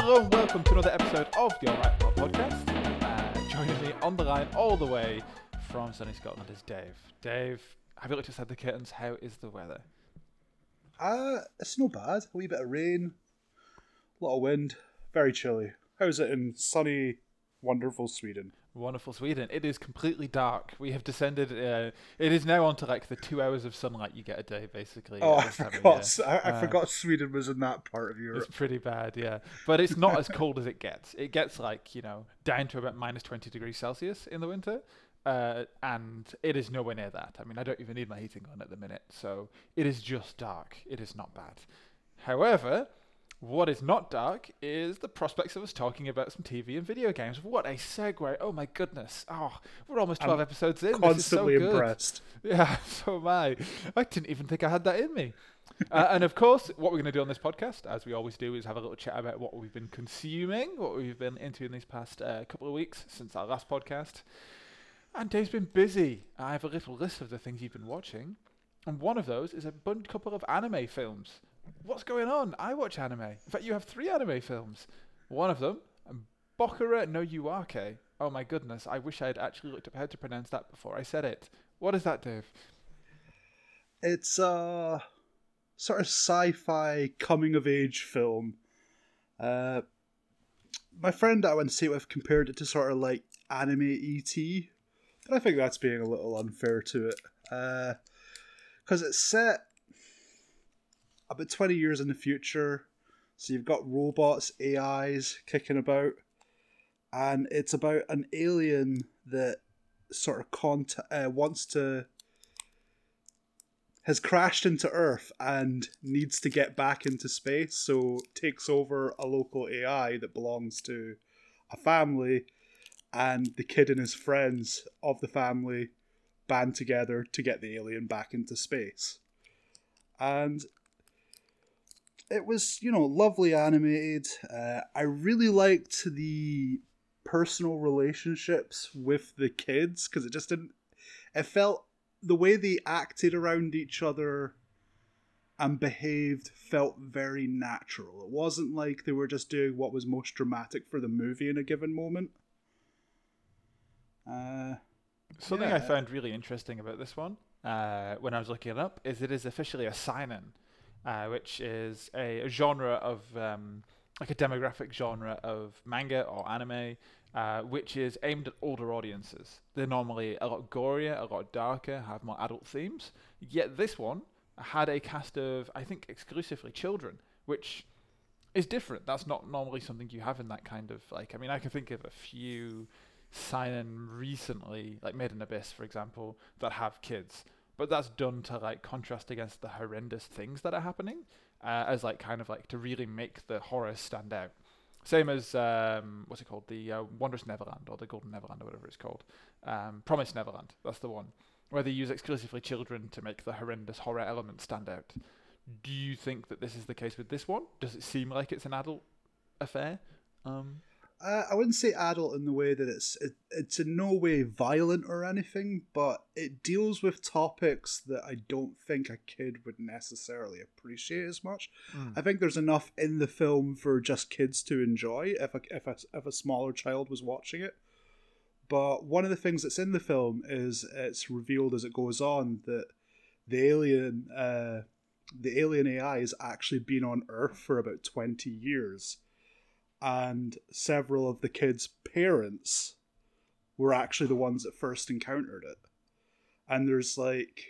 Hello and welcome to another episode of the Alright Pal podcast. Uh, joining me on the line all the way from sunny Scotland is Dave. Dave, have you looked outside the curtains? How is the weather? Uh, it's not bad. A wee bit of rain, a lot of wind, very chilly. How's it in sunny, wonderful Sweden? Wonderful Sweden. It is completely dark. We have descended. Uh, it is now onto like the two hours of sunlight you get a day, basically. Oh, I this time of forgot. I, I Uh, forgot Sweden was in that part of Europe. It's pretty bad, yeah. But it's not as cold as it gets. It gets like, you know, down to about minus 20 degrees Celsius in the winter. Uh, and it is nowhere near that. I mean, I don't even need my heating on at the minute. So it is just dark. It is not bad. However, what is not dark is the prospects of us talking about some TV and video games. What a segue. Oh my goodness. Oh, we're almost 12 I'm episodes in. Constantly this is so good. impressed. Yeah, so am I. I didn't even think I had that in me. uh, and of course, what we're going to do on this podcast, as we always do, is have a little chat about what we've been consuming, what we've been into in these past uh, couple of weeks since our last podcast. And Dave's been busy. I have a little list of the things you've been watching, and one of those is a bun- couple of anime films. What's going on? I watch anime. In fact, you have three anime films. One of them, Bokura no Yoake. Oh my goodness, I wish I had actually looked up how to pronounce that before I said it. What is that, Dave? It's a sort of sci-fi coming-of-age film. Uh, my friend I went to see it with compared it to sort of like anime ET, but I think that's being a little unfair to it. Because it's set about 20 years in the future, so you've got robots, AIs kicking about, and it's about an alien that sort of cont- uh, wants to has crashed into Earth and needs to get back into space, so takes over a local AI that belongs to a family, and the kid and his friends of the family band together to get the alien back into space. And it was, you know, lovely animated. Uh, I really liked the personal relationships with the kids because it just didn't. It felt the way they acted around each other and behaved felt very natural. It wasn't like they were just doing what was most dramatic for the movie in a given moment. Uh, Something I found really interesting about this one, uh, when I was looking it up, is it is officially a seinen, uh, which is a, a genre of um, like a demographic genre of manga or anime, uh, which is aimed at older audiences. They're normally a lot gorier, a lot darker, have more adult themes. Yet this one had a cast of, I think, exclusively children, which is different. That's not normally something you have in that kind of like. I mean, I can think of a few seinen recently, like Made in Abyss, for example, that have kids. But that's done to like contrast against the horrendous things that are happening, uh, as like kind of like to really make the horror stand out. Same as um, what's it called, the uh, Wondrous Neverland or the Golden Neverland or whatever it's called, um, Promised Neverland. That's the one where they use exclusively children to make the horrendous horror element stand out. Do you think that this is the case with this one? Does it seem like it's an adult affair? Um, Uh, I wouldn't say adult in the way that it's it, it's in no way violent or anything, but it deals with topics that I don't think a kid would necessarily appreciate as much. Mm. I think there's enough in the film for just kids to enjoy if a, if a, if a smaller child was watching it. But one of the things that's in the film is it's revealed as it goes on that the alien uh, the alien AI has actually been on Earth for about twenty years and several of the kids' parents were actually the ones that first encountered it. And there's like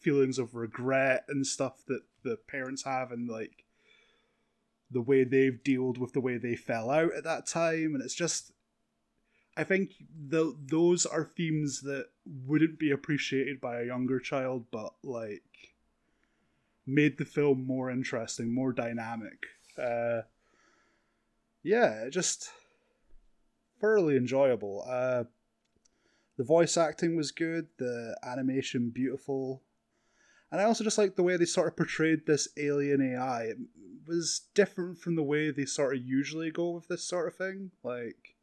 feelings of regret and stuff that the parents have, and like the way they've dealt with the way they fell out at that time. And it's just, I think the, those are themes that wouldn't be appreciated by a younger child, but like made the film more interesting, more dynamic. Uh, yeah, just thoroughly enjoyable. Uh, the voice acting was good, the animation beautiful, and I also just like the way they sort of portrayed this alien AI. It was different from the way they sort of usually go with this sort of thing. Like,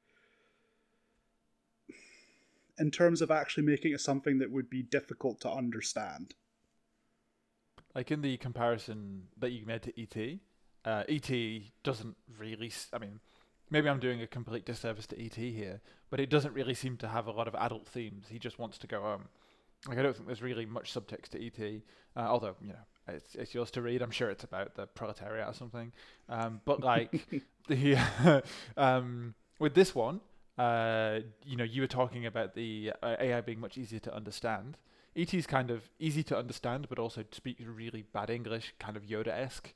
in terms of actually making it something that would be difficult to understand. Like in the comparison that you made to ET, uh, ET doesn't really. s- I mean, maybe I'm doing a complete disservice to ET here, but it doesn't really seem to have a lot of adult themes. He just wants to go home. Like I don't think there's really much subtext to ET. Uh, although you know it's it's yours to read. I'm sure it's about the proletariat or something. Um, but like the um, with this one, uh, you know, you were talking about the uh, AI being much easier to understand. ET is kind of easy to understand, but also speaks really bad English, kind of Yoda-esque,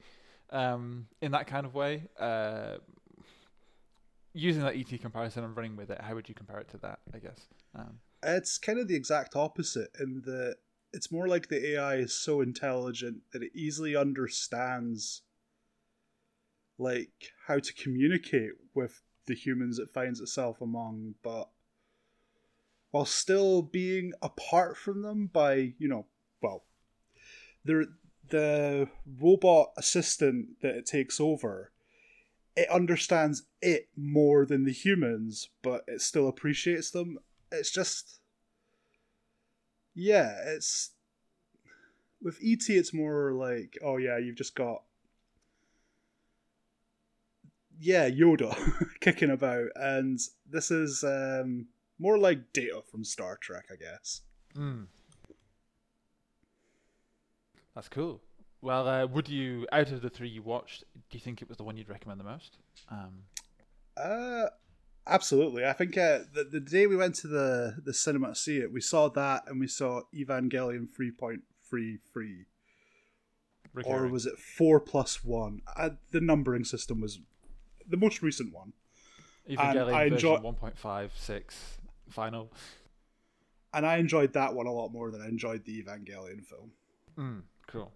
um, in that kind of way. Uh, using that ET comparison and running with it, how would you compare it to that? I guess. Um, It's kind of the exact opposite in that it's more like the AI is so intelligent that it easily understands like how to communicate with the humans it finds itself among, but while still being apart from them by, you know, well, the the robot assistant that it takes over, it understands it more than the humans, but it still appreciates them. It's just yeah, it's with ET it's more like, oh yeah, you've just got yeah, Yoda kicking about and this is um more like Data from Star Trek, I guess. mm. That's cool. Well, uh, would you, out of the three you watched, do you think it was the one you'd recommend the most? Um, Uh absolutely. I think uh, the the day we went to the the cinema to see it, we saw that and we saw Evangelion 3.33 or was it 4 plus 1? Uh, the numbering system was the most recent one. Evangelion I version enjoy- 1.56 final. And I enjoyed that one a lot more than I enjoyed the Evangelion film. Mm, cool.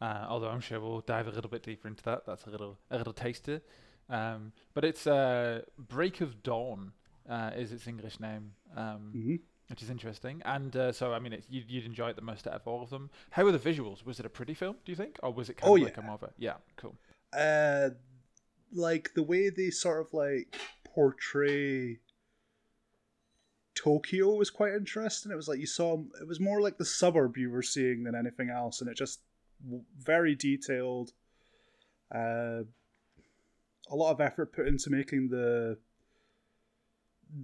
Uh, although I'm sure we'll dive a little bit deeper into that. That's a little a little taster. Um, but it's uh, Break of Dawn uh, is its English name, um, hmm which is interesting. And uh, so, I mean, it's, you'd, you'd enjoy it the most out of all of them. How were the visuals? Was it a pretty film? Do you think, or was it kind Oh, of like a yeah. more yeah, cool. Uh, like the way they sort of like portray Tokyo was quite interesting. It was like you saw it was more like the suburb you were seeing than anything else, and it just very detailed. Uh, a lot of effort put into making the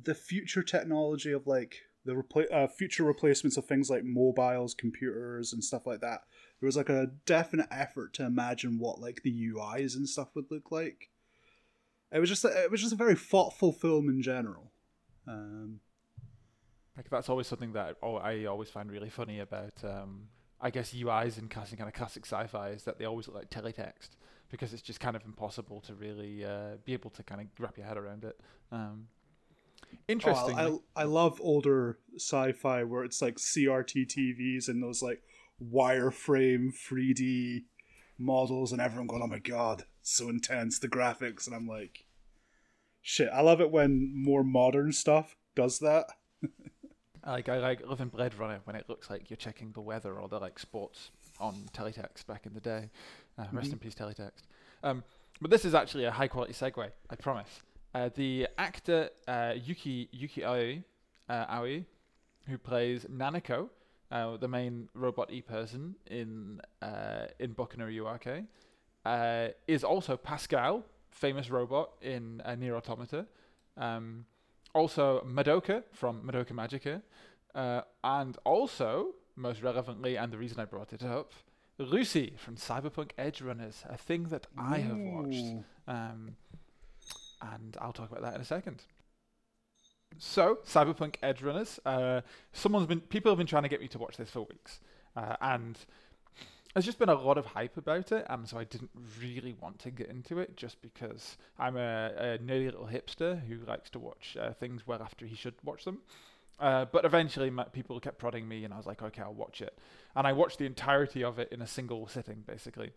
the future technology of like the repla- uh, future replacements of things like mobiles, computers, and stuff like that. There was like a definite effort to imagine what like the UIs and stuff would look like. It was just a, it was just a very thoughtful film in general. Um, Like that's always something that I always find really funny about. Um, I guess UIs in kind of classic sci-fi is that they always look like teletext because it's just kind of impossible to really uh, be able to kind of wrap your head around it. Um, interesting. Oh, I, I love older sci-fi where it's like CRT TVs and those like wireframe 3D models and everyone going, "Oh my god, so intense the graphics," and I'm like, "Shit!" I love it when more modern stuff does that. like I like loving Blade Runner when it looks like you're checking the weather or the like sports on teletext back in the day. Uh, Rest Mhm. in peace, teletext. Um, but this is actually a high quality segue. I promise. Uh, the actor uh, Yuki Yuki Aoi, uh, Aoi, who plays Nanako, uh, the main robot e person in uh, in Boku no uh, is also Pascal, famous robot in uh, Nier Automata. Um, also Madoka from Madoka Magica, uh, and also, most relevantly, and the reason I brought it up, Lucy from Cyberpunk Edge Runners, a thing that I have watched. Um, and I'll talk about that in a second. So, Cyberpunk Edge Runners. Uh, someone's been, people have been trying to get me to watch this for weeks, uh, and there's just been a lot of hype about it, and so I didn't really want to get into it just because I'm a, a nerdy little hipster who likes to watch uh, things well after he should watch them. Uh, but eventually, my, people kept prodding me, and I was like, okay, I'll watch it. And I watched the entirety of it in a single sitting, basically.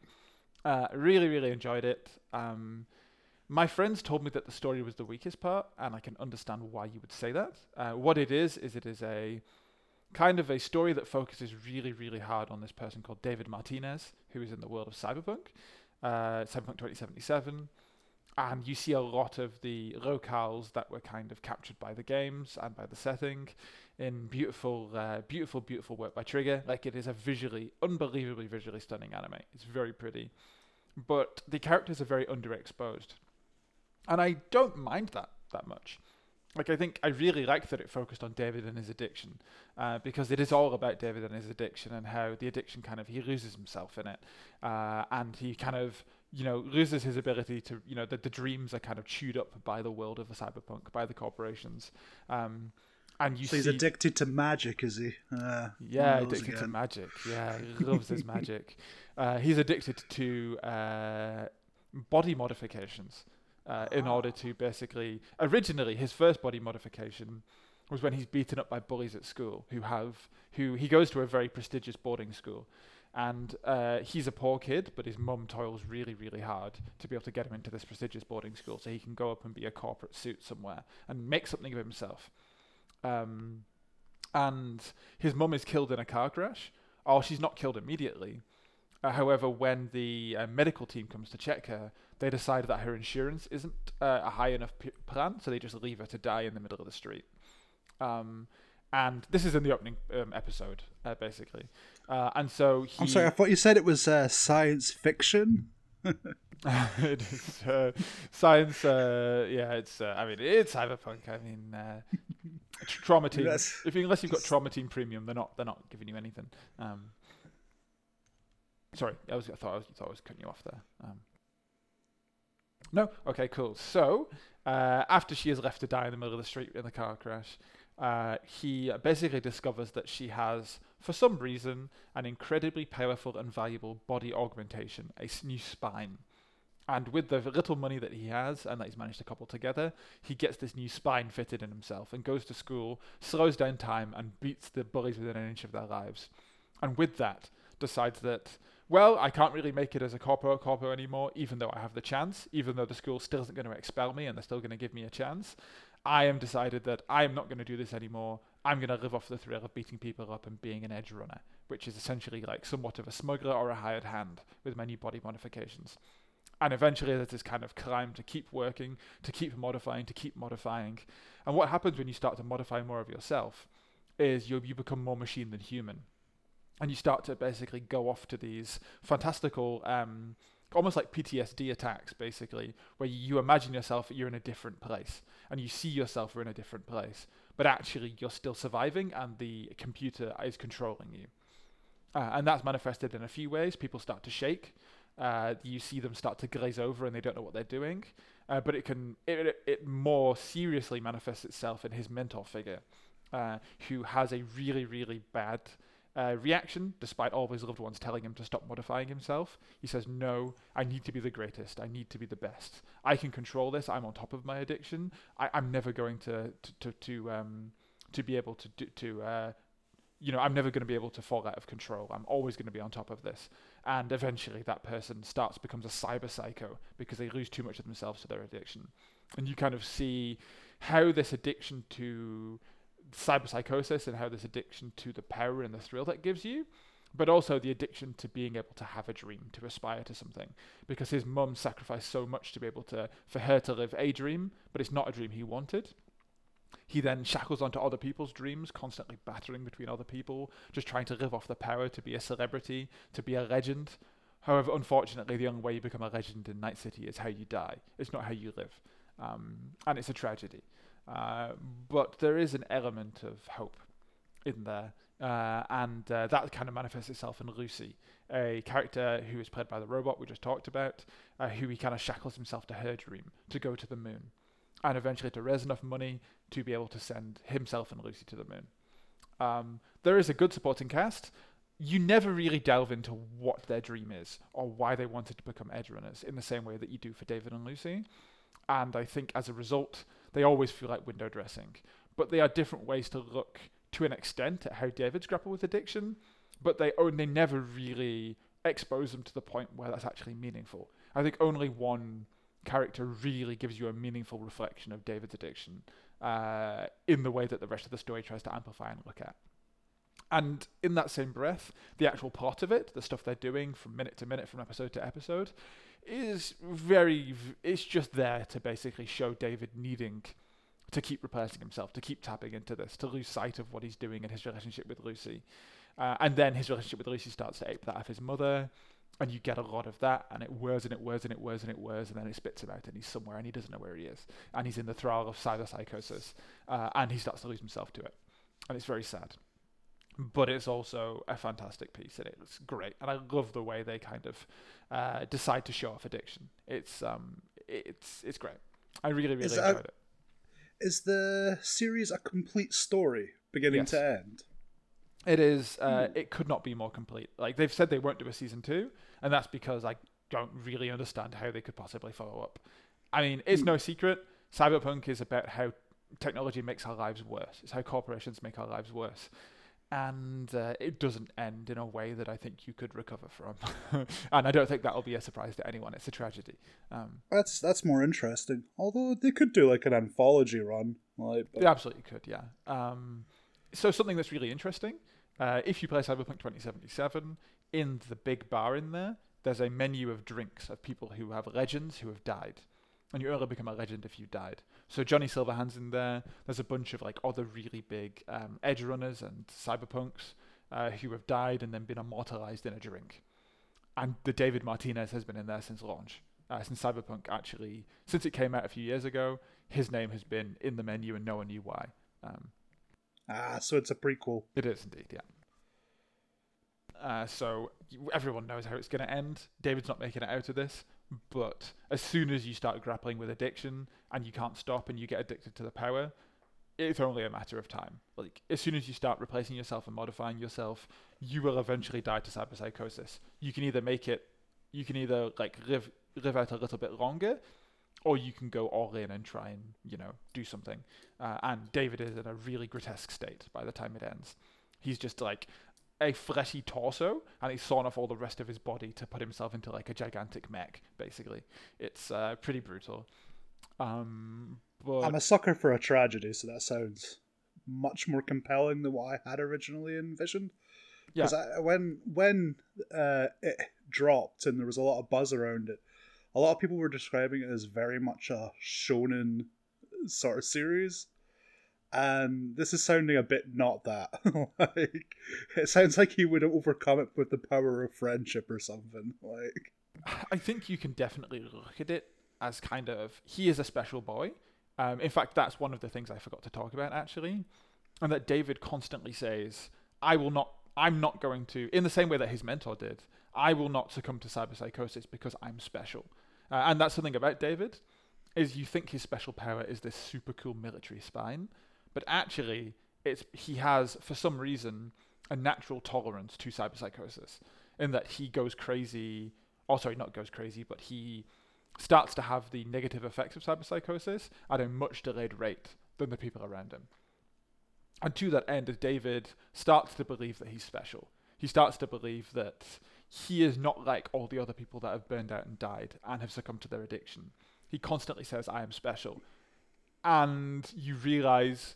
Uh, really, really enjoyed it. Um, my friends told me that the story was the weakest part, and I can understand why you would say that. Uh, what it is, is it is a kind of a story that focuses really, really hard on this person called David Martinez, who is in the world of Cyberpunk, uh, Cyberpunk 2077. And you see a lot of the locales that were kind of captured by the games and by the setting in beautiful, uh, beautiful, beautiful work by Trigger. Like it is a visually, unbelievably visually stunning anime. It's very pretty. but the characters are very underexposed, and I don't mind that that much. Like I think I really like that it focused on David and his addiction, uh, because it is all about David and his addiction and how the addiction kind of he loses himself in it, uh, and he kind of you know loses his ability to you know the, the dreams are kind of chewed up by the world of the cyberpunk by the corporations. Um, and you so he's addicted to magic, is he? Uh, yeah, addicted again. to magic. Yeah, he loves his magic. Uh, he's addicted to uh, body modifications uh, in order to basically. Originally, his first body modification was when he's beaten up by bullies at school who have who he goes to a very prestigious boarding school. And uh, he's a poor kid, but his mum toils really, really hard to be able to get him into this prestigious boarding school so he can go up and be a corporate suit somewhere and make something of himself. Um, and his mum is killed in a car crash. Oh, she's not killed immediately. Uh, however, when the uh, medical team comes to check her, they decide that her insurance isn't uh, a high enough p- plan, so they just leave her to die in the middle of the street. Um, and this is in the opening um, episode, uh, basically. Uh, and so he... I'm sorry, I thought you said it was uh, science fiction. it is science. yeah, it's. I mean, it's cyberpunk. I mean, Trauma Team. If unless you've got Trauma Team Premium, they're not they're not giving you anything. Um, sorry, I was I thought I was, thought I was cutting you off there. Um, no, okay, cool. So uh, after she is left to die in the middle of the street in the car crash, uh, he basically discovers that she has, for some reason, an incredibly powerful and valuable body augmentation, a new spine. And with the little money that he has and that he's managed to couple together, he gets this new spine fitted in himself and goes to school, slows down time, and beats the bullies within an inch of their lives. And with that, decides that, well, I can't really make it as a corpo corpo anymore, even though I have the chance, even though the school still isn't going to expel me and they're still going to give me a chance. I am decided that I am not going to do this anymore. I'm going to live off the thrill of beating people up and being an edge runner, which is essentially like somewhat of a smuggler or a hired hand with many body modifications and eventually there's this kind of climb to keep working, to keep modifying, to keep modifying. And what happens when you start to modify more of yourself is you you become more machine than human, and you start to basically go off to these fantastical. Um, almost like PTSD attacks, basically, where you imagine yourself you're in a different place and you see yourself you're in a different place, but actually you're still surviving and the computer is controlling you. Uh, and that's manifested in a few ways. People start to shake uh, you see them start to glaze over and they don't know what they're doing. Uh, but it can it, it more seriously manifests itself in his mentor figure, uh, who has a really really bad uh, reaction despite all of his loved ones telling him to stop modifying himself. He says, "No, I need to be the greatest. I need to be the best. I can control this. I'm on top of my addiction. I, am never going to to to, to um to be able to do, to uh, you know, I'm never going to be able to fall out of control. I'm always going to be on top of this. And eventually that person starts, becomes a cyber psycho because they lose too much of themselves to their addiction. And you kind of see how this addiction to cyber psychosis and how this addiction to the power and the thrill that gives you, but also the addiction to being able to have a dream, to aspire to something. Because his mum sacrificed so much to be able to, for her to live a dream, but it's not a dream he wanted. He then shackles onto other people's dreams, constantly battering between other people, just trying to live off the power to be a celebrity, to be a legend. However, unfortunately, the only way you become a legend in Night City is how you die. It's not how you live. Um, and it's a tragedy. Uh, but there is an element of hope in there. Uh, and uh, that kind of manifests itself in Lucy, a character who is played by the robot we just talked about, uh, who he kind of shackles himself to her dream to go to the moon and eventually to raise enough money to be able to send himself and Lucy to the moon. Um, there is a good supporting cast. You never really delve into what their dream is or why they wanted to become edge runners in the same way that you do for David and Lucy. And I think as a result, they always feel like window dressing. But they are different ways to look to an extent at how David's grapple with addiction, but they only never really expose them to the point where that's actually meaningful. I think only one character really gives you a meaningful reflection of David's addiction uh, in the way that the rest of the story tries to amplify and look at. And in that same breath, the actual plot of it, the stuff they're doing from minute to minute, from episode to episode, is very. It's just there to basically show David needing to keep replacing himself, to keep tapping into this, to lose sight of what he's doing in his relationship with Lucy. Uh, and then his relationship with Lucy starts to ape that of his mother. and you get a lot of that, and it whirs and it whirs and it whirs and it whirs, and then it spits him out, and he's somewhere and he doesn't know where he is, and he's in the thrall of cyberpsychosis, uh, and he starts to lose himself to it, and it's very sad. But it's also a fantastic piece, and it's great, and I love the way they kind of uh, decide to show off addiction. It's um, it's it's great. I really really Is enjoyed that- it. Is the series a complete story, beginning Yes. to end? It is. Uh, It could not be more complete. Like they've said they won't do a season two, and that's because I don't really understand how they could possibly follow up. I mean, it's no secret. Cyberpunk is about how technology makes our lives worse. It's how corporations make our lives worse, and uh, it doesn't end in a way that I think you could recover from. and I don't think that'll be a surprise to anyone. It's a tragedy. Um, That's that's more interesting. Although they could do like an anthology run, like but- They absolutely could, yeah. Um, so something that's really interesting. Uh, if you play Cyberpunk 2077, in the big bar in there, there's a menu of drinks of people who have legends who have died, and you only become a legend if you died. So Johnny Silverhand's in there. There's a bunch of like other really big um, edge runners and cyberpunks uh, who have died and then been immortalized in a drink. And the David Martinez has been in there since launch, uh, since Cyberpunk actually, since it came out a few years ago. His name has been in the menu and no one knew why. Um, ah, so it's a prequel. it is indeed, yeah. Uh, so everyone knows how it's going to end. David's not making it out of this, but as soon as you start grappling with addiction and you can't stop and you get addicted to the power, it's only a matter of time. Like as soon as you start replacing yourself and modifying yourself, you will eventually die to cyberpsychosis. You can either make it, you can either like live live out a little bit longer, or you can go all in and try and you know do something. Uh, and David is in a really grotesque state by the time it ends. He's just like a fleshy torso, and he's sawn off all the rest of his body to put himself into like a gigantic mech. Basically, it's uh, pretty brutal. Um, but I'm a sucker for a tragedy, so that sounds much more compelling than what I had originally envisioned. yeah, Because when when uh, it dropped and there was a lot of buzz around it, a lot of people were describing it as very much a shonen sort of series, and this is sounding a bit not that. like it sounds like he would overcome it with the power of friendship or something. Like I think you can definitely look at it as kind of he is a special boy. Um, in fact, that's one of the things I forgot to talk about actually, and that David constantly says, "I will not. I'm not going to." In the same way that his mentor did, I will not succumb to cyberpsychosis because I'm special. Uh, and that's something about David is you think his special power is this super cool military spine, but actually it's he has for some reason a natural tolerance to cyberpsychosis in that he goes crazy oh sorry not goes crazy but he starts to have the negative effects of cyberpsychosis at a much delayed rate than the people around him. And to that end david starts to believe that he's special. He starts to believe that he is not like all the other people that have burned out and died and have succumbed to their addiction. He constantly says i am special and you realize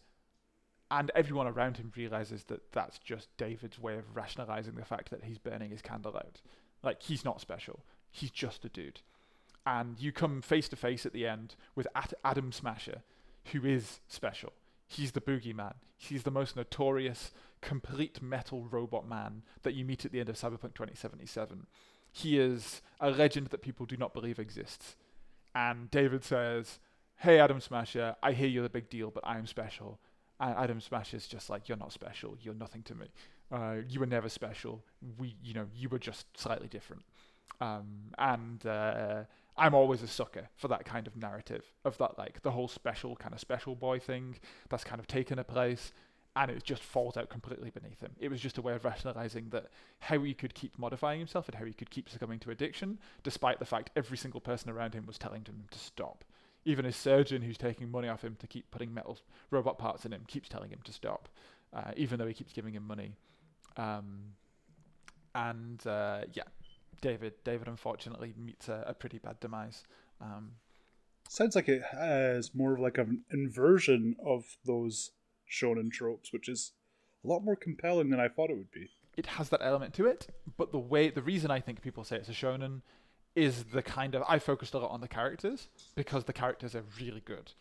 and everyone around him realizes that that's just David's way of rationalizing the fact that he's burning his candle out. Like he's not special. He's just a dude. And you come face to face at the end with Adam Smasher, who is special. He's the boogeyman. He's the most notorious, complete metal robot man that you meet at the end of Cyberpunk 2077. He is a legend that people do not believe exists. And David says, Hey, Adam Smasher, I hear you're the big deal, but I'm special. And Adam Smasher's just like, You're not special. You're nothing to me. Uh, you were never special. We, you know, you were just slightly different. Um, and uh, I'm always a sucker for that kind of narrative of that, like the whole special kind of special boy thing that's kind of taken a place, and it just falls out completely beneath him. It was just a way of rationalizing that how he could keep modifying himself and how he could keep succumbing to addiction, despite the fact every single person around him was telling him to stop. Even his surgeon, who's taking money off him to keep putting metal robot parts in him, keeps telling him to stop, uh, even though he keeps giving him money. Um, and uh, yeah, David. David unfortunately meets a, a pretty bad demise. Um, sounds like it has more of like an inversion of those shonen tropes, which is a lot more compelling than I thought it would be. it has that element to it, but the way the reason I think people say it's a shonen is the kind of I focused a lot on the characters because the characters are really good.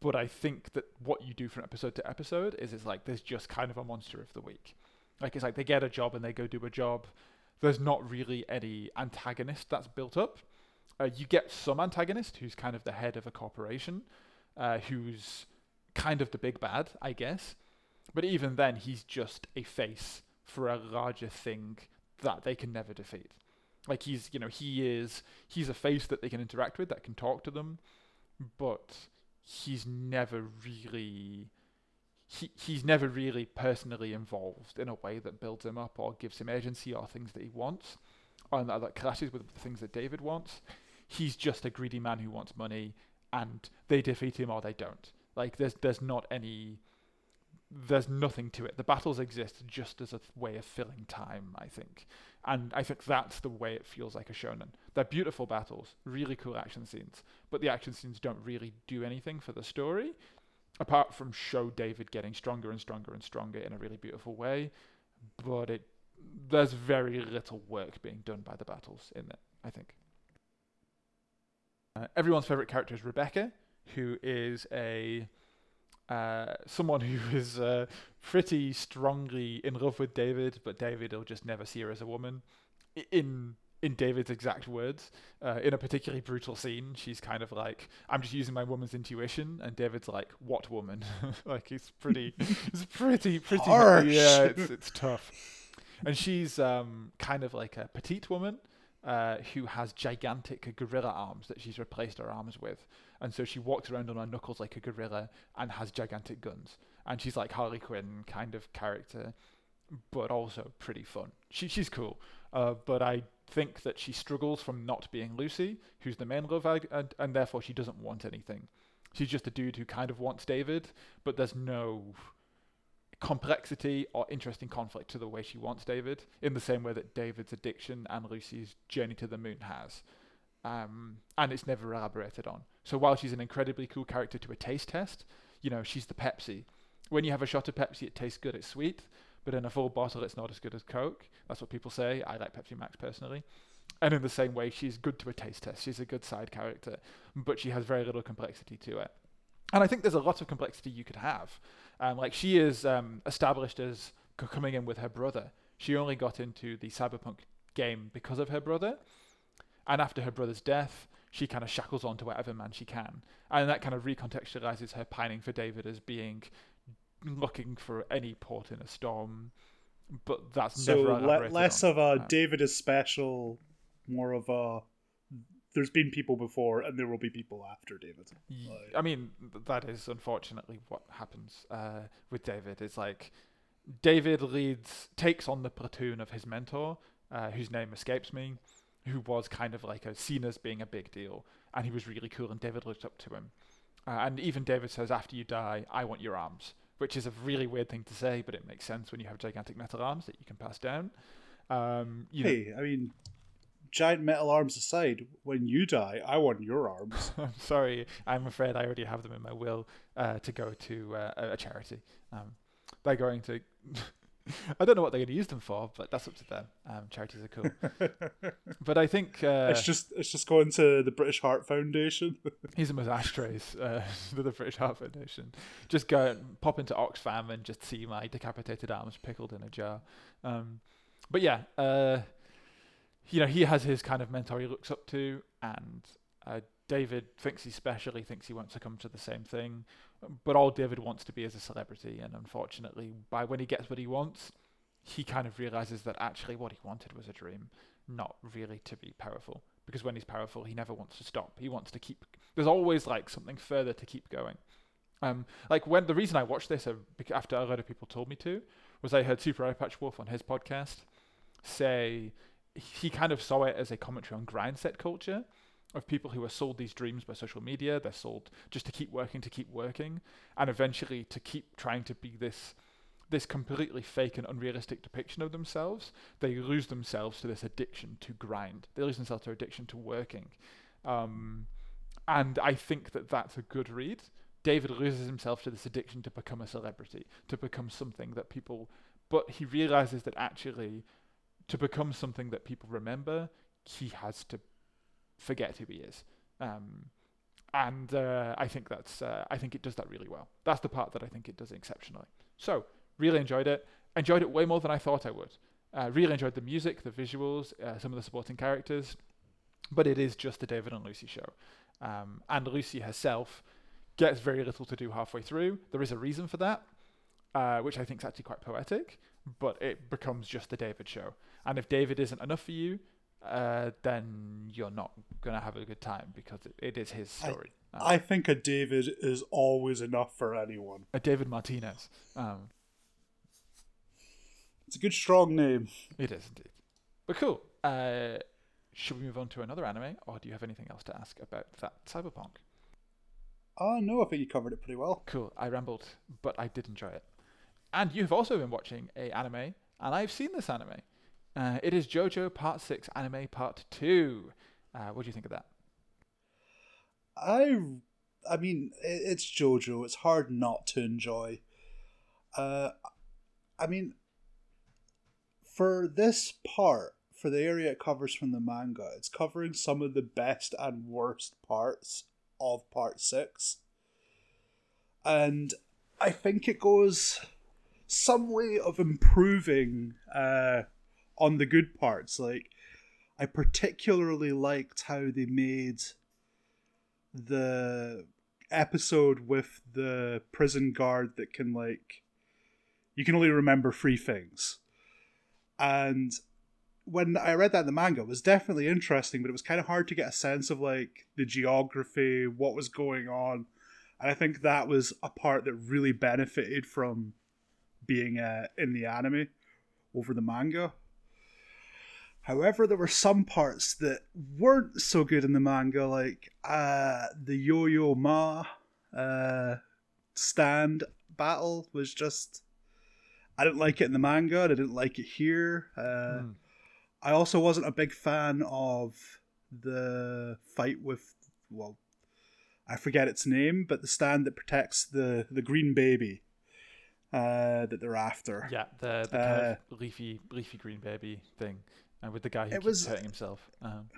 But I think that what you do from episode to episode is it's like there's just kind of a monster of the week. Like it's like they get a job and they go do a job. there's not really any antagonist that's built up. Uh, you get some antagonist who's kind of the head of a corporation, uh, who's kind of the big bad, I guess. But even then, he's just a face for a larger thing that they can never defeat. Like he's, you know, he is, he's a face that they can interact with, that can talk to them, but he's never really, he, he's never really personally involved in a way that builds him up or gives him agency or things that he wants, or that, that clashes with the things that David wants. He's just a greedy man who wants money, and they defeat him or they don't. Like there's there's not any there's nothing to it. The battles exist just as a th- way of filling time, I think. And I think that's the way it feels like a shonen. They're beautiful battles, really cool action scenes, but the action scenes don't really do anything for the story, apart from show David getting stronger and stronger and stronger in a really beautiful way. But it there's very little work being done by the battles in it, I think. Uh, everyone's favorite character is Rebecca, who is a uh, someone who is uh, pretty strongly in love with David, but David will just never see her as a woman. In in David's exact words, uh, in a particularly brutal scene, she's kind of like, "I'm just using my woman's intuition," and David's like, "What woman?" like he's pretty, it's pretty, pretty, Harsh. yeah, it's it's tough. And she's um, kind of like a petite woman uh, who has gigantic gorilla arms that she's replaced her arms with, and so she walks around on her knuckles like a gorilla and has gigantic guns. And she's like Harley Quinn kind of character, but also pretty fun. She she's cool, uh, but I think that she struggles from not being Lucy, who's the main love, ag- and, and therefore she doesn't want anything. She's just a dude who kind of wants David, but there's no complexity or interesting conflict to the way she wants David, in the same way that David's addiction and Lucy's journey to the moon has. Um, and it's never elaborated on. So while she's an incredibly cool character to a taste test, you know, she's the Pepsi. When you have a shot of Pepsi, it tastes good, it's sweet, but in a full bottle, it's not as good as Coke. That's what people say. I like Pepsi Max personally. And in the same way, she's good to a taste test. She's a good side character, but she has very little complexity to it. And I think there's a lot of complexity you could have. Um, like she is um, established as coming in with her brother. She only got into the cyberpunk game because of her brother, and after her brother's death, she kind of shackles on to whatever man she can, and that kind of recontextualizes her pining for David as being looking for any port in a storm. But that's So never le- less on. of a David is special, more of a there's been people before and there will be people after David. Like- I mean, that is unfortunately what happens uh, with David. It's like David leads, takes on the platoon of his mentor, uh, whose name escapes me, who was kind of like a seen as being a big deal, and he was really cool, and David looked up to him. Uh, and even David says, "After you die, I want your arms," which is a really weird thing to say, but it makes sense when you have gigantic metal arms that you can pass down. Um, you know, Hey, I mean, giant metal arms aside, when you die, I want your arms. I'm sorry. I'm afraid I already have them in my will uh, to go to uh, a- a charity. Um, they're going to. I don't know what they're going to use them for, but that's up to them. Um, charities are cool. but I think uh, it's just it's just going to the British Heart Foundation. he's in with ashtrays uh, to the British Heart Foundation. Just go and pop into Oxfam and just see my decapitated arms pickled in a jar. Um, but yeah, uh, you know, he has his kind of mentor he looks up to, and uh, David thinks he's special. He thinks he won't succumb to the same thing. But all David wants to be is a celebrity, and unfortunately, by when he gets what he wants, he kind of realizes that actually what he wanted was a dream, not really to be powerful. Because when he's powerful, he never wants to stop. He wants to keep. There's always like something further to keep going. Um, like when the reason I watched this uh, after a lot of people told me to was I heard Super Eyepatch Wolf on his podcast say he kind of saw it as a commentary on grind set culture of people who are sold these dreams by social media. They're sold just to keep working, to keep working, and eventually to keep trying to be this this completely fake and unrealistic depiction of themselves. They lose themselves to this addiction to grind. They lose themselves to addiction to working, um, and I think that that's a good read. David loses himself to this addiction to become a celebrity, to become something that people. But he realizes that actually, to become something that people remember, he has to forget who he is. Um, and uh, I think that's uh, I think it does that really well. That's the part that I think it does exceptionally. So really enjoyed it. Enjoyed it way more than I thought I would. Uh, really enjoyed the music, the visuals, uh, some of the supporting characters, but it is just the David and Lucy show. Um, and Lucy herself gets very little to do halfway through. There is a reason for that, uh, which I think is actually quite poetic, but it becomes just the David show. And if David isn't enough for you, uh, then you're not going to have a good time because it, it is his story. I, um, I, think a David is always enough for anyone. A David Martinez. Um, it's a good, strong name. It is indeed. But cool. Uh, should we move on to another anime, or do you have anything else to ask about that cyberpunk? Oh, no, I think you covered it pretty well. Cool. I rambled, but I did enjoy it. And you've also been watching a anime, and I've seen this anime. Uh, it is JoJo Part 6 Anime Part 2. Uh, what do you think of that? I, I mean, it's JoJo. It's hard not to enjoy. Uh, I mean, for this part, for the area it covers from the manga, it's covering some of the best and worst parts of Part 6. And I think it goes some way of improving uh, on the good parts. Like, I particularly liked how they made the episode with the prison guard that can like you can only remember three things. And when I read that in the manga, it was definitely interesting, but it was kind of hard to get a sense of like the geography, what was going on. And I think that was a part that really benefited from being uh, in the anime over the manga. However, there were some parts that weren't so good in the manga, like uh, the Yo Yo Ma uh, stand battle was just. I didn't like it in the manga. I didn't like it here. Uh, mm. I also wasn't a big fan of the fight with well, I forget its name, but the stand that protects the the green baby uh, that they're after. Yeah, the, the kind of uh, leafy leafy green baby thing uh, with the guy who it keeps was, hurting himself. Um,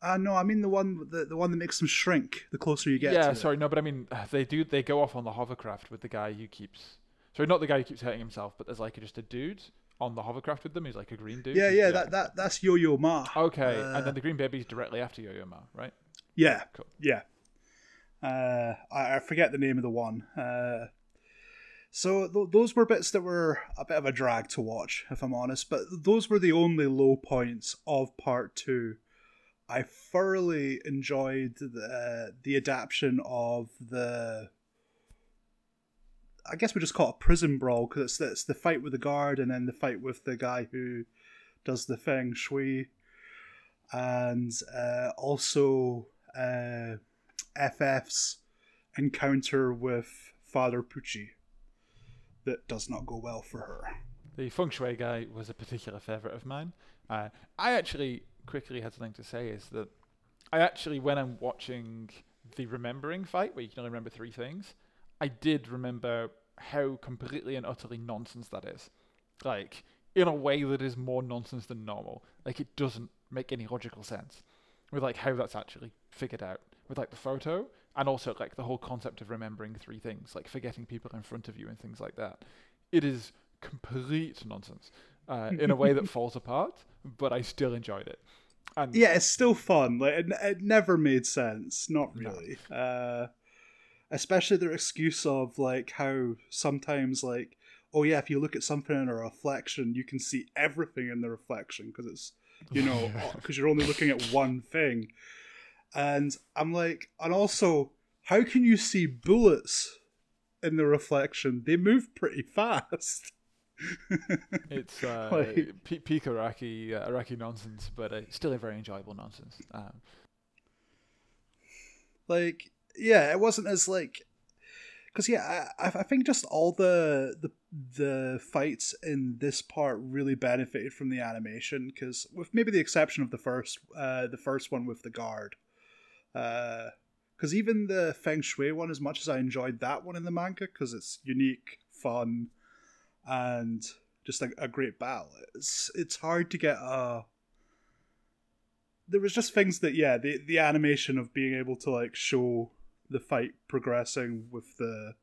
uh, no, I mean the one the, the one that makes them shrink the closer you get. Yeah, sorry, it. no, but I mean uh, they do they go off on the hovercraft with the guy who keeps. Sorry, not the guy who keeps hurting himself, but there's like just a dude on the hovercraft with them. He's like a green dude. Yeah, yeah, yeah. that that that's Yo Yo Ma. Okay, uh, and then the green baby's directly after Yo Yo Ma, right? Yeah, cool. Yeah, uh, I, I forget the name of the one. Uh, so th- those were bits that were a bit of a drag to watch, if I'm honest. But those were the only low points of part two. I thoroughly enjoyed the the adaptation of the. I guess we just call it prison brawl because it's, it's the fight with the guard and then the fight with the guy who does the feng shui, and uh, also uh, FF's encounter with Father Pucci that does not go well for her. The feng shui guy was a particular favourite of mine. Uh, I actually quickly had something to say is that I actually, when I'm watching the remembering fight, where you can only remember three things, I did remember how completely and utterly nonsense that is. Like, in a way that is more nonsense than normal. Like, it doesn't make any logical sense with like how that's actually figured out with like the photo and also like the whole concept of remembering three things, like forgetting people in front of you and things like that. It is complete nonsense uh, in a way that falls apart, but I still enjoyed it. And yeah, it's still fun. Like it, it never made sense, not really. No. Uh, especially their excuse of like how sometimes like oh yeah, if you look at something in a reflection, you can see everything in the reflection because it's you know because you're only looking at one thing and I'm like, and also, how can you see bullets in the reflection? They move pretty fast. it's uh, like, peak Iraqi uh, Araki nonsense, but uh, still a very enjoyable nonsense. Um, like, yeah, it wasn't as like, because yeah, I I think just all the the the fights in this part really benefited from the animation because with maybe the exception of the first uh the first one with the guard because uh, even the Feng Shui one, as much as I enjoyed that one in the manga, because it's unique, fun, and just like a great battle, it's it's hard to get a. There was just things that yeah, the the animation of being able to like show the fight progressing with the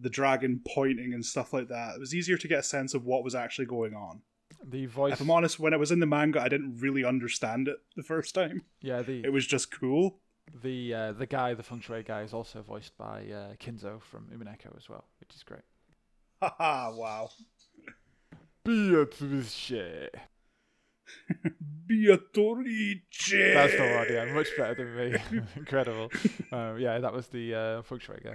the dragon pointing and stuff like that. It was easier to get a sense of what was actually going on. The voice. If I'm honest, when I was in the manga, I didn't really understand it the first time. Yeah, the It was just cool. the uh, the guy, the feng shui guy, is also voiced by uh, Kinzo from Umineko as well, which is great. Haha, wow. Beatrice. Beatrice! That's the one. Yeah, much better than me. Incredible. Um, yeah, that was the uh, feng shui guy.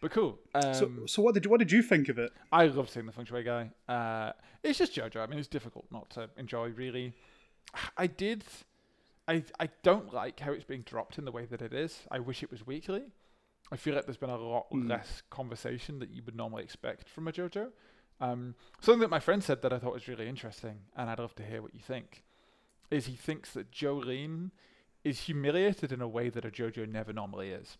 But cool. Um, So, so what did you, what did you think of it? I love seeing the feng shui guy. Uh, it's just JoJo. I mean, it's difficult not to enjoy. Really, I did. I I don't like how it's being dropped in the way that it is. I wish it was weekly. I feel like there's been a lot Mm. less conversation that you would normally expect from a JoJo. Um, something that my friend said that I thought was really interesting, and I'd love to hear what you think, is he thinks that Jolyne is humiliated in a way that a JoJo never normally is.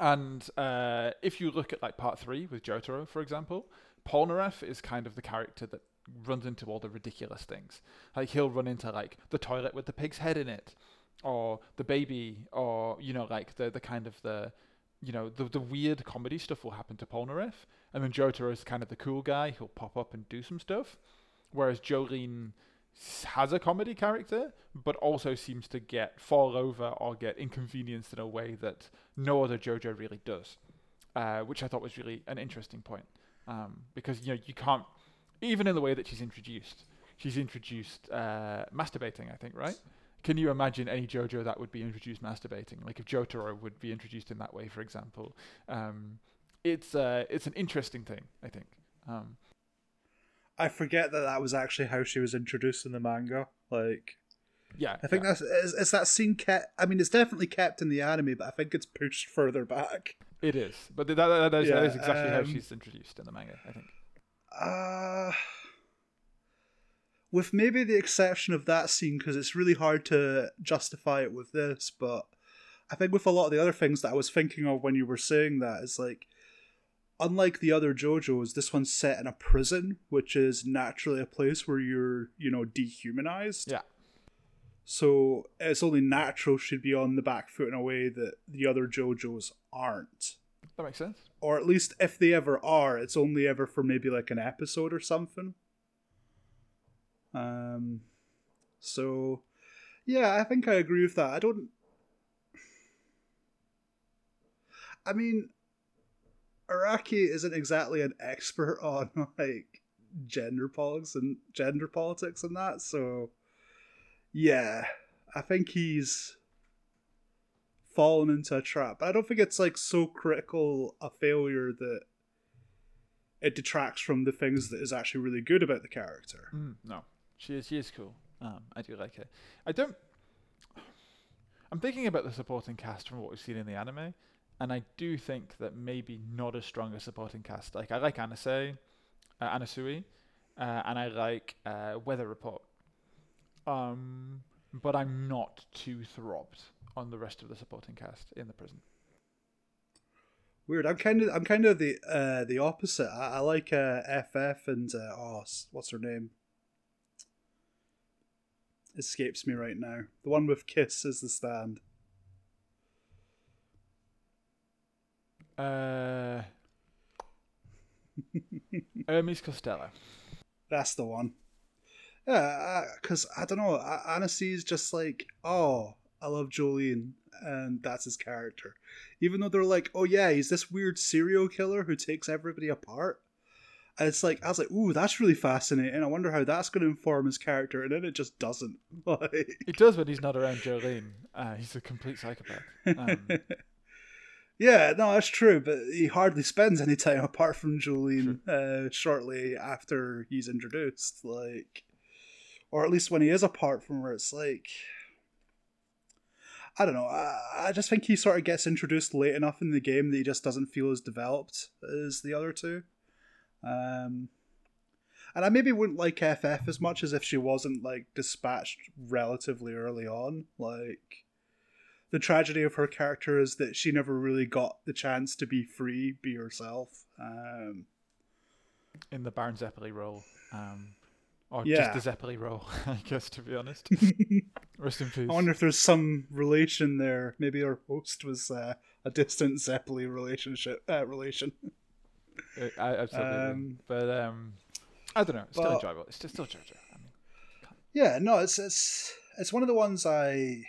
And uh, if you look at like part three with Jotaro, for example, Polnareff is kind of the character that runs into all the ridiculous things. Like he'll run into like the toilet with the pig's head in it, or the baby, or you know like the the kind of the you know the the weird comedy stuff will happen to Polnareff, and then Jotaro is kind of the cool guy. Who'll pop up and do some stuff, whereas Jolyne has a comedy character, but also seems to get fall over or get inconvenienced in a way that no other JoJo really does, uh, which I thought was really an interesting point. Um, because you know you can't, even in the way that she's introduced, she's introduced uh, masturbating. I think right. Can you imagine any JoJo that would be introduced masturbating? Like if Jotaro would be introduced in that way, for example. Um, it's uh, it's an interesting thing, I think. Um, I forget that that was actually how she was introduced in the manga. Like, yeah, I think yeah. that's is, is that scene kept. I mean, it's definitely kept in the anime, but I think it's pushed further back. it is. But that, that, that, is, Yeah, is exactly how um, she's introduced in the manga. I think. Uh, with maybe the exception of that scene, because it's really hard to justify it with this, but I think with a lot of the other things that I was thinking of when you were saying that, is like, unlike the other JoJo's, this one's set in a prison, which is naturally a place where you're, you know, dehumanized. Yeah. So it's only natural she'd be on the back foot in a way that the other JoJo's aren't That makes sense. or at least if they ever are, it's only ever for maybe like an episode or something. Um, so yeah, I think I agree with that. I don't. I mean, Araki isn't exactly an expert on like gender politics and gender politics and that, so yeah, I think he's fallen into a trap. I don't think it's like so critical a failure that it detracts from the things that is actually really good about the character. Mm, no, she is. She is cool. Um, I do like her. I don't. I'm thinking about the supporting cast from what we've seen in the anime, and I do think that maybe not as strong a supporting cast. Like I like Anase, uh, Anasui, uh, and I like uh, Weather Report. Um, but I'm not too throbbed on the rest of the supporting cast in the prison. Weird. I'm kind of I'm kind of the uh, the opposite. I, I like uh, FF and uh, oh, what's her name? Escapes me right now. The one with Kiss is the stand. Uh, Hermes Costello. That's the one. Yeah, because I don't know. Anasui is just like, oh, I love Jolyne, and that's his character. Even though they're like, oh yeah, he's this weird serial killer who takes everybody apart. And it's like, I was like, ooh, that's really fascinating. I wonder how that's going to inform his character. And then it just doesn't. Like, It does when he's not around Jolyne. Uh, he's a complete psychopath. Um, yeah, no, that's true. But he hardly spends any time apart from Jolyne uh, shortly after he's introduced. Like, or at least when he is apart from her, it's like. I don't know. I, I just think he sort of gets introduced late enough in the game that he just doesn't feel as developed as the other two. Um, and I maybe wouldn't like FF as much as if she wasn't like dispatched relatively early on. Like the tragedy of her character is that she never really got the chance to be free, be herself. Um, in the Baron Zeppeli role. Um, or Yeah. just the Zeppeli role, I guess, to be honest. Rest in peace. I wonder if there's some relation there. Maybe our host was uh, a distant Zeppeli relationship uh, relation. Uh, absolutely, um, but um, I don't know. It's still enjoyable. It's just still. I mean, yeah, no, it's it's it's one of the ones I.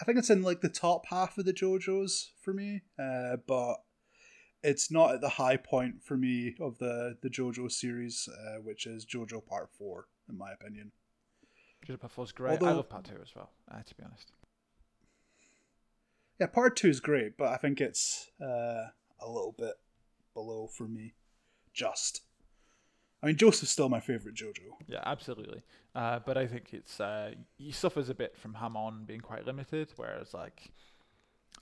I think it's in like the top half of the JoJo's for me, uh, but it's not at the high point for me of the the JoJo series, uh, which is JoJo Part Four, in my opinion. JoJo Part Four is great. Although, I love Part Two as well. Uh, to be honest. Yeah, Part Two is great, but I think it's uh, a little bit below for me. Just. I mean, Joseph's still my favorite JoJo. Yeah, absolutely. Uh, but I think it's uh, he suffers a bit from Hamon being quite limited, whereas like,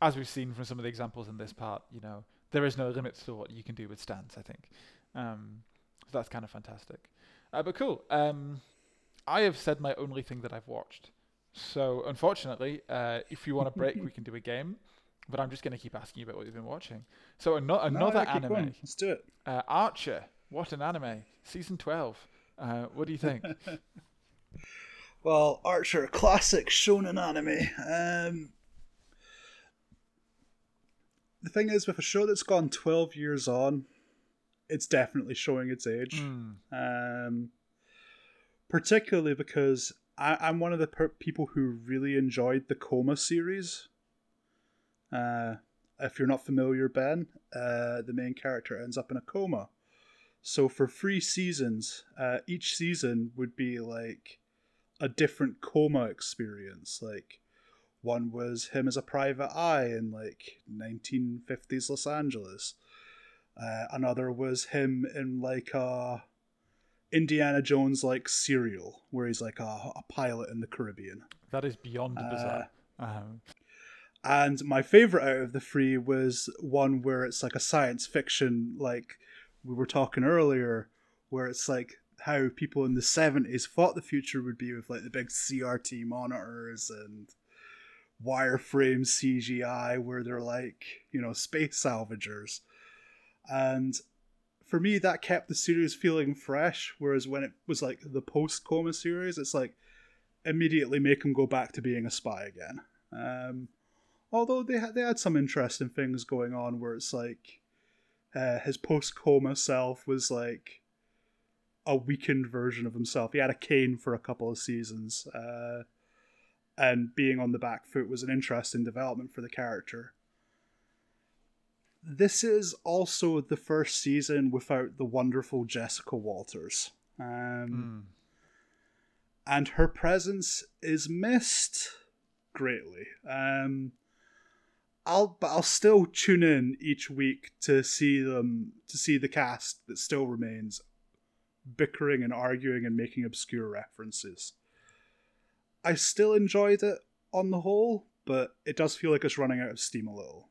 as we've seen from some of the examples in this part, you know, there is no limits to what you can do with stands. I think, um, so that's kind of fantastic. Uh, but cool. Um, I have said my only thing that I've watched. So unfortunately, uh, if you want a break, we can do a game. But I'm just going to keep asking you about what you've been watching. So an- another no, anime. Going. Let's do it. Uh, Archer. What an anime. Season 12. Uh, what do you think? well, Archer, classic shonen anime. Um, the thing is, with a show that's gone 12 years on, it's definitely showing its age. Mm. Um, particularly because I, am one of the per- people who really enjoyed the Coma series. Uh, if you're not familiar, Ben, uh, the main character ends up in a coma. So for three seasons, uh, each season would be like a different coma experience. Like one was him as a private eye in like 1950s Los Angeles. Uh, another was him in like a Indiana Jones like serial where he's like a, a pilot in the Caribbean. That is beyond uh, bizarre. Um. And my favorite out of the three was one where it's like a science fiction, like we were talking earlier, where it's like how people in the 70s thought the future would be with like the big CRT monitors and wireframe CGI where they're like, you know, space salvagers. And for me, that kept the series feeling fresh. Whereas when it was like the post coma series, it's like immediately make him go back to being a spy again. Um, although they had they had some interesting things going on where it's like uh, his post coma self was like a weakened version of himself. He had a cane for a couple of seasons. Uh, and being on the back foot was an interesting development for the character. This is also the first season without the wonderful Jessica Walters. Um, mm. And her presence is missed greatly. Um, I'll but I'll still tune in each week to see them to see the cast that still remains bickering and arguing and making obscure references. I still enjoyed it on the whole, but it does feel like it's running out of steam a little.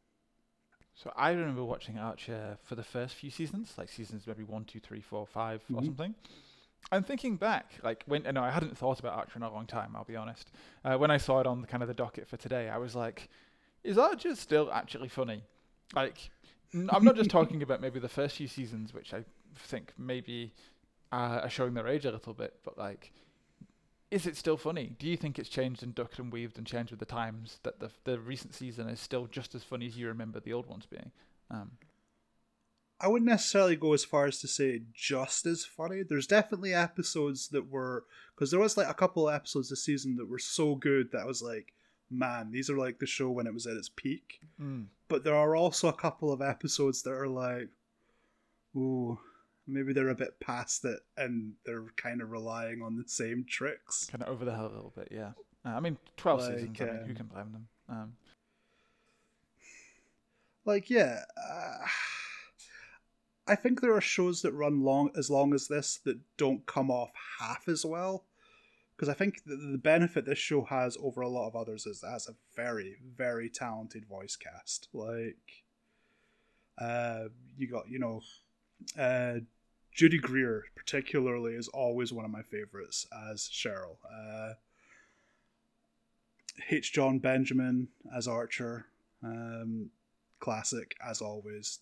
So I remember watching Archer for the first few seasons, like seasons maybe one, two, three, four, five, mm-hmm. or something. And thinking back, like when no, I hadn't thought about Archer in a long time. I'll be honest. Uh, when I saw it on the kind of the docket for today, I was like, "Is Archer still actually funny?" Like, I'm not just talking about maybe the first few seasons, which I think maybe uh, are showing their age a little bit, but like is it still funny? Do you think it's changed and ducked and weaved and changed with the times that the the recent season is still just as funny as you remember the old ones being? Um, I wouldn't necessarily go as far as to say just as funny. There's definitely episodes that were because there was like a couple of episodes this season that were so good that I was like, man, these are like the show when it was at its peak. Mm. But there are also a couple of episodes that are like, ooh, maybe they're a bit past it and they're kind of relying on the same tricks. Kind of over the hill a little bit, yeah. Uh, I mean, 12 like, seasons, I mean, who um, can blame them? Um, like, yeah. Uh, I think there are shows that run long as long as this that don't come off half as well. Because I think the, benefit this show has over a lot of others is it has a very, very talented voice cast. Like, uh, you got, you know, uh, Judy Greer, particularly, is always one of my favorites as Cheryl. Uh, H. Jon Benjamin as Archer, um, classic as always.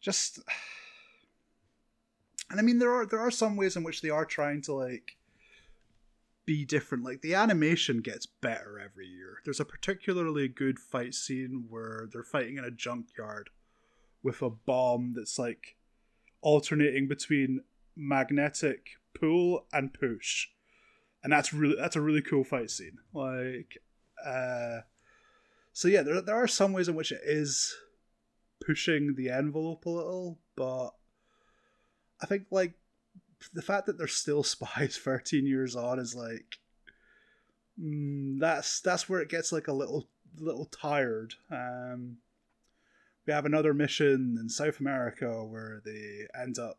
Just, and I mean, there are there are some ways in which they are trying to like be different. Like the animation gets better every year. There's a particularly good fight scene where they're fighting in a junkyard with a bomb that's like alternating between magnetic pull and push. And that's really that's a really cool fight scene. Like uh so yeah, there there are some ways in which it is pushing the envelope a little, but I think like the fact that they're still spies 13 years on is like mm, that's that's where it gets like a little little tired um we have another mission in south america where they end up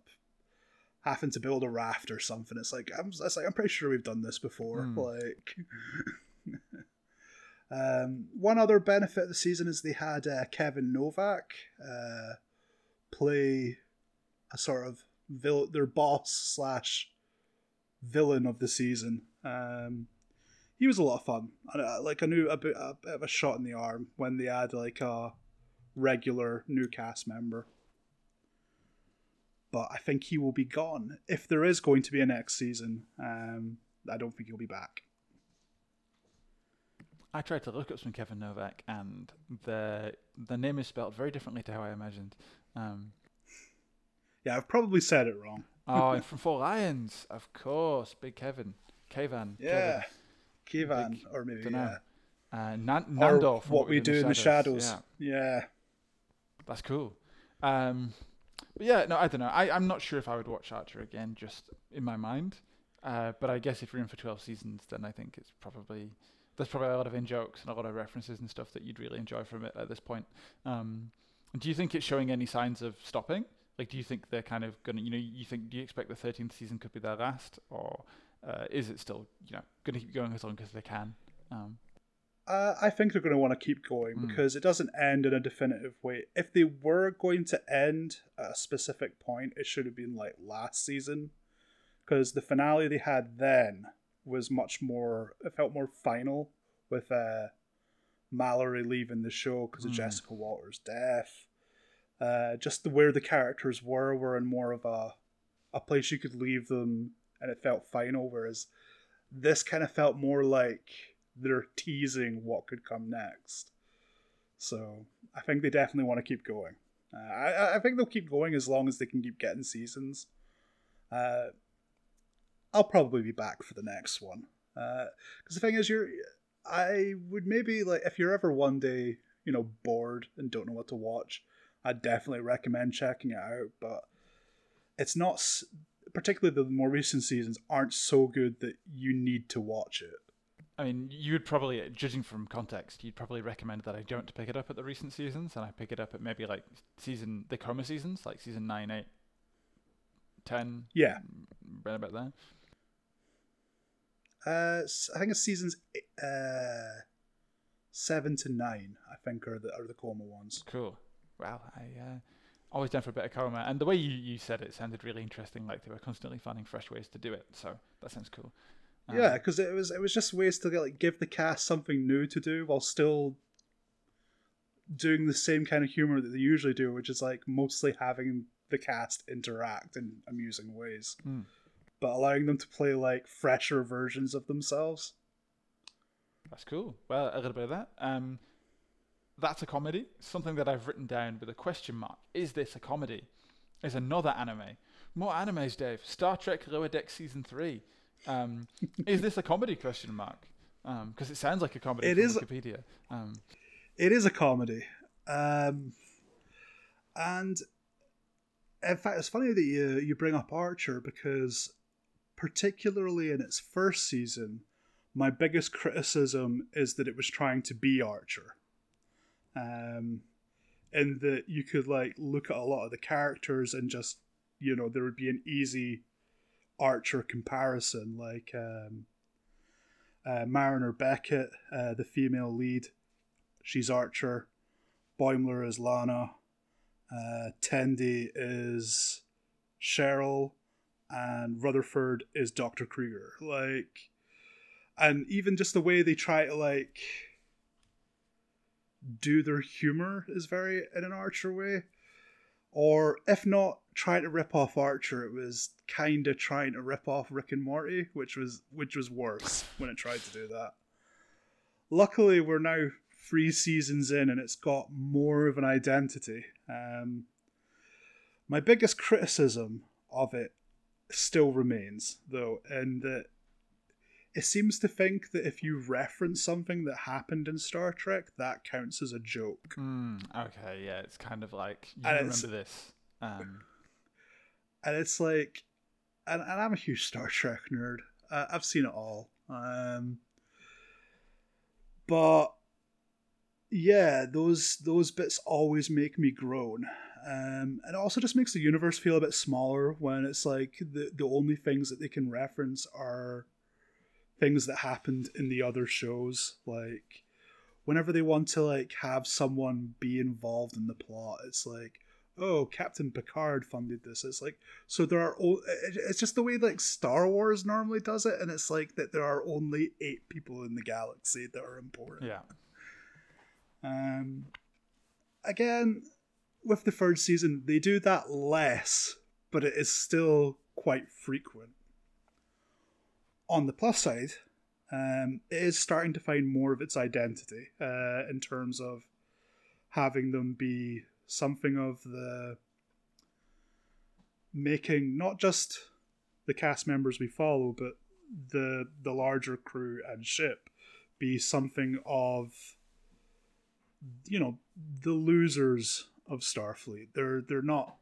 having to build a raft or something it's like i'm it's like i'm pretty sure we've done this before mm. like um one other benefit of the season is they had uh, Kayvan Novak uh play a sort of their boss slash villain of the season. Um, he was a lot of fun. Uh, like I knew a bit, a bit of a shot in the arm when they had like a regular new cast member. But I think he will be gone if there is going to be a next season. Um, I don't think he'll be back. I tried to look up some Kayvan Novak, and the the name is spelled very differently to how I imagined. Um, yeah, I've probably said it wrong. oh, and from Four Lions, of course, Big Kevin, Kevan. Yeah, Kevan, Big, or maybe yeah. Uh, Nan- Nandor or what, what, we do in the shadows. Shadows. Yeah. yeah, that's cool. Um, but yeah, no, I don't know. I, I'm not sure if I would watch Archer again, just in my mind. Uh, but I guess if you're in for 12 seasons, then I think it's probably there's probably a lot of in jokes and a lot of references and stuff that you'd really enjoy from it at this point. Um, do you think it's showing any signs of stopping? Like, do you think they're kind of gonna, you know, you think, do you expect the 13th season could be their last, or uh, is it still, you know, gonna keep going as long as they can? Um, uh, I think they're going to want to keep going mm. because it doesn't end in a definitive way. If they were going to end at a specific point, it should have been like last season, because the finale they had then was much more. It felt more final with uh, Mallory leaving the show because mm. of hmm. Jessica Walter's death. Uh, just the, where the characters were were in more of a a place you could leave them and it felt final whereas this kind of felt more like they're teasing what could come next. So i think they definitely want to keep going. Uh, I, I think they'll keep going as long as they can keep getting seasons. Uh, i'll probably be back for the next one. Because uh, the thing is you're i would maybe like if you're ever one day you know bored and don't know what to watch I definitely recommend checking it out. But it's not, particularly the more recent seasons, aren't so good that you need to watch it. I mean, you would probably, judging from context, you'd probably recommend that I don't pick it up at the recent seasons, and I pick it up at maybe like season the coma seasons, like season nine, eight, ten. Yeah, right about there. Uh, I think it's seasons uh, seven to nine. I think are the are the coma ones. Cool well, I uh, always down for a bit of karma. And the way you, you said it sounded really interesting. Like they were constantly finding fresh ways to do it. So that sounds cool. Um, yeah, because it was it was just ways to like give the cast something new to do while still doing the same kind of humor that they usually do, which is like mostly having the cast interact in amusing ways, mm. but allowing them to play like fresher versions of themselves. That's cool. Well, a little bit of that. Um, that's a comedy. Something that I've written down with a question mark. Is this a comedy? Is another anime. More animes, Dave. Star Trek Lower Deck Season 3. Um, is this a comedy? Question mark. Because um, it sounds like a comedy it is Wikipedia. Um, it is a comedy. Um, and in fact, it's funny that you, you bring up Archer because, particularly in its first season, my biggest criticism is that it was trying to be Archer um, and that you could like look at a lot of the characters and just you know there would be an easy Archer comparison, like um, uh, Mariner Beckett, uh, the female lead, she's Archer. Boimler is Lana. Uh, Tendi is Cheryl, and Rutherford is Doctor Krieger. Like, and even just the way they try to like do their humor is very in an Archer way. or if not trying to rip off Archer, it was kind of trying to rip off Rick and Morty, which was which was worse when it tried to do that. Luckily, we're now three seasons in, and it's got more of an identity. Um, my biggest criticism of it still remains, though, in that it seems to think that if you reference something that happened in Star Trek, that counts as a joke. Mm, okay, yeah, it's kind of like you and remember this. Um. And it's like, and, and I'm a huge Star Trek nerd. Uh, I've seen it all. Um, but yeah, those those bits always make me groan. Um, and it also just makes the universe feel a bit smaller when it's like the the only things that they can reference are things that happened in the other shows. Like whenever they want to like have someone be involved in the plot, it's like, oh, Captain Picard funded this. It's like so there are. It's just the way like Star Wars normally does it, and it's like that there are only eight people in the galaxy that are important. Yeah. Um. Again, with the third season, they do that less, but it is still quite frequent. On the plus side, um, it is starting to find more of its identity uh, in terms of having them be something of the making not just the cast members we follow, but the the larger crew and ship be something of you know the losers of Starfleet. They're they're not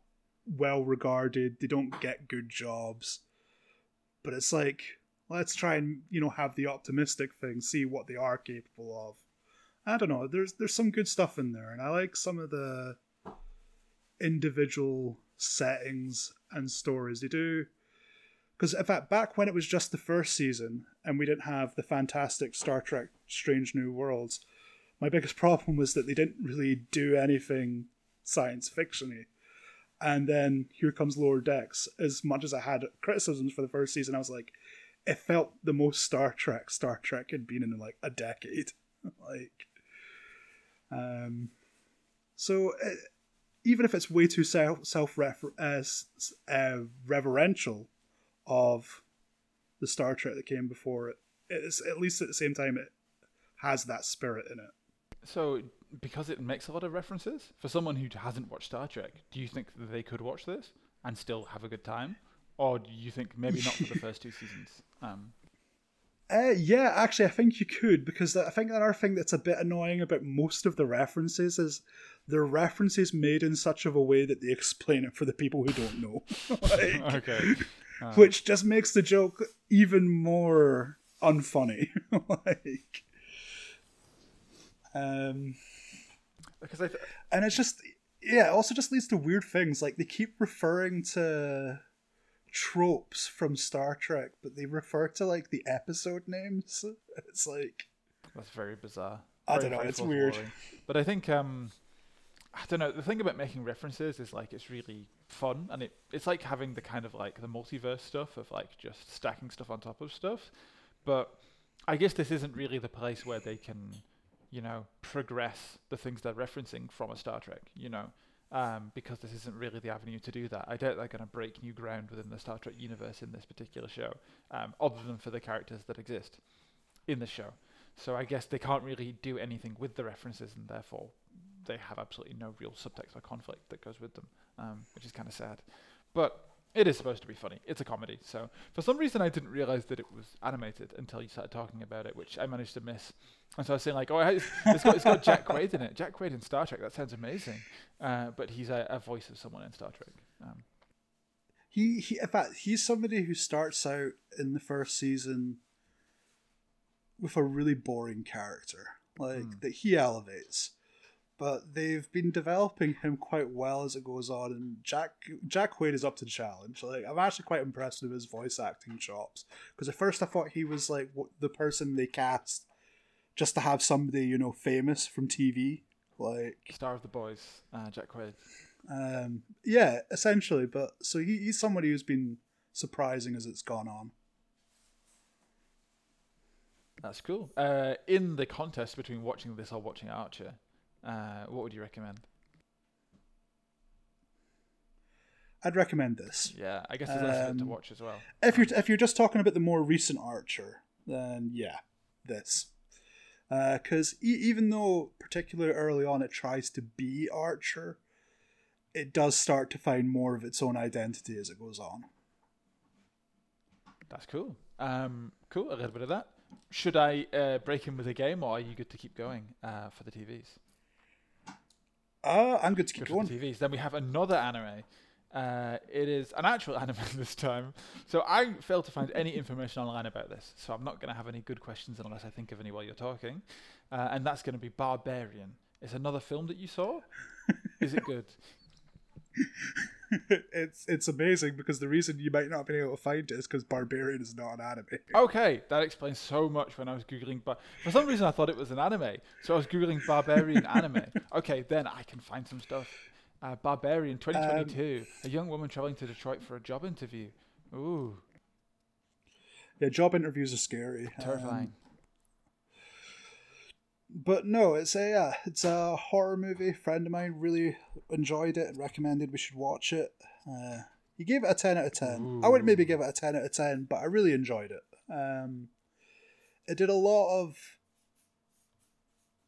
well regarded. They don't get good jobs. But it's like let's try and you know have the optimistic thing, see what they are capable of. I don't know. There's there's some good stuff in there, and I like some of the individual settings and stories they do. Because in fact, back when it was just the first season and we didn't have the fantastic Star Trek Strange New Worlds, my biggest problem was that they didn't really do anything science fictiony. And then here comes Lower Decks. As much as I had criticisms for the first season, I was like, it felt the most Star Trek Star Trek had been in like a decade. like, um, so it, uh, even if it's way too self self uh, uh, reverential of the Star Trek that came before it, it's at least at the same time it has that spirit in it. So, because it makes a lot of references, for someone who hasn't watched Star Trek, do you think that they could watch this and still have a good time? Or do you think maybe not for the first two seasons? Um, uh, yeah, actually, I think you could because I think another thing that's a bit annoying about most of the references is they're references made in such of a way that they explain it for the people who don't know. like, okay. Uh, which just makes the joke even more unfunny. like, um, because I th- and it's just yeah, it also just leads to weird things. Like they keep referring to tropes from Star Trek, but they refer to like the episode names. It's like that's very bizarre. I don't know. It's weird. But I think um, I don't know. The thing about making references is like it's really fun, and it it's like having the kind of like the multiverse stuff of like just stacking stuff on top of stuff. But I guess this isn't really the place where they can you know, progress the things they're referencing from a Star Trek, you know, um, because this isn't really the avenue to do that. I doubt they're going to break new ground within the Star Trek universe in this particular show, um, other than for the characters that exist in the show. So I guess they can't really do anything with the references, and therefore they have absolutely no real subtext or conflict that goes with them, um, which is kind of sad. But it is supposed to be funny. It's a comedy. So for some reason, I didn't realize that it was animated until you started talking about it, which I managed to miss. And so I was saying like, oh, it's, it's got, it's got Jack Quaid in it. Jack Quaid in Star Trek. That sounds amazing. Uh, but he's a, a, voice of someone in Star Trek. Um, he, he, in fact, he's somebody who starts out in the first season with a really boring character, like mm. that he elevates but they've been developing him quite well as it goes on. And Jack Jack Quaid is up to the challenge. Like I'm actually quite impressed with his voice acting chops because at first I thought he was like the person they cast just to have somebody you know famous from TV, like star of the boys, uh, Jack Quaid. Um, yeah, essentially. But so he, he's somebody who's been surprising as it's gone on. That's cool. Uh, in the contest between watching this or watching Archer, uh, what would you recommend? I'd recommend this. Yeah, I guess there's less of it to Um, watch as well. If you're if you're just talking about the more recent Archer, then yeah, this. Because e- even though particularly early on it tries to be Archer, it does start to find more of its own identity as it goes on. That's cool. Um, cool. A little bit of that. Should I uh, break in with a game, or are you good to keep going uh, for the TVs? Uh, I'm good to keep Good going. TVs. Then we have another anime. Uh, it is an actual anime this time. So I failed to find any information online about this. So I'm not going to have any good questions unless I think of any while you're talking. Uh, and that's going to be Barbarian. It's another film that you saw. is it good? it's it's amazing because the reason you might not have been able to find it is because Barbarian is not an anime. Okay, that explains so much when I was googling. But for some reason, I thought it was an anime, so I was googling barbarian anime. Okay, then I can find some stuff. Uh, barbarian 2022. a young woman traveling to Detroit for a job interview. Ooh, Yeah, job interviews are scary. Um, terrifying. But no, it's a yeah, it's a horror movie. A friend of mine really enjoyed it and recommended we should watch it. Uh, he gave it a ten out of ten. I would maybe give it a ten out of ten, but I really enjoyed it. Um, it did a lot of,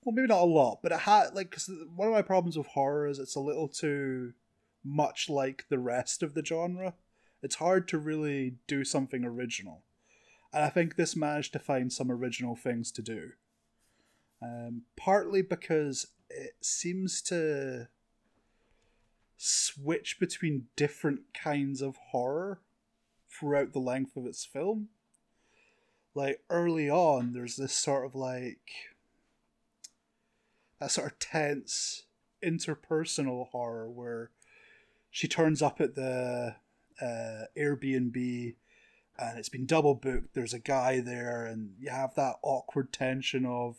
well, maybe not a lot, but it had like 'cause one of my problems with horror is it's a little too much like the rest of the genre. It's hard to really do something original, and I think this managed to find some original things to do um, partly because it seems to switch between different kinds of horror throughout the length of its film. Like early on, there's this sort of like that sort of tense interpersonal horror where she turns up at the uh, Airbnb and it's been double booked. There's a guy there, and you have that awkward tension of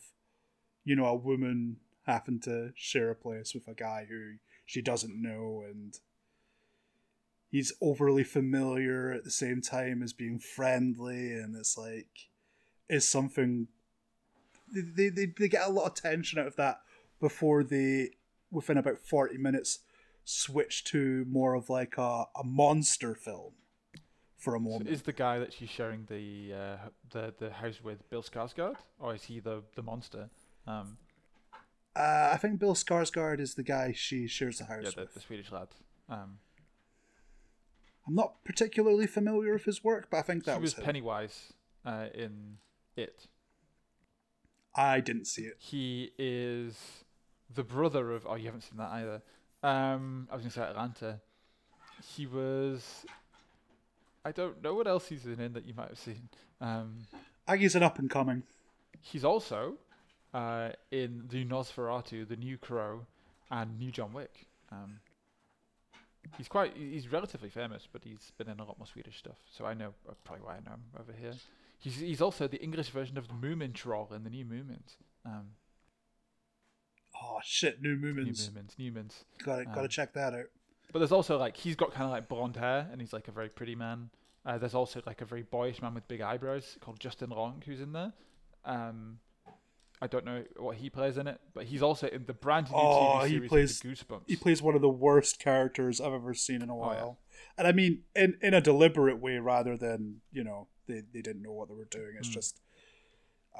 you know, a woman having to share a place with a guy who she doesn't know and he's overly familiar at the same time as being friendly and it's like is something they, they, they get a lot of tension out of that before they within about 40 minutes switch to more of like a, a monster film for a So moment is the guy that she's sharing the uh, the the house with Bill Skarsgård, or is he the the monster? Um, uh, i think bill skarsgård is the guy she shares the house yeah, the, with the Swedish lad. Um, I'm not particularly familiar with his work, but I think that he was him. Pennywise uh, in It. I didn't see it. He is the brother of. Oh, you haven't seen that either. Um, I was gonna say Atlanta. He was. I don't know what else he's been in that you might have seen. Um, Aggie's an up and coming. he's also uh, in the Nosferatu, the New Crow, and New John Wick. Um, he's quite. He's relatively famous, but he's been in a lot more Swedish stuff. So I know uh, probably why I know him over here. He's he's also the English version of the Moomin Troll in the New Moomins. Um, Oh shit, New New Moomins. Moomins, Newmans. Gotta gotta Um, check that out. But there's also like he's got kind of like blonde hair and he's like a very pretty man. Uh, there's also like a very boyish man with big eyebrows called Justin Long who's in there. Um, I don't know what he plays in it, but he's also in the brand new Oh, TV he series plays- the Goosebumps. He plays one of the worst characters I've ever seen in a Oh, yeah. while. And I mean in in a deliberate way rather than, you know, they, they didn't know what they were doing. It's Mm. just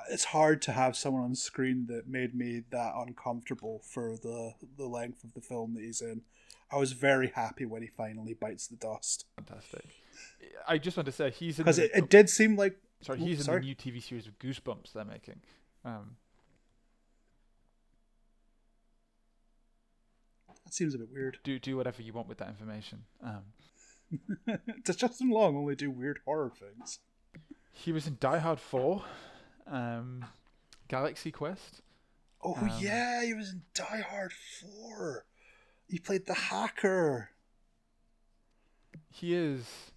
it's hard to have someone on screen that made me that uncomfortable for the the length of the film that he's in. I was very happy when he finally bites the dust. Fantastic. I just want to say he's in Because the, it, it did seem like sorry he's in the new TV series of Goosebumps they're making. Um, that seems a bit weird. do do whatever you want with that information. Um, Does Justin Long only do weird horror things? he was in Die Hard Four, um, Galaxy Quest. Oh Um, yeah, he was in Die Hard Four. He played the hacker. He is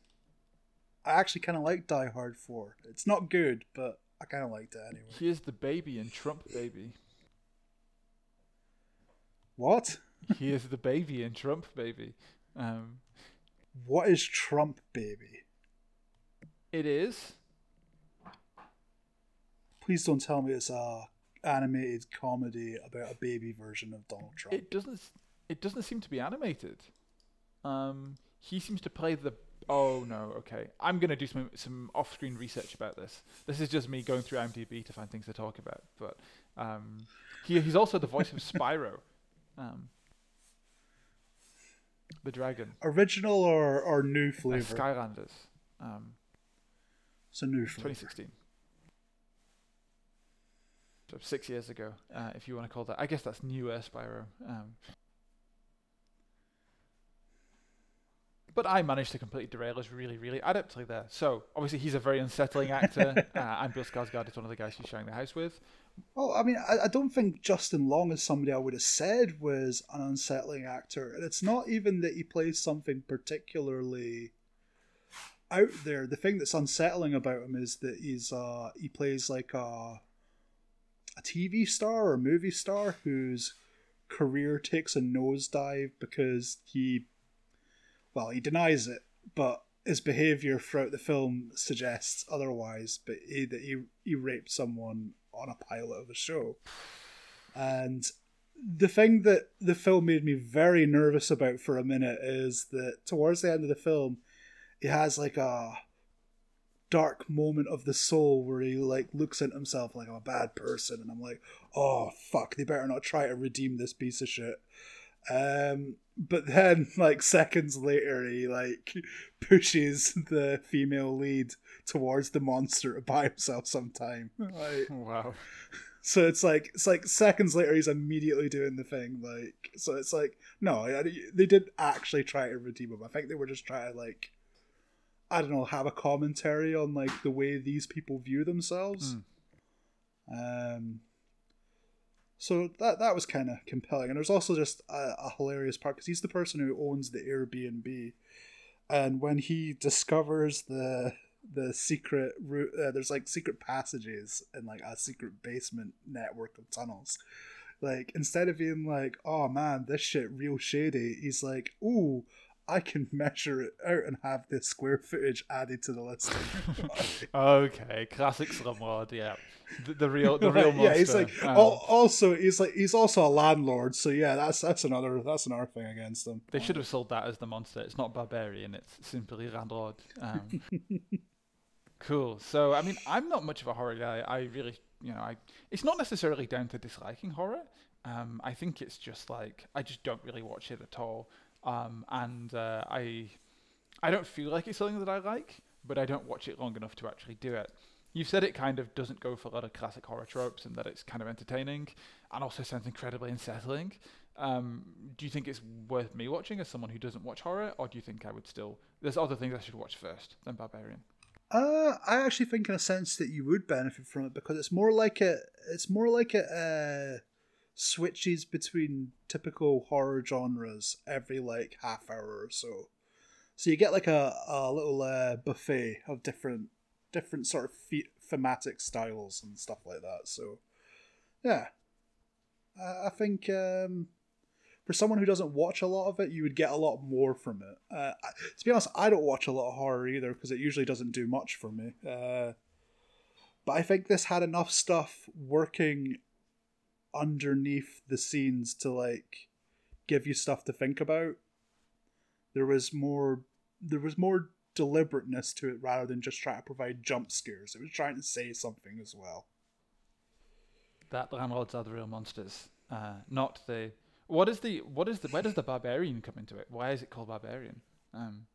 I actually kind of like Die Hard Four. It's not good, but I kind of liked it anyway. he is the baby in Trump Baby. What? He is the baby in Trump Baby. Um, What is Trump Baby? it is. Please don't tell me it's a animated comedy about a baby version of Donald Trump. It doesn't. It doesn't seem to be animated. Um, he seems to play the. Oh no, okay. I'm gonna do some some off-screen research about this. This is just me going through IMDb to find things to talk about. But um, he he's also the voice of Spyro, um, the dragon. Original or or new Uh, flavor? Skylanders. Um, it's a new flavor. 2016. So six years ago, uh, if you want to call that. I guess that's newer Spyro. Um, but I managed to completely derail us really, really adeptly there. So obviously he's a very unsettling actor, uh, and Bill Skarsgård is one of the guys she's sharing the house with. Well, I mean, I, I don't think Justin Long is somebody I would have said was an unsettling actor, and it's not even that he plays something particularly out there. The thing that's unsettling about him is that he's uh he plays like a a TV star or movie star whose career takes a nosedive because he well he denies it, but his behavior throughout the film suggests otherwise. But he that he he raped someone on a pilot of a show, and the thing that the film made me very nervous about for a minute is that towards the end of the film, he has like a dark moment of the soul where he like looks at himself like I'm a bad person, and I'm like, oh fuck, they better not try to redeem this piece of shit. Um, but then like seconds later, he like pushes the female lead towards the monster to buy himself some time. Like, Wow. so it's like it's like seconds later he's immediately doing the thing. Like so it's like no, they didn't actually try to redeem him. I think they were just trying to like I don't know have a commentary on like the way these people view themselves. Um. So that that was kind of compelling, and there's also just a, a hilarious part because he's the person who owns the Airbnb, and when he discovers the the secret route, uh, there's like secret passages and like a secret basement network of tunnels. Like instead of being like, "Oh man, this shit real shady," he's like, "Ooh, I can measure it out and have this square footage added to the listing." Okay, classic slumlord. Yeah, the, the real, the real Right, monster. yeah, he's like Um, also he's like he's also a landlord, so yeah, that's that's another that's another thing against them. They should have sold that as the monster. It's not barbarian. It's simply landlord. Um, cool. So I mean, I'm not much of a horror guy. I really, you know, I. It's not necessarily down to disliking horror. Um, I think it's just like I just don't really watch it at all. Um, and uh, I, I don't feel like it's something that I like, but I don't watch it long enough to actually do it. You've said it kind of doesn't go for a lot of classic horror tropes and that it's kind of entertaining and also sounds incredibly unsettling. Um, do you think it's worth me watching as someone who doesn't watch horror, or do you think I would still? There's other things I should watch first than Barbarian. Uh, I actually think in a sense that you would benefit from it because it's more like a, It's more like it uh, switches between typical horror genres every like half hour or so. So you get like a, a little uh, buffet of different different sort of the- thematic styles and stuff like that. So yeah, I, I think um, for someone who doesn't watch a lot of it, you would get a lot more from it. Uh, I- to be honest, I don't watch a lot of horror either because it usually doesn't do much for me. Uh, but I think this had enough stuff working underneath the scenes to like give you stuff to think about. There was more. There was more deliberateness to it rather than just trying to provide jump scares. It was trying to say something as well. That landlords are the real monsters, uh, not the. What is the? What is the? Where does the barbarian come into it? Why is it called barbarian? Um,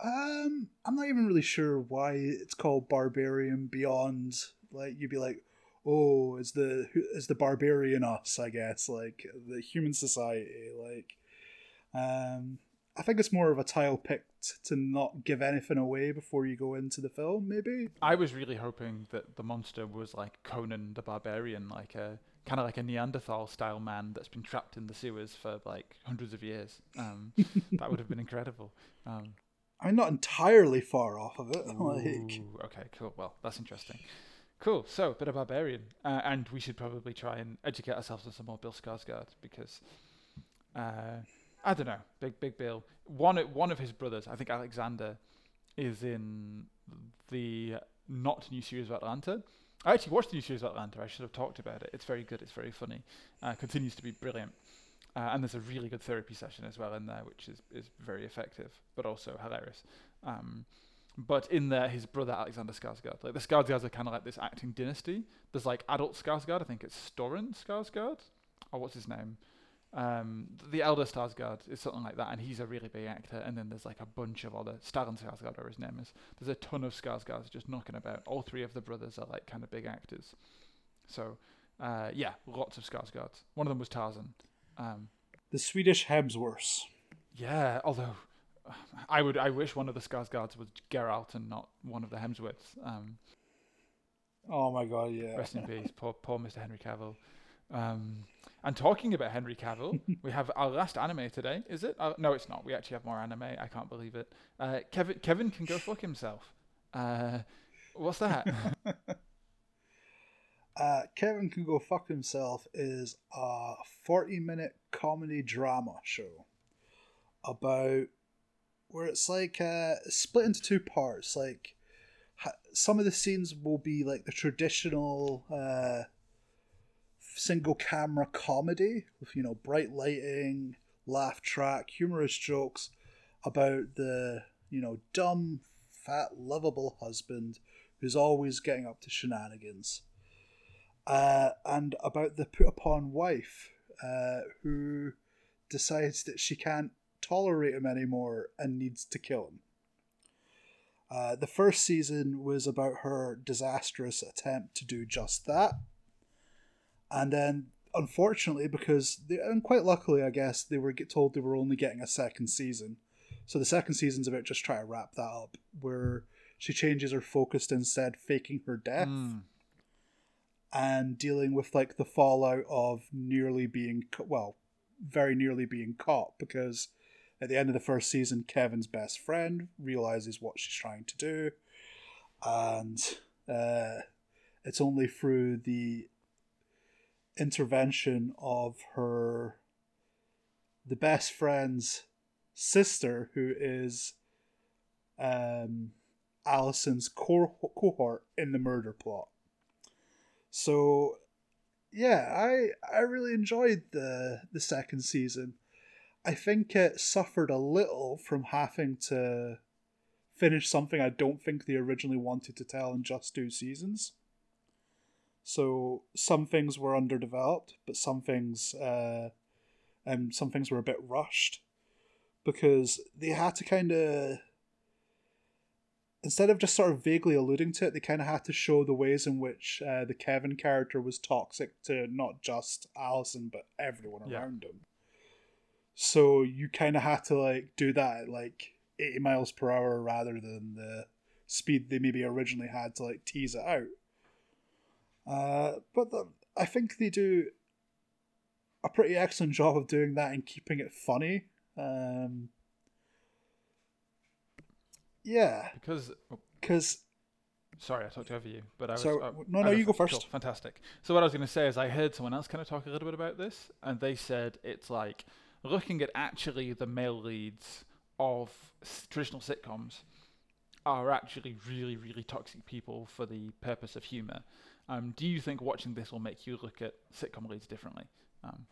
Um, I'm not even really sure why it's called Barbarian Beyond. Like you'd be like, oh, is the is the barbarian us? I guess like the human society. Like, um, I think it's more of a tile picked to not give anything away before you go into the film. Maybe. I was really hoping that the monster was like Conan the Barbarian, like a kind of like a Neanderthal style man that's been trapped in the sewers for like hundreds of years. Um, that would have been incredible. Um, I'm not entirely far off of it. like, okay, cool. Well, that's interesting. Cool. So, a bit of barbarian, uh, and we should probably try and educate ourselves on some more Bill Skarsgård because uh, I don't know, Big Big Bill. One one of his brothers, I think Alexander, is in the not new series of Atlanta. I actually watched the new series of Atlanta. I should have talked about it. It's very good. It's very funny. Uh, continues to be brilliant. Uh, and there's a really good therapy session as well in there, which is, is very effective, but also hilarious. Um, but in there, his brother Alexander Skarsgård, like the Skarsgårds are kind of like this acting dynasty. There's like adult Skarsgård, I think it's Storin Skarsgård, or what's his name? Um, the elder Skarsgård is something like that, and he's a really big actor. And then there's like a bunch of other Stellan Skarsgård, or his name is. There's a ton of Skarsgårds just knocking about. All three of the brothers are like kind of big actors. So uh, yeah, lots of Skarsgårds. One of them was Tarzan. Um, the Swedish Hemsworths. Yeah, although I would, I wish one of the Skarsgårds was Geralt and not one of the Hemsworths. Um, oh my god, yeah. Rest in peace, poor, poor Mr. Henry Cavill. Um, and talking about Henry Cavill, we have our last anime today. Is it? Uh, no, it's not. We actually have more anime. I can't believe it. Uh, Kevin, Kevin can go fuck himself. Uh, what's that? Uh, Kevin Can Go Fuck Himself is a 40 minute comedy drama show about where it's like uh, split into two parts. Like some of the scenes will be like the traditional uh, single camera comedy with, you know, bright lighting, laugh track, humorous jokes about the, you know, dumb, fat, lovable husband who's always getting up to shenanigans uh, and about the put upon wife uh, who decides that she can't tolerate him anymore and needs to kill him. Uh, the first season was about her disastrous attempt to do just that. And then, unfortunately, because, they, and quite luckily, I guess, they were told they were only getting a second season. So the second season's about just trying to wrap that up, where she changes her focus to instead faking her death. Mm and dealing with like the fallout of nearly being well, very nearly being caught because at the end of the first season, Kevin's best friend realizes what she's trying to do, and uh, it's only through the intervention of her the best friend's sister who is um Allison's cohort in the murder plot so yeah, I I really enjoyed the the second season. I think it suffered a little from having to finish something I don't think they originally wanted to tell in just two seasons. So some things were underdeveloped, but some things uh, and some things were a bit rushed because they had to kind of instead of just sort of vaguely alluding to it, they kind of had to show the ways in which uh, the Kevin character was toxic to not just Allison but everyone yeah. around him. So you kind of had to like do that at like 80 miles per hour rather than the speed they maybe originally had to like tease it out. Uh, but the, I think they do a pretty excellent job of doing that and keeping it funny. Um, yeah. Because. Because. Sorry, I talked over you, but I was. So, uh, no, no, you go first. Cool, fantastic. So what I was going to say is, I heard someone else kind of talk a little bit about this, and they said it's like looking at actually the male leads of traditional sitcoms are actually really, really toxic people for the purpose of humor. Um, do you think watching this will make you look at sitcom leads differently? Um,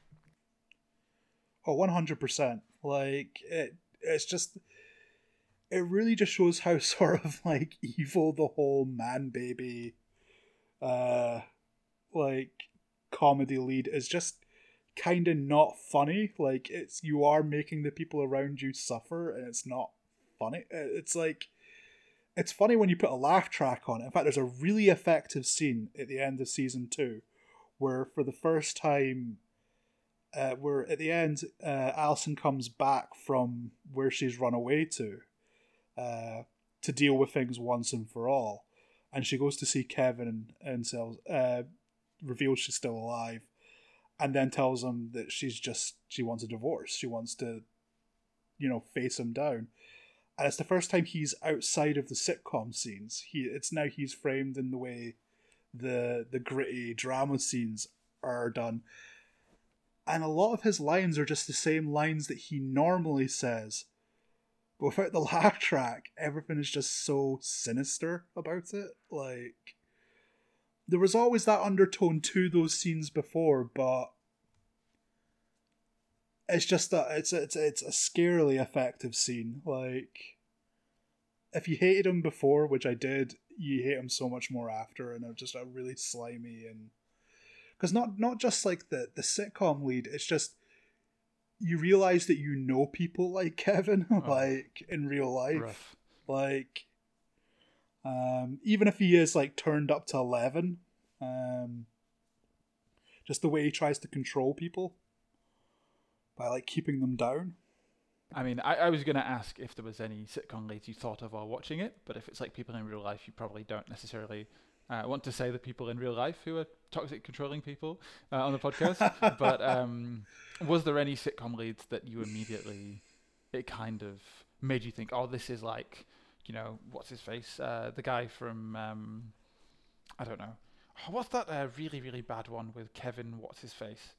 oh, 100%. Like, it, it's just it really just shows how sort of like evil the whole man baby uh like comedy lead is just kind of not funny like it's you are making the people around you suffer and it's not funny. It's like it's funny when you put a laugh track on in fact there's a really effective scene at the end of season 2 where for the first time uh, where at the end uh, Allison comes back from where she's run away to uh, to deal with things once and for all. And she goes to see Kevin and tells, uh, reveals she's still alive, and then tells him that she's just she wants a divorce. She wants to, you know, face him down. And it's the first time he's outside of the sitcom scenes. He it's now he's framed in the way the the gritty drama scenes are done. And a lot of his lines are just the same lines that he normally says but without the laugh track, everything is just so sinister about it. Like, there was always that undertone to those scenes before, but it's just that it's it's it's a scarily effective scene. Like, if you hated him before, which I did, you hate him so much more after, and it's just a really slimy and because not not just like the the sitcom lead, it's just you realize that you know people like Kevin, oh, like in real life, rough. like. Um, even if he is like turned up to eleven, um, just the way he tries to control people by like keeping them down. I mean, I, I was going to ask if there was any sitcom leads you thought of while watching it, but if it's like people in real life, you probably don't necessarily uh, want to say the people in real life who are toxic controlling people uh, on the podcast. but um, was there any sitcom leads that you immediately it kind of made you think, oh, this is like, you know, what's his face, uh, the guy from um, I don't know, what's that uh, really really bad one with Kevin? What's his face?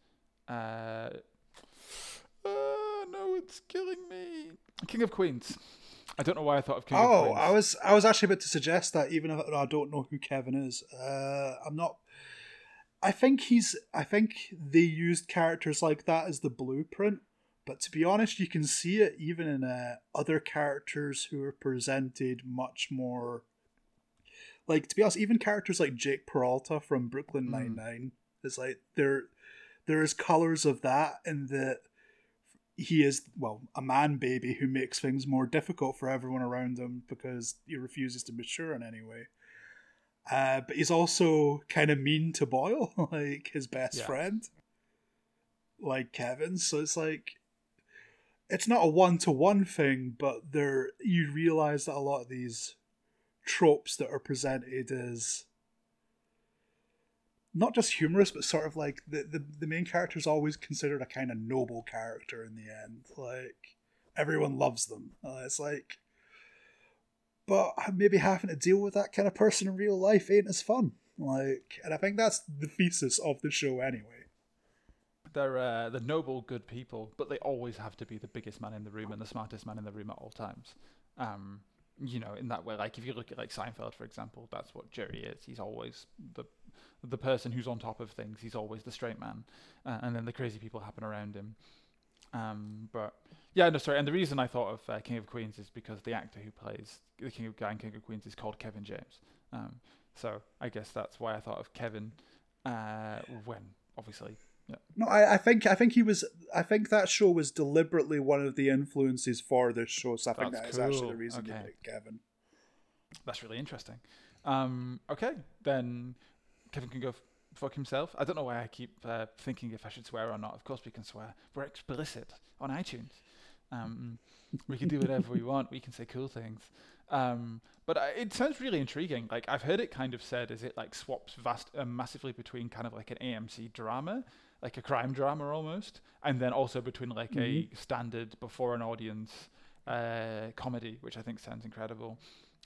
Uh, uh, no, it's killing me. King of Queens. I don't know why I thought of King oh, of Queens. I was I was actually about to suggest that even if I don't know who Kevin is. Uh, I'm not. I think he's. I think they used characters like that as the blueprint. But to be honest, you can see it even in uh, other characters who are presented much more. Like to be honest, even characters like Jake Peralta from Brooklyn Nine Nine mm. is like there. There is colors of that in that he is well a man baby who makes things more difficult for everyone around him because he refuses to mature in any way. Uh, but he's also kind of mean to Boyle, like his best yeah. friend, like Kevin. So it's like it's not a one to one thing, but there you realize that a lot of these tropes that are presented as not just humorous, but sort of like the, the, the main character is always considered a kind of noble character in the end. Like everyone loves them. Uh, it's like, but maybe having to deal with that kind of person in real life ain't as fun. Like, and I think that's the thesis of the show anyway. They're uh, the noble, good people, but they always have to be the biggest man in the room and the smartest man in the room at all times. Um, you know, in that way, like if you look at like Seinfeld, for example, that's what Jerry is. He's always the the person who's on top of things. He's always the straight man, uh, and then the crazy people happen around him. Um, but yeah, no, sorry. And the reason I thought of uh, King of Queens is because the actor who plays the King of Guy and King of Queens is called Kevin James. Um, so I guess that's why I thought of Kevin uh, when obviously. Yeah. No, I, I think I think he was. I think that show was deliberately one of the influences for this show. So I think that's that cool. is actually the reason okay. you picked Kevin. That's really interesting. Um, okay, then Kevin can go f- fuck himself. I don't know why I keep uh, thinking if I should swear or not. Of course we can swear. We're explicit on iTunes. Um, we can do whatever we want. We can say cool things. Um, but uh, it sounds really intriguing. Like I've heard it kind of said is it like swaps vast uh, massively between kind of like an AMC drama, like a crime drama almost, and then also between like mm-hmm. a standard before an audience uh, comedy, which I think sounds incredible.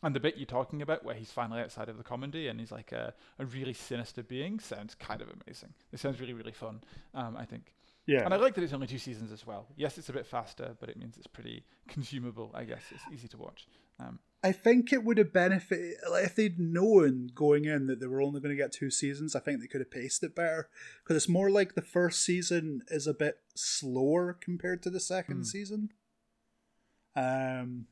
And the bit you're talking about, where he's finally outside of the comedy and he's like a, a really sinister being, sounds kind of amazing. It sounds really, really fun, um, I think. Yeah. And I like that it's only two seasons as well. Yes, it's a bit faster, but it means it's pretty consumable, I guess. It's easy to watch. Um, I think it would have benefited like, if they'd known going in that they were only going to get two seasons. I think they could have paced it better because it's more like the first season is a bit slower compared to the second mm. season. Um,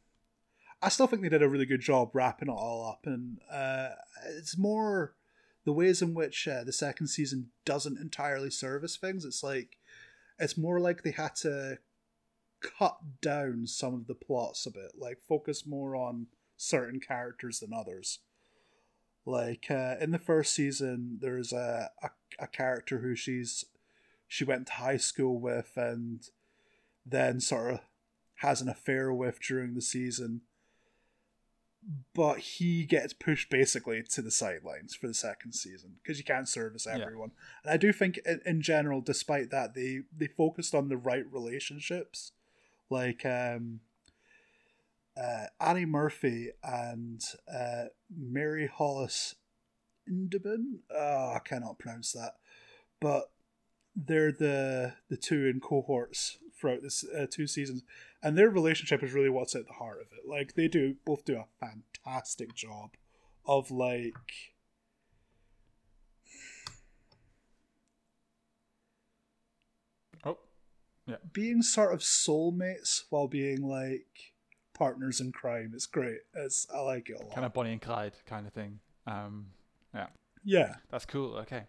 I still think they did a really good job wrapping it all up, and uh, it's more the ways in which uh, the second season doesn't entirely service things. It's like it's more like they had to cut down some of the plots a bit, like focus more on certain characters than others. Like uh, in the first season, there's a, a a character who she's she went to high school with, and then sort of has an affair with during the season but he gets pushed basically to the sidelines for the second season because you can't service everyone. Yeah. And I do think, in, in, general, despite that, they they focused on the right relationships, like um, uh, Annie Murphy and uh, Mary Hollis Inboden. Oh, I cannot pronounce that, but they're the the two in cohorts throughout this uh, two seasons, and their relationship is really what's at the heart of it. Like they do both do a fantastic job of like. Oh, Yeah. being sort of soulmates while being like partners in crime. It's great. It's I like it a lot. Kind of Bonnie and Clyde kind of thing. Um, yeah. yeah. That's cool. Okay.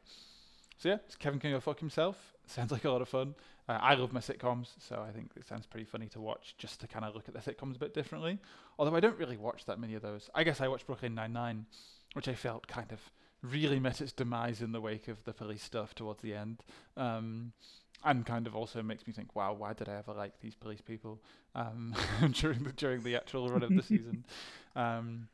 So yeah, it's Kevin can go fuck himself. Sounds like a lot of fun. Uh, I love my sitcoms, so I think it sounds pretty funny to watch just to kind of look at the sitcoms a bit differently. Although I don't really watch that many of those. I guess I watched Brooklyn Nine Nine, which I felt kind of really met its demise in the wake of the police stuff towards the end. Um, and kind of also makes me think, wow, why did I ever like these police people um, during the during the actual run of the season? Um,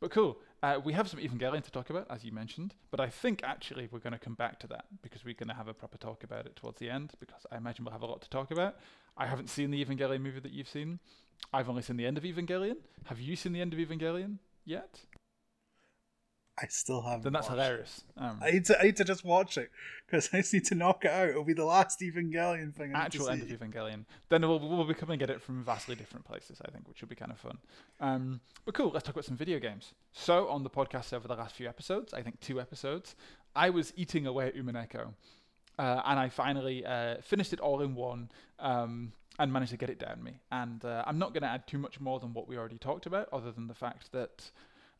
but cool. Uh, we have some Evangelion to talk about, as you mentioned, but I think actually we're going to come back to that because we're going to have a proper talk about it towards the end because I imagine we'll have a lot to talk about. I haven't seen the Evangelion movie that you've seen. I've only seen the end of Evangelion. Have you seen the end of Evangelion yet? I still haven't. Then that's hilarious. Um, I need to I need to just watch it because I just need to knock it out. It'll be the last Evangelion thing. I actual end of. Evangelion. Then we'll, we'll be coming at it from vastly different places, I think, which will be kind of fun. Um, but cool, let's talk about some video games. So, on the podcast over the last few episodes, I think two episodes, I was eating away at Umineko. Uh, and I finally uh, finished it all in one um, and managed to get it down me. And uh, I'm not going to add too much more than what we already talked about, other than the fact that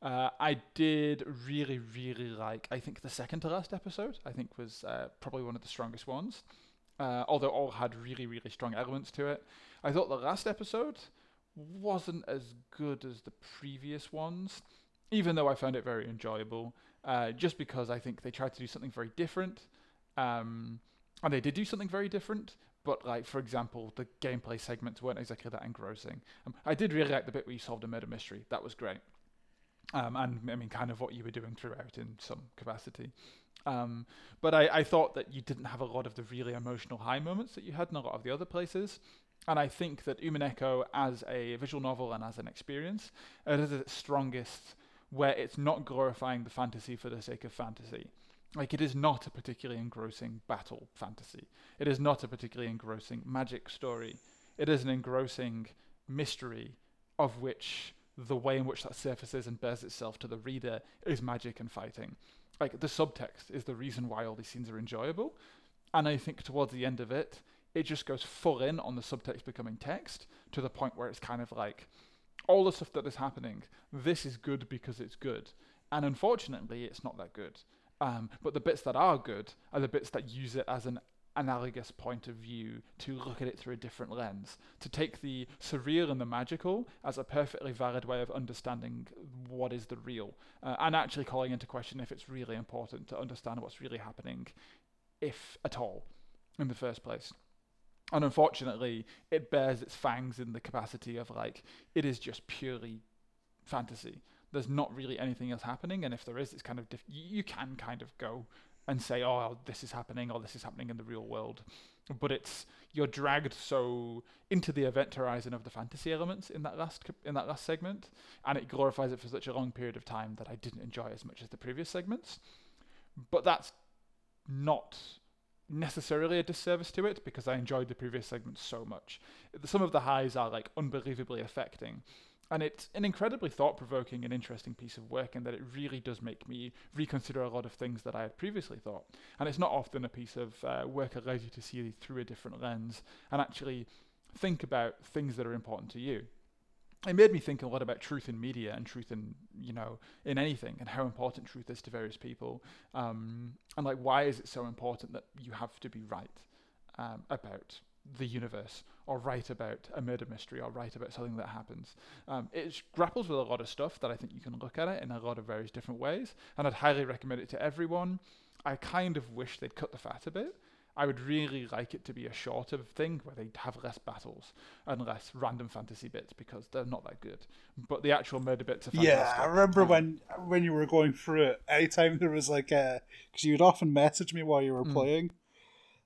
uh, I did really, really like. I think the second to last episode, I think, was uh, probably one of the strongest ones. Uh, although all had really, really strong elements to it. I thought the last episode wasn't as good as the previous ones, even though I found it very enjoyable. Uh, just because I think they tried to do something very different, um, and they did do something very different. But like, for example, the gameplay segments weren't exactly that engrossing. Um, I did really like the bit where you solved a murder mystery. That was great. Um, and I mean, kind of what you were doing throughout in some capacity. Um, but I, I thought that you didn't have a lot of the really emotional high moments that you had in a lot of the other places. And I think that Umineko, as a visual novel and as an experience, it is its strongest where it's not glorifying the fantasy for the sake of fantasy. Like, it is not a particularly engrossing battle fantasy. It is not a particularly engrossing magic story. It is an engrossing mystery of which the way in which that surfaces and bears itself to the reader is magic and fighting. Like the subtext is the reason why all these scenes are enjoyable. And I think towards the end of it, it just goes full in on the subtext becoming text to the point where it's kind of like all the stuff that is happening, this is good because it's good. And unfortunately, it's not that good. Um, but the bits that are good are the bits that use it as an analogous point of view to look at it through a different lens, to take the surreal and the magical as a perfectly valid way of understanding what is the real, uh, and actually calling into question if it's really important to understand what's really happening, if at all, in the first place. And unfortunately, it bears its fangs in the capacity of like, it is just purely fantasy. There's not really anything else happening, and if there is, it's kind of diff- you can kind of go and say, "Oh, this is happening," or "This is happening in the real world," but it's you're dragged so into the event horizon of the fantasy elements in that last in that last segment, and it glorifies it for such a long period of time that I didn't enjoy as much as the previous segments. But that's not necessarily a disservice to it because I enjoyed the previous segments so much. Some of the highs are like unbelievably affecting, and it's an incredibly thought provoking and interesting piece of work in that it really does make me reconsider a lot of things that I had previously thought. And it's not often a piece of uh, work allows you to see through a different lens and actually think about things that are important to you. It made me think a lot about truth in media and truth in you know in anything and how important truth is to various people um, and like why is it so important that you have to be right um, about the universe or write about a murder mystery or write about something that happens. Um, it grapples with a lot of stuff that I think you can look at it in a lot of various different ways, and I'd highly recommend it to everyone. I kind of wish they'd cut the fat a bit. I would really like it to be a shorter thing where they have less battles and less random fantasy bits because they're not that good. But the actual murder bits are fantastic. Yeah, I remember Um, when when you were going through it. Anytime there was like a, because you'd often message me while you were Mm. playing,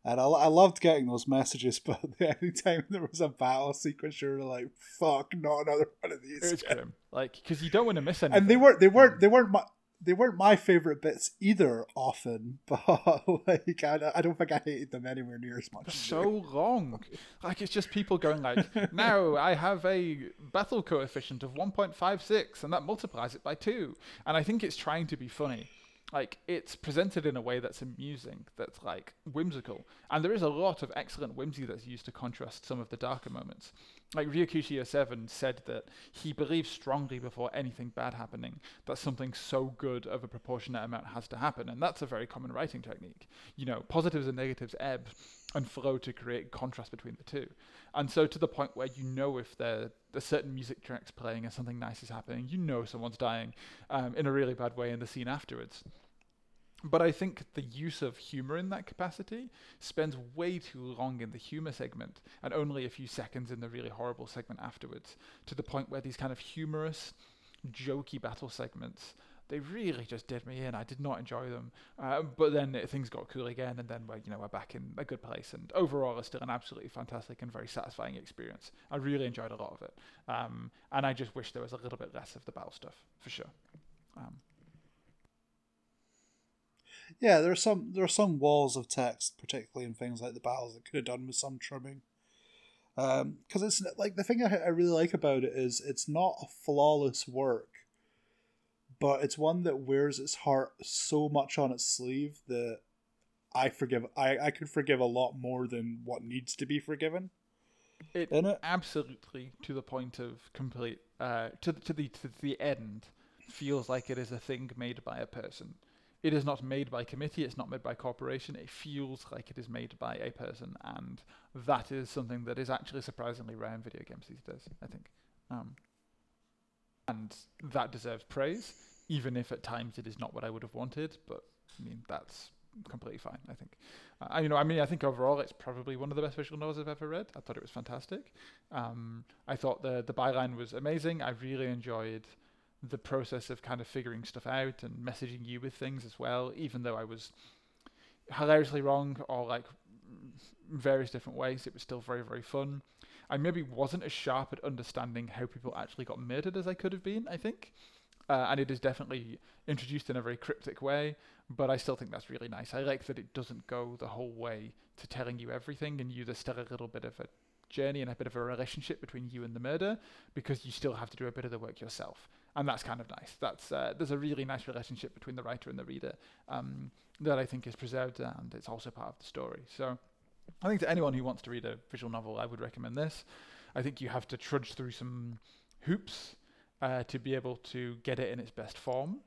and I, I loved getting those messages. But every time there was a battle sequence, you were like, "Fuck, not another one of these." It was grim, like because you don't want to miss anything. and they weren't they weren't mm. they weren't my they weren't my favorite bits either. Often, but like I, I don't think I hated them anywhere near as much. as so you. long. Like it's just people going like, now I have a Bethel coefficient of 1.56, and that multiplies it by two. And I think it's trying to be funny, Like it's presented in a way that's amusing, that's like whimsical, and there is a lot of excellent whimsy that's used to contrast some of the darker moments. Like Ryukishi 7 said that he believes strongly before anything bad happening that something so good of a proportionate amount has to happen, and that's a very common writing technique. You know, positives and negatives ebb and flow to create contrast between the two. And so to the point where you know if there a certain music track's playing and something nice is happening, you know someone's dying um, in a really bad way in the scene afterwards. But I think the use of humor in that capacity spends way too long in the humor segment and only a few seconds in the really horrible segment afterwards, to the point where these kind of humorous, jokey battle segments they really just did me in. I did not enjoy them. Uh, but then it, things got cool again, and then we're, you know, we're back in a good place. And overall, it's still an absolutely fantastic and very satisfying experience. I really enjoyed a lot of it. Um, and I just wish there was a little bit less of the battle stuff, for sure. Um, yeah, there are some there are some walls of text, particularly in things like the battles, that could have done with some trimming. Because um, it's like the thing I, I really like about it is it's not a flawless work but it's one that wears its heart so much on its sleeve that I forgive. I I could forgive a lot more than what needs to be forgiven. It, it? absolutely to the point of complete uh, to to the to the end feels like it is a thing made by a person. It is not made by committee. It's not made by corporation. It feels like it is made by a person, and that is something that is actually surprisingly rare in video games these days. I think. Um, and that deserves praise, even if at times it is not what I would have wanted. But I mean, that's completely fine. I think. Uh, you know, I mean, I think overall it's probably one of the best visual novels I've ever read. I thought it was fantastic. Um, I thought the the byline was amazing. I really enjoyed the process of kind of figuring stuff out and messaging you with things as well, even though I was hilariously wrong or like various different ways. It was still very very fun. I maybe wasn't as sharp at understanding how people actually got murdered as I could have been, I think. Uh, and it is definitely introduced in a very cryptic way, but I still think that's really nice. I like that it doesn't go the whole way to telling you everything, and you there's still a little bit of a journey and a bit of a relationship between you and the murder, because you still have to do a bit of the work yourself, and that's kind of nice. That's uh, there's a really nice relationship between the writer and the reader um, that I think is preserved, and it's also part of the story. So I think to anyone who wants to read a visual novel, I would recommend this. I think you have to trudge through some hoops uh, to be able to get it in its best form.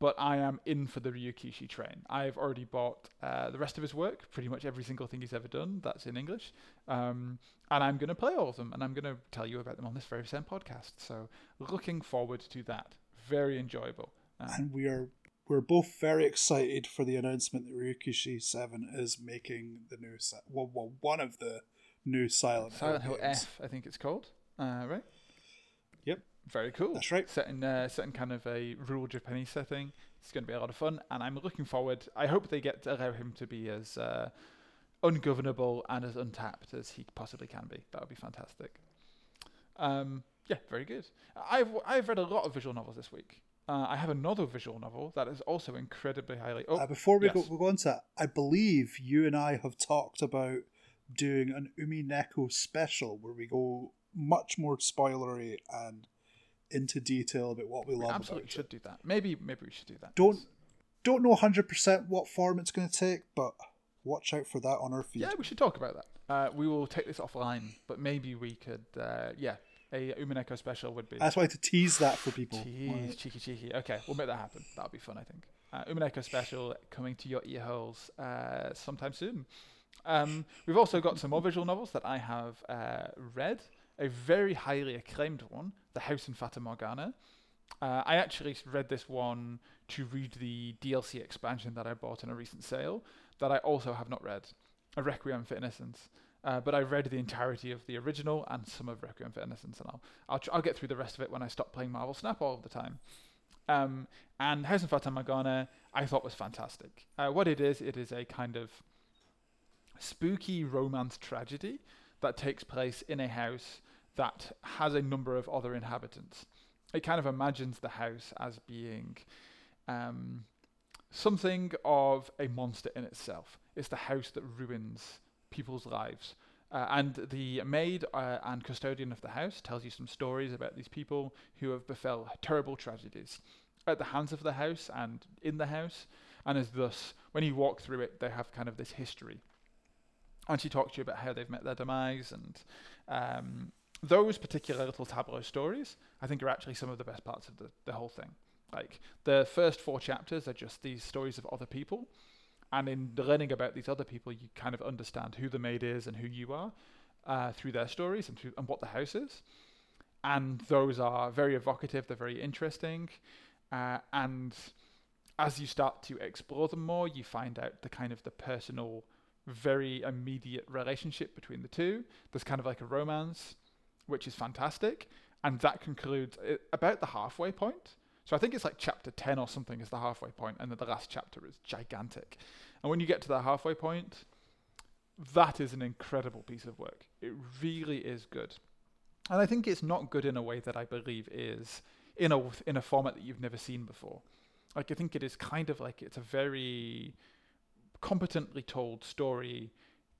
But I am in for the Ryukishi train. I've already bought uh, the rest of his work, pretty much every single thing he's ever done. That's in English, um, and I'm going to play all of them, and I'm going to tell you about them on this very same podcast. So, looking forward to that. Very enjoyable. Um, and we are we're both very excited for the announcement that Ryukishi Seven is making the new well, well one of the new Silent, Silent Hill, Hill F, I think it's called. Uh, right? Yep. Very cool. That's right. Set in, uh, set in kind of a rural Japanese setting. It's going to be a lot of fun, and I'm looking forward. I hope they get to allow him to be as uh, ungovernable and as untapped as he possibly can be. That would be fantastic. Um, yeah, very good. I've I've read a lot of visual novels this week. Uh, I have another visual novel that is also incredibly highly. Oh, uh, before we yes. go, we go on to that, I believe you and I have talked about doing an Umineko special where we go much more spoilery and into detail about what we, we love. Absolutely should it. do that. Maybe maybe we should do that. Don't don't know hundred percent what form it's going to take, but watch out for that on our feed. Yeah, we should talk about that. Uh, we will take this offline, but maybe we could. Uh, yeah, a Umineko special would be. That's why to tease that for people. Tease, cheeky, cheeky. Okay, we'll make that happen. That'll be fun, I think. Uh, Umineko special coming to your ear holes uh, sometime soon. Um, we've also got some more visual novels that I have uh, read a very highly acclaimed one, The House in Fata Morgana. Uh, I actually read this one to read the DLC expansion that I bought in a recent sale that I also have not read, A Requiem for Innocence. Uh, but I read the entirety of the original and some of Requiem for Innocence, and I'll I'll, tr- I'll get through the rest of it when I stop playing Marvel Snap all the time. Um, and House of Fata Morgana I thought was fantastic. Uh, what it is, it is a kind of spooky romance tragedy that takes place in a house that has a number of other inhabitants. It kind of imagines the house as being um, something of a monster in itself. It's the house that ruins people's lives. Uh, and the maid uh, and custodian of the house tells you some stories about these people who have befell terrible tragedies at the hands of the house and in the house, and is thus, when you walk through it, they have kind of this history. And she talks to you about how they've met their demise, and um, those particular little tableau stories, I think, are actually some of the best parts of the, the whole thing. Like the first four chapters are just these stories of other people, and in learning about these other people, you kind of understand who the maid is and who you are uh, through their stories and, through, and what the house is. And those are very evocative. They're very interesting, uh, and as you start to explore them more, you find out the kind of the personal, very immediate relationship between the two. There's kind of like a romance, which is fantastic, and that concludes uh, about the halfway point. So I think it's like chapter 10 or something is the halfway point, and then the last chapter is gigantic. And when you get to the halfway point, that is an incredible piece of work. It really is good. And I think it's not good in a way that I believe is in a in a format that you've never seen before. Like I think it is kind of like it's a very competently told story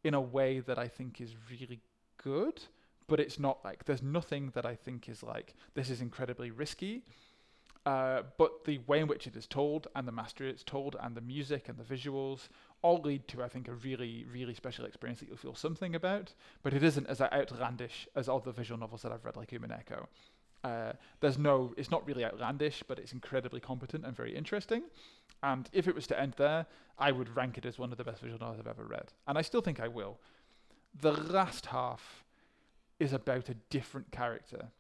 in a way that I think is really good, but it's not like there's nothing that I think is like this is incredibly risky uh, but the way in which it is told and the mastery it's told and the music and the visuals all lead to, I think, a really, really special experience that you'll feel something about. But it isn't as outlandish as all the visual novels that I've read, like Umineko. Uh, there's no, it's not really outlandish, but it's incredibly competent and very interesting. And if it was to end there, I would rank it as one of the best visual novels I've ever read. And I still think I will. The last half is about a different character.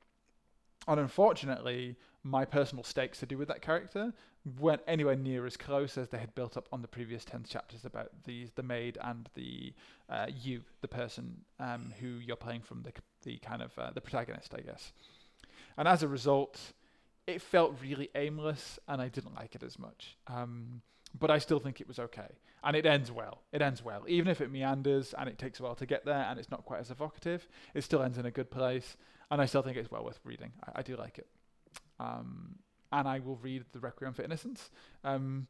And unfortunately, my personal stakes to do with that character weren't anywhere near as close as they had built up on the previous 10 chapters about these the maid and the uh, you the person um, who you're playing from the the kind of uh, the protagonist I guess. And as a result it felt really aimless and I didn't like it as much. Um, but I still think it was okay. And it ends well. It ends well. Even if it meanders and it takes a while to get there and it's not quite as evocative it still ends in a good place and I still think it's well worth reading I, I do like it um, and I will read the Requiem for Innocence. Um,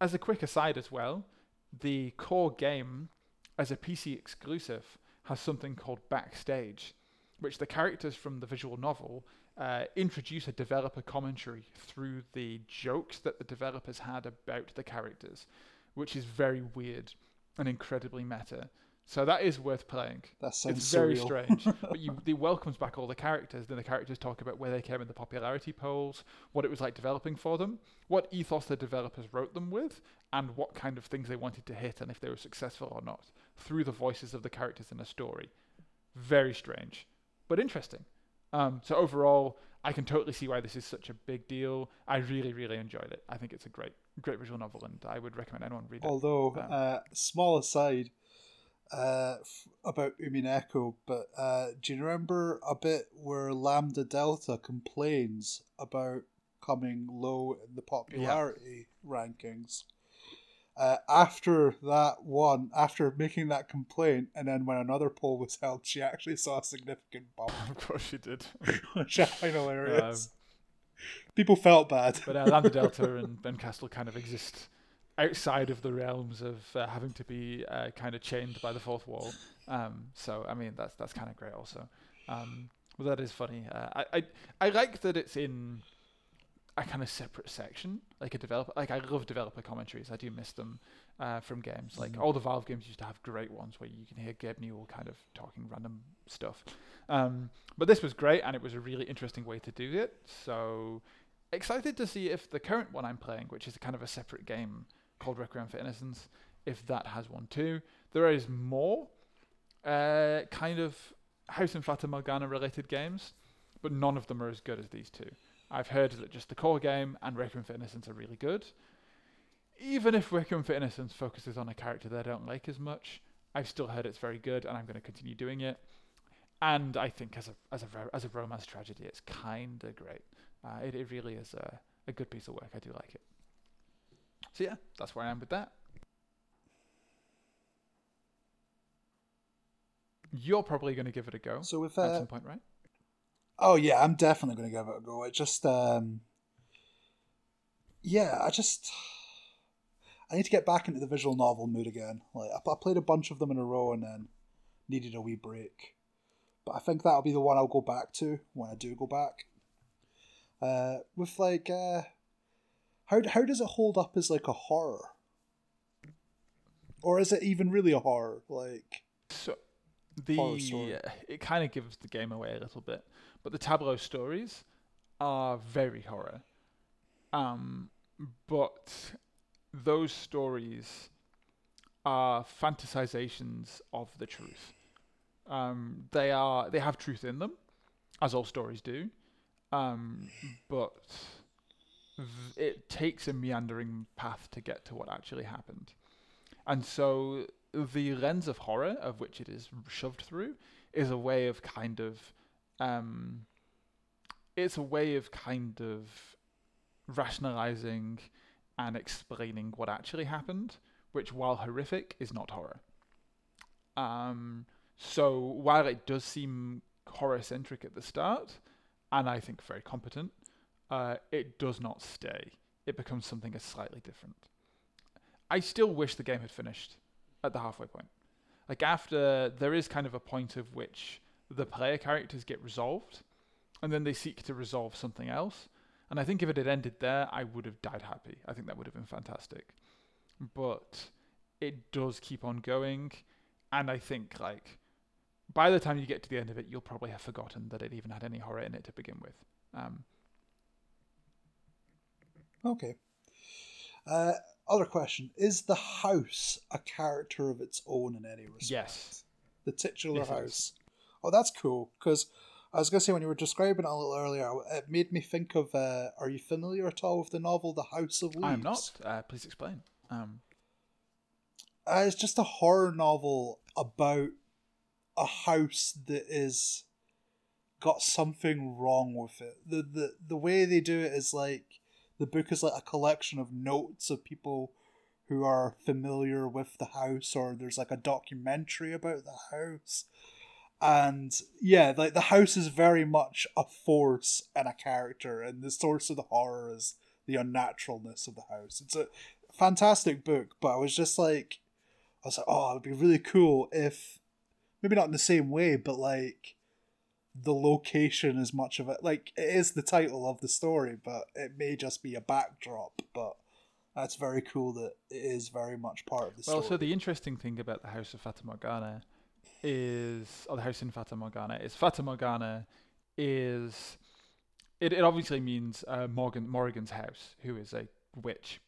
as a quick aside, as well, the core game, as a PC exclusive, has something called Backstage, which the characters from the visual novel uh, introduce a developer commentary through the jokes that the developers had about the characters, which is very weird and incredibly meta. So that is worth playing. That sounds it's very surreal. strange. but you, it welcomes back all the characters. Then the characters talk about where they came in the popularity polls, what it was like developing for them, what ethos the developers wrote them with, and what kind of things they wanted to hit, and if they were successful or not, through the voices of the characters in a story. Very strange, but interesting. Um, so overall, I can totally see why this is such a big deal. I really, really enjoyed it. I think it's a great, great visual novel, and I would recommend anyone read it. Although, Um, uh, small aside uh, f- about Umineko, but uh, do you remember a bit where Lambdadelta complains about coming low in the popularity rankings? Uh, after that one, after making that complaint, and then when another poll was held, she actually saw a significant bump, of course, she did. which I find hilarious. People felt bad. But uh, Lambdadelta and Bernkastel kind of exist outside of the realms of uh, having to be uh, kind of chained by the fourth wall. Um, so I mean that's that's kind of great also. Um, well, that is funny. Uh, I, I I like that it's in a kind of separate section, like a developer. Like I love developer commentaries. I do miss them uh, from games. Like Mhm. all the Valve games used to have great ones where you can hear Gabe Newell kind of talking random stuff. Um, but this was great, and it was a really interesting way to do it. So excited to see if the current one I'm playing, which is kind of a separate game called Requiem for Innocence, if that has one too. There is more uh, kind of House and Fata Morgana related games, but none of them are as good as these two. I've heard that just the core game and Requiem for Innocence are really good. Even if Requiem for Innocence focuses on a character that I don't like as much, I've still heard it's very good, and I'm going to continue doing it. And I think as a as a as a romance tragedy, it's kind of great. Uh, it it really is a a good piece of work. I do like it. So yeah, that's where I am with that. You're probably going to give it a go So with at uh, some point, right? Oh yeah, I'm definitely going to give it a go. It just, um, yeah, I just, I need to get back into the visual novel mood again. Like I, I played a bunch of them in a row, and then needed a wee break. But I think that'll be the one I'll go back to when I do go back. Uh, with like, uh, how how does it hold up as like a horror? Or is it even really a horror? Like, so the it kind of gives the game away a little bit, but the tableau stories are very horror. Um, but those stories are fantasizations of the truth. Um, they are they have truth in them, as all stories do, um, but it takes a meandering path to get to what actually happened, and so the lens of horror of which it is shoved through is a way of kind of um, it's a way of kind of rationalizing and explaining what actually happened, which while horrific is not horror. Um, so while it does seem horror centric at the start, and I think very competent, uh, it does not stay. It becomes something slightly different. I still wish the game had finished at the halfway point. Like after there is kind of a point of which the player characters get resolved, and then they seek to resolve something else. And I think if it had ended there, I would have died happy. I think that would have been fantastic. But it does keep on going, and I think like by the time you get to the end of it, you'll probably have forgotten that it even had any horror in it to begin with. Um, okay. Uh, other question: Is the house a character of its own in any respect? Yes. The titular yes, house. Oh, that's cool. Because I was going to say when you were describing it a little earlier, it made me think of. Uh, are you familiar at all with the novel The House of Leaves? I'm not. Uh, please explain. Um. Uh, it's just a horror novel about a house that is got something wrong with it. The the the way they do it is like the book is like a collection of notes of people who are familiar with the house or there's like a documentary about the house. And yeah like the house is very much a force and a character and the source of the horror is the unnaturalness of the house. It's a fantastic book but i was just like i was like oh it'd be really cool if maybe not in the same way but like the location as much of it. Like it is the title of the story, but it may just be a backdrop. But that's very cool that it is very much part of the story. Well, so the interesting thing about the House of Fata Morgana is, or the house in Fata Morgana, is Fata Morgana is. It, it obviously means uh, Morgan Morrigan's house, who is a witch,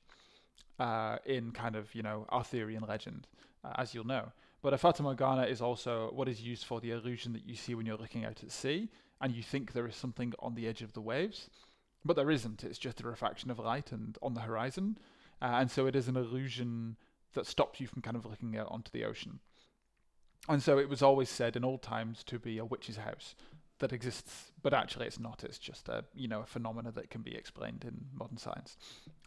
uh, in kind of you know Arthurian legend, uh, as you'll know. But a Fata Morgana is also what is used for the illusion that you see when you're looking out at sea and you think there is something on the edge of the waves. But there isn't. It's just a refraction of light and on the horizon. Uh, and so it is an illusion that stops you from kind of looking out onto the ocean. And so it was always said in old times to be a witch's house that exists, but actually it's not. It's just a you know a phenomena that can be explained in modern science.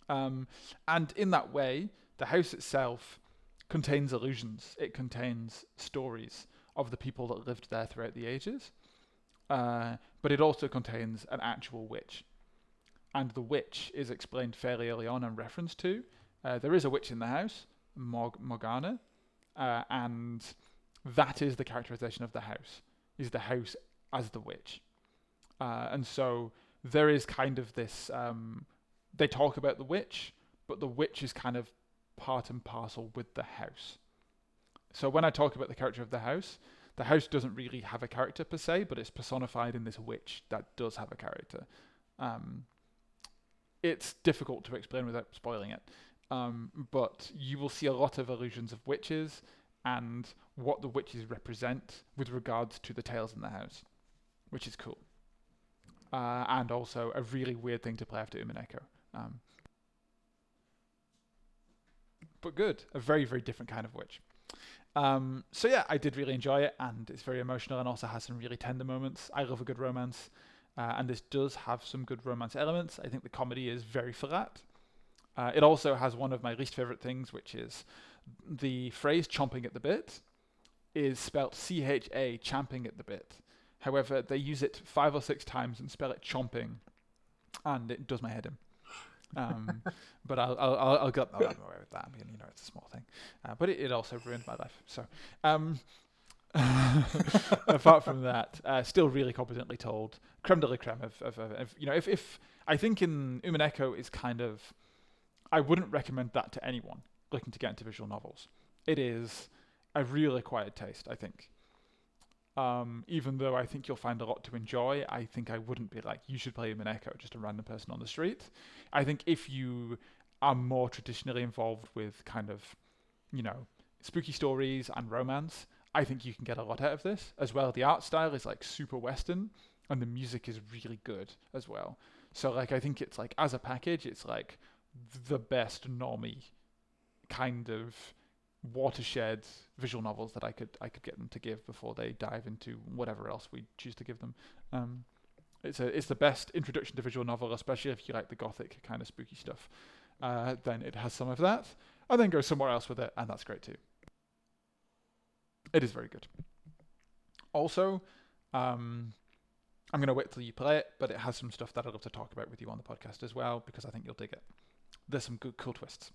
Um, and in that way, the house itself contains illusions. It contains stories of the people that lived there throughout the ages. Uh, but it also contains an actual witch. And the witch is explained fairly early on and referenced to. Uh, there is a witch in the house, Morgana, uh, and that is the characterization of the house, is the house as the witch. Uh, and so there is kind of this, um, they talk about the witch, but the witch is kind of part and parcel with the house. So when I talk about the character of the house, the house doesn't really have a character per se, but it's personified in this witch that does have a character. Um, it's difficult to explain without spoiling it, um, but you will see a lot of allusions of witches and what the witches represent with regards to the tales in the house, which is cool. Uh, and also a really weird thing to play after Umineko. Um, but good. A very, very different kind of witch. Um, so yeah, I did really enjoy it, and it's very emotional, and also has some really tender moments. I love a good romance, uh, and this does have some good romance elements. I think the comedy is very flat. Uh, it also has one of my least favorite things, which is the phrase "chomping at the bit" is spelt C H A, champing at the bit. However, they use it five or six times and spell it chomping, and it does my head in. Um, but I'll, I'll, I'll get away with that. I mean, you know, it's a small thing. Uh, but it, it, also ruined my life. So, um, apart from that, uh, still really competently told. Creme de la creme of, of, of, of you know, if, if I think in Umineko is kind of, I wouldn't recommend that to anyone looking to get into visual novels. It is a really acquired taste, I think. Um, even though I think you'll find a lot to enjoy, I think I wouldn't be like, you should play Umineko, just a random person on the street. I think if you are more traditionally involved with kind of, you know, spooky stories and romance, I think you can get a lot out of this. As well, the art style is like super Western, and the music is really good as well. So like, I think it's like as a package, it's like the best normie kind of watershed visual novels that I could I could get them to give before they dive into whatever else we choose to give them. Um, it's a it's the best introduction to visual novel, especially if you like the gothic kind of spooky stuff. Uh, then it has some of that, and then go somewhere else with it, and that's great too. It is very good. Also, um, I'm going to wait till you play it, but it has some stuff that I'd love to talk about with you on the podcast as well because I think you'll dig it. There's some good, cool twists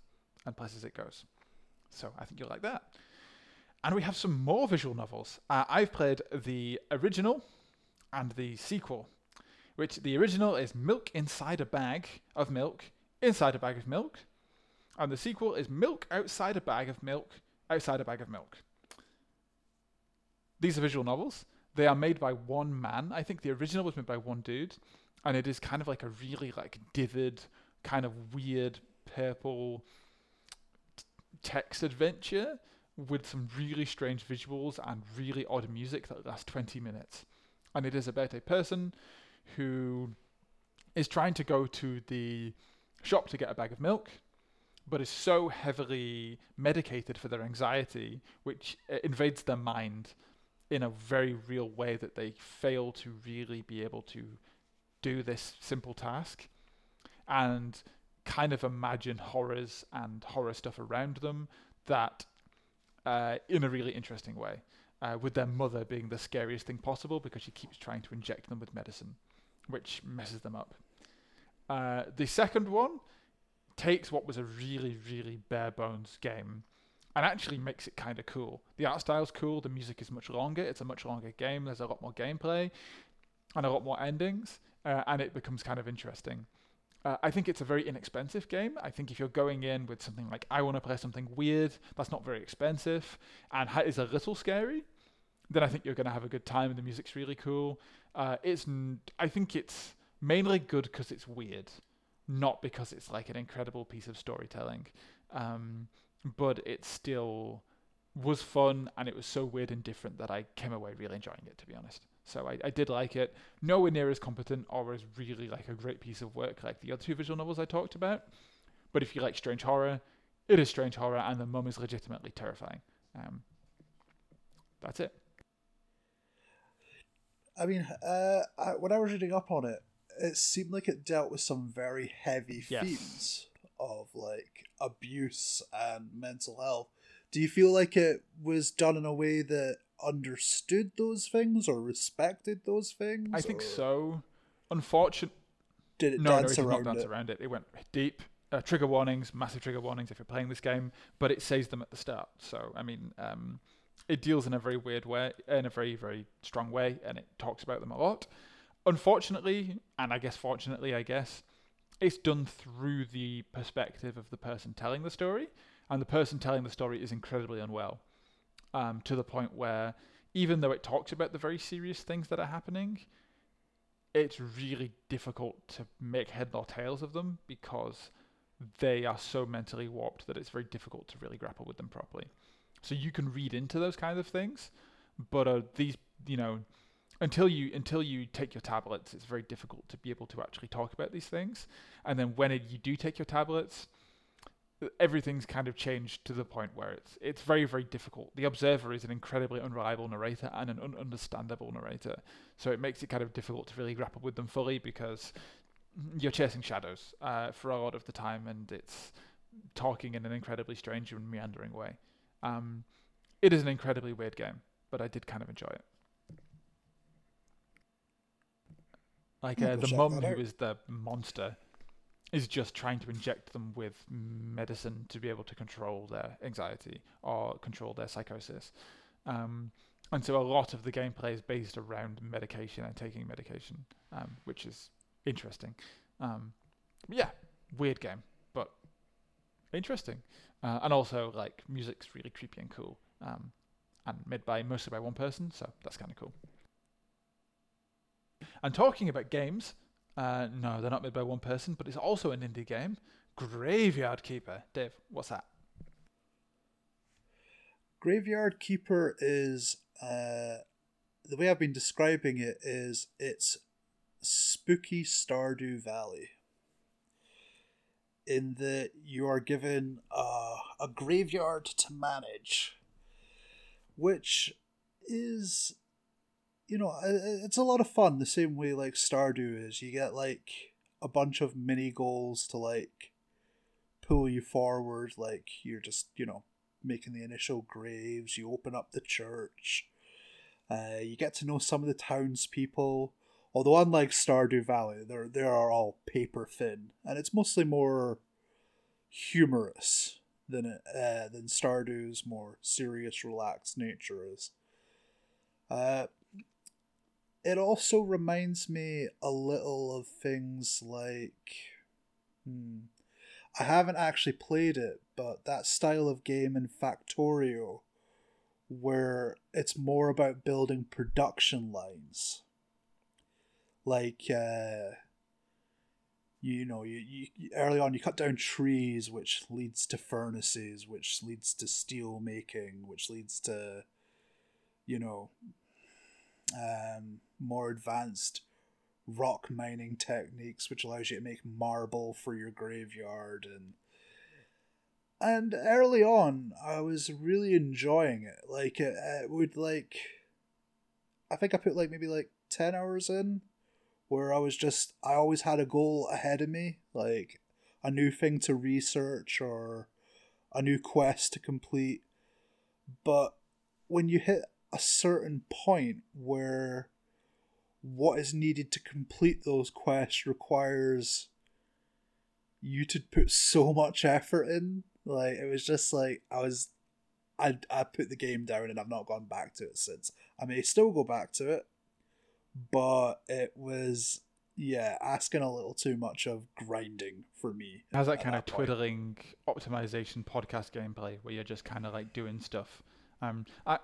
and places it goes. So I think you'll like that. And we have some more visual novels. Uh, I've played the original and the sequel, which the original is Milk Inside a Bag of Milk, Inside a Bag of Milk, and the sequel is Milk Outside a Bag of Milk, Outside a Bag of Milk. These are visual novels. They are made by one man. I think the original was made by one dude, and it is kind of like a really like vivid, kind of weird purple text adventure with some really strange visuals and really odd music that lasts 20 minutes. And it is about a person who is trying to go to the shop to get a bag of milk, but is so heavily medicated for their anxiety, which uh, invades their mind in a very real way that they fail to really be able to do this simple task and kind of imagine horrors and horror stuff around them that uh, in a really interesting way. Uh, with their mother being the scariest thing possible because she keeps trying to inject them with medicine, which messes them up. Uh, the second one takes what was a really, really bare bones game and actually makes it kind of cool. The art style's cool, the music is much longer, it's a much longer game, there's a lot more gameplay and a lot more endings, uh, and it becomes kind of interesting. Uh, I think it's a very inexpensive game. I think if you're going in with something like I want to play something weird that's not very expensive and is a little scary, then I think you're going to have a good time and the music's really cool. Uh, it's I think it's mainly good because it's weird, not because it's like an incredible piece of storytelling. Um, but it still was fun and it was so weird and different that I came away really enjoying it, to be honest. So I, I did like it. Nowhere near as competent or as really like a great piece of work like the other two visual novels I talked about. But if you like strange horror, it is strange horror, and the mum is legitimately terrifying. Um, that's it. I mean, uh, I, when I was reading up on it, it seemed like it dealt with some very heavy Yes. themes of like abuse and mental health. Do you feel like it was done in a way that understood those things or respected those things? I think or so. Unfortunately, Did it No, no, it dance did not around dance it? around it. It went deep. Uh, trigger warnings, massive trigger warnings if you're playing this game, but it says them at the start. So I mean, um, it deals in a very weird way, in a very very strong way, and it talks about them a lot. Unfortunately, and I guess fortunately, I guess it's done through the perspective of the person telling the story, and the person telling the story is incredibly unwell, um, to the point where even though it talks about the very serious things that are happening, it's really difficult to make head nor tails of them because they are so mentally warped that it's very difficult to really grapple with them properly. So you can read into those kind of things, but uh, these, you know, until you until you take your tablets, it's very difficult to be able to actually talk about these things. And then when it, you do take your tablets, everything's kind of changed to the point where it's it's very very difficult. The observer is an incredibly unreliable narrator and an ununderstandable narrator, so it makes it kind of difficult to really grapple with them fully because you're chasing shadows uh, for a lot of the time, and it's talking in an incredibly strange and meandering way. Um, it is an incredibly weird game, but I did kind of enjoy it. Like uh, the that who is the monster is just trying to inject them with medicine to be able to control their anxiety or control their psychosis. Um, and so a lot of the gameplay is based around medication and taking medication, um, which is interesting. Um, yeah, weird game, but interesting. Uh, and also, like, music's really creepy and cool. Um, and made by mostly by one person, so that's kind of cool. And talking about games, uh, no, they're not made by one person, but it's also an indie game. Graveyard Keeper. Dave, what's that? Graveyard Keeper is uh, the way I've been describing it is it's spooky Stardew Valley. In that you are given uh, a graveyard to manage, which is, you know, it's a lot of fun. The same way like Stardew is. You get like a bunch of mini goals to like pull you forward. Like you're just, you know, making the initial graves. You open up the church. Uh, you get to know some of the townspeople. Although unlike Stardew Valley, they're they are all paper thin, and it's mostly more humorous than it, uh, than Stardew's more serious, relaxed nature is. Uh, it also reminds me a little of things like. Hmm, I haven't actually played it, but that style of game in Factorio, where it's more about building production lines like uh, you know you, you early on you cut down trees which leads to furnaces which leads to steel making which leads to you know um, more advanced rock mining techniques which allows you to make marble for your graveyard. And and early on i was really enjoying it. Like it, it would like i think i put like maybe like 10 hours in where I was just I always had a goal ahead of me, like a new thing to research or a new quest to complete. But when you hit a certain point where what is needed to complete those quests requires you to put so much effort in, like it was just like I was I I put the game down and I've not gone back to it since. I may still go back to it, but it was yeah asking a little too much of grinding for me. How's that kind that of point. twiddling optimization podcast gameplay where you're just kind of like doing stuff? Um, I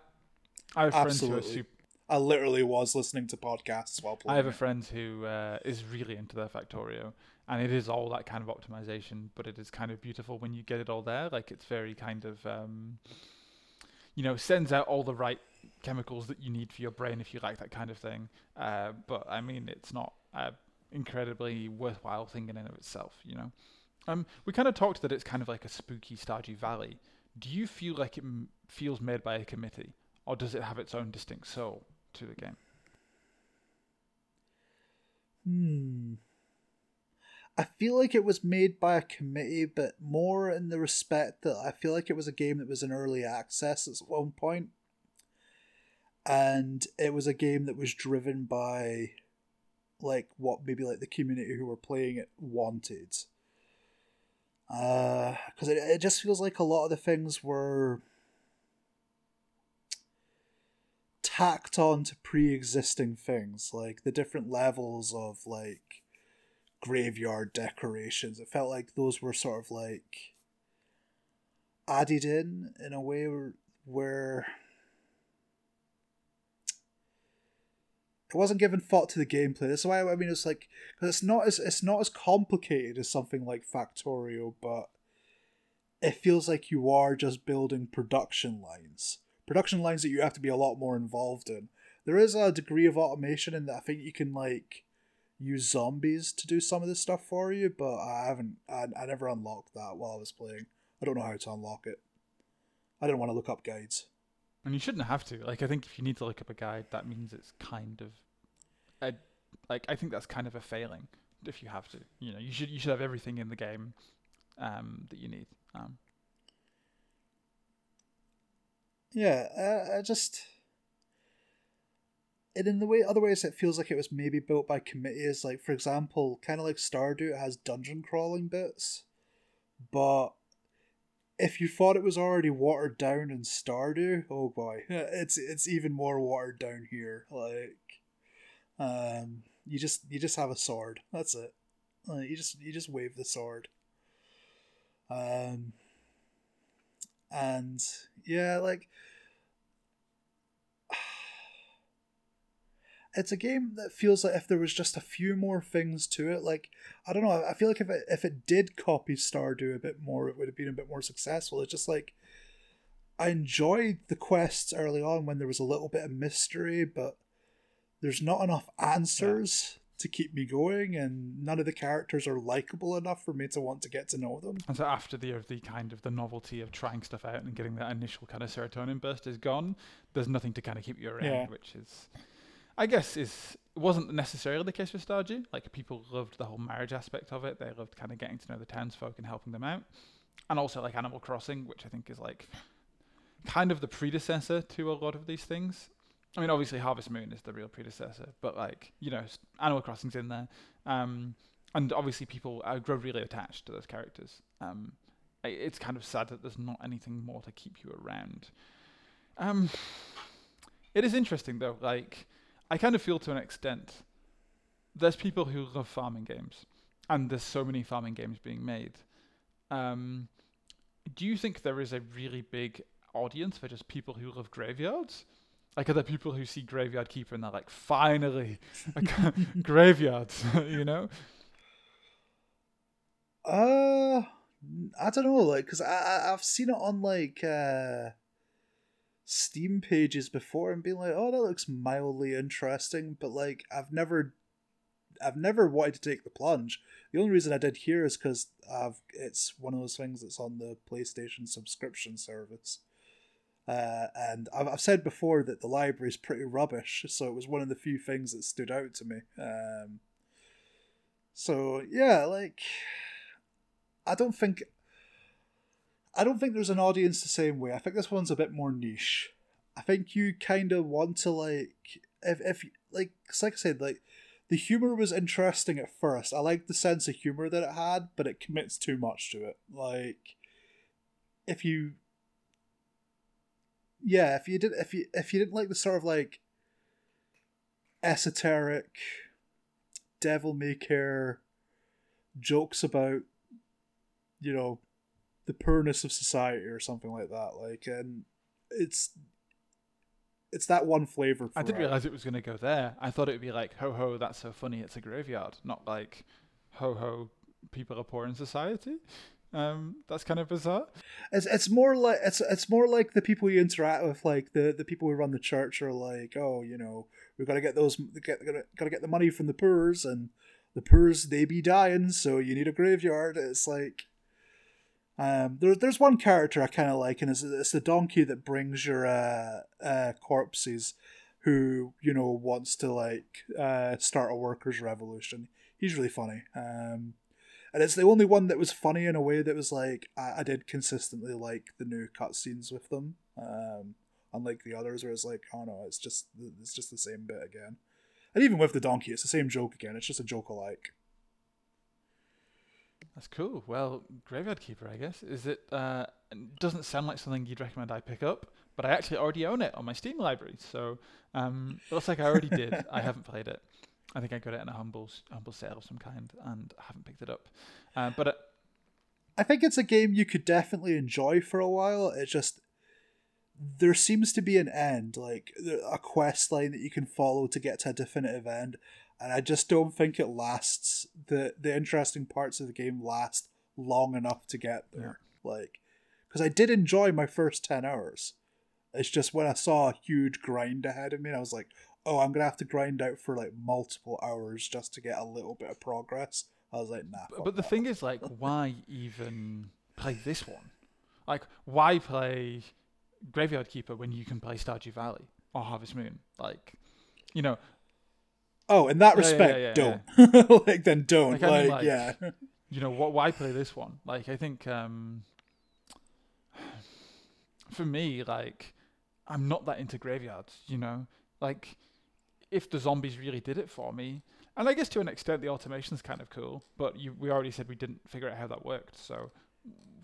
I have friends Absolutely. who are super. I literally was listening to podcasts while playing. I have a friend who uh, is really into their Factorio, and it is all that kind of optimization, but it is kind of beautiful when you get it all there. Like it's very kind of, um, you know, sends out all the right chemicals that you need for your brain if you like that kind of thing. Uh, but I mean, it's not an incredibly worthwhile thing in and of itself, you know. Um, we kind of talked that it's kind of like a spooky Stardew Valley. Do you feel like it m- feels made by a committee, or does it have its own distinct soul to the game? Hmm. I feel like it was made by a committee, but more in the respect that I feel like it was a game that was in early access at one point and it was a game that was driven by like what maybe like the community who were playing it wanted because uh, it, it just feels like a lot of the things were tacked on to pre-existing things like the different levels of like graveyard decorations it felt like those were sort of like added in in a way where, where it wasn't given thought to the gameplay. That's why I mean it's like because it's not as it's not as complicated as something like Factorio, but it feels like you are just building production lines, production lines that you have to be a lot more involved in. There is a degree of automation in that I think you can like use zombies to do some of this stuff for you, but I haven't. I, I never unlocked that while I was playing. I don't know how to unlock it. I didn't want to look up guides. And you shouldn't have to. Like, I think if you need to look up a guide, that means it's kind of, a, like, I think that's kind of a failing. If you have to, you know, you should you should have everything in the game um, that you need. Um, yeah, uh, I just, and in the way other ways it feels like it was maybe built by committees. Like for example, kind of like Stardew, it has dungeon crawling bits, but if you thought it was already watered down in Stardew, oh boy, it's it's even more watered down here. Like, um, you just you just have a sword. That's it. You just you just wave the sword. Um, and yeah, like it's a game that feels like if there was just a few more things to it, like I don't know, I feel like if it if it did copy Stardew a bit more, it would have been a bit more successful. It's just like I enjoyed the quests early on when there was a little bit of mystery, but there's not enough answers. To keep me going, and none of the characters are likable enough for me to want to get to know them. And so after the the kind of the novelty of trying stuff out and getting that initial kind of serotonin burst is gone, there's nothing to kind of keep you around, yeah. which is I guess is it wasn't necessarily the case with Stardew. Like people loved the whole marriage aspect of it. They loved kind of getting to know the townsfolk and helping them out, and also like Animal Crossing, which I think is like kind of the predecessor to a lot of these things. I mean, obviously Harvest Moon is the real predecessor, but like you know, Animal Crossing's in there, um, and obviously people uh, grow really attached to those characters. Um, it's kind of sad that there's not anything more to keep you around. Um, it is interesting though, like I kind of feel to an extent there's people who love farming games, and there's so many farming games being made. Um, do you think there is a really big audience for just people who love graveyards? Like, are there people who see Graveyard Keeper and they're like, finally, graveyards, you know? Uh, I don't know, like, because I, I, I've seen it on, like, uh, Steam pages before and being like, oh, that looks mildly interesting, but like I've never, I've never wanted to take the plunge. The only reason I did here is because I've it's one of those things that's on the PlayStation subscription service. Uh, and I've, I've said before that the library is pretty rubbish, so it was one of the few things that stood out to me. Um, so yeah, like I don't think I don't think there's an audience the same way. I think this one's a bit more niche. I think you kind of want to like if if like cause like I said like the humor was interesting at first. I liked the sense of humor that it had, but it commits too much to it. Like if you yeah, if you did if you if you didn't like the sort of like esoteric devil may care jokes about you know the poorness of society or something like that. Like, and it's it's that one flavor. I didn't realize it was going to go there. I thought it would be like, ho ho, that's so funny. It's a graveyard, not like, ho ho, people are poor in society. Um, that's kind of bizarre. It's it's more like it's it's more like the people you interact with, like the the people who run the church are like, oh, you know, we've got to get those, get got to get the money from the poors, and the poors they be dying, so you need a graveyard. It's like um, there, there's one character I kind of like, and it's, it's the donkey that brings your uh, uh, corpses, who you know wants to like uh, start a workers' revolution. He's really funny, um, and it's the only one that was funny in a way that was like I, I did consistently like the new cutscenes with them, um, unlike the others where it's like oh no, it's just it's just the same bit again, and even with the donkey, it's the same joke again. It's just a joke alike. That's cool. Well, Graveyard Keeper, I guess. Is it? Uh, doesn't sound like something you'd recommend I pick up, but I actually already own it on my Steam library. So um, it looks like I already did. I haven't played it. I think I got it in a humble humble sale of some kind, and I haven't picked it up. Uh, but it, I think it's a game you could definitely enjoy for a while. It just there seems to be an end, like a quest line that you can follow to get to a definitive end, and I just don't think it lasts. the The interesting parts of the game last long enough to get there. Yeah. Like, because I did enjoy my first ten hours. It's just when I saw a huge grind ahead of me, I was like, "Oh, I'm gonna have to grind out for like multiple hours just to get a little bit of progress." I was like, "Nah." But, but the thing is, like, why even play this one? Like, why play Graveyard Keeper when you can play Stardew Valley or Harvest Moon? Like, you know, Oh, in that respect, yeah, yeah, yeah, don't. like then don't. Like, like, I mean, like, yeah. You know what? Why play this one? Like I think um, for me, like I'm not that into graveyards. You know, like if the zombies really did it for me, and I guess to an extent the automation's kind of cool, but you, we already said we didn't figure out how that worked. So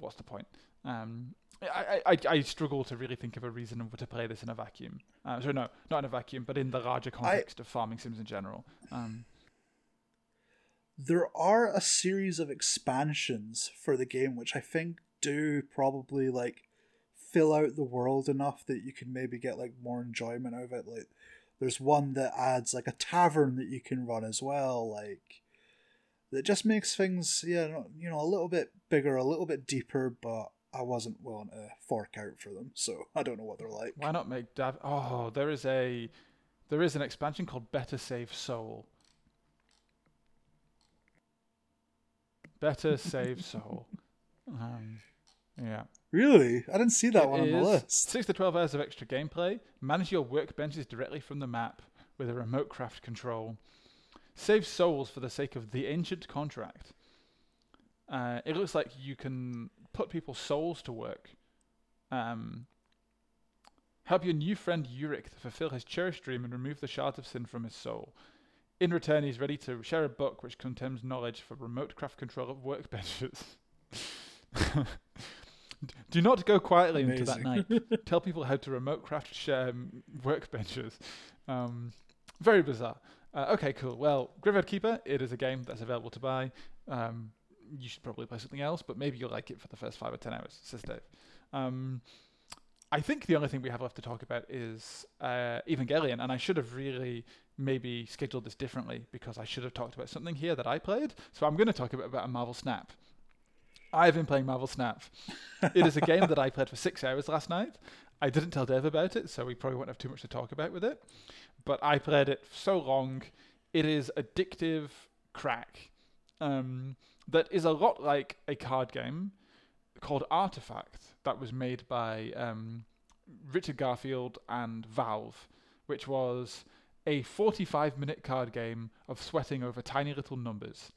what's the point? Um, I, I, I struggle to really think of a reason to play this in a vacuum. Uh, so no, not in a vacuum, but in the larger context I, of farming sims in general. Um, there are a series of expansions for the game, which I think do probably like fill out the world enough that you can maybe get like more enjoyment out of it. Like, there's one that adds like a tavern that you can run as well. Like, that just makes things yeah you know a little bit bigger, a little bit deeper, but I wasn't willing to fork out for them, so I don't know what they're like. Why not make Dav? Oh, there is a there is an expansion called Better Save Soul. Better Save Soul. Um, yeah. Really? I didn't see that it one on the list. Six to twelve hours of extra gameplay. Manage your workbenches directly from the map with a remote craft control. Save souls for the sake of the ancient contract. Uh, it looks like you can put people's souls to work. Um, help your new friend Yurik to fulfill his cherished dream and remove the shards of sin from his soul. In return, he's ready to share a book which contains knowledge for remote craft control of workbenches. Do not go quietly Amazing. into that night. Tell people how to remote craft share um, workbenches. Um, very bizarre. Uh, okay, cool. Well, Graveyard Keeper, it is a game that's available to buy. Um, you should probably play something else, but maybe you'll like it for the first five or ten hours, says Dave. Um, I think the only thing we have left to talk about is uh, Evangelion, and I should have really maybe scheduled this differently because I should have talked about something here that I played. So I'm going to talk about, about a Marvel Snap. I've been playing Marvel Snap. it is a game that I played for six hours last night. I didn't tell Dave about it, so we probably won't have too much to talk about with it. But I played it so long. It is addictive crack. Um, that is a lot like a card game called Artifact that was made by um, Richard Garfield and Valve, which was a 45 minute card game of sweating over tiny little numbers.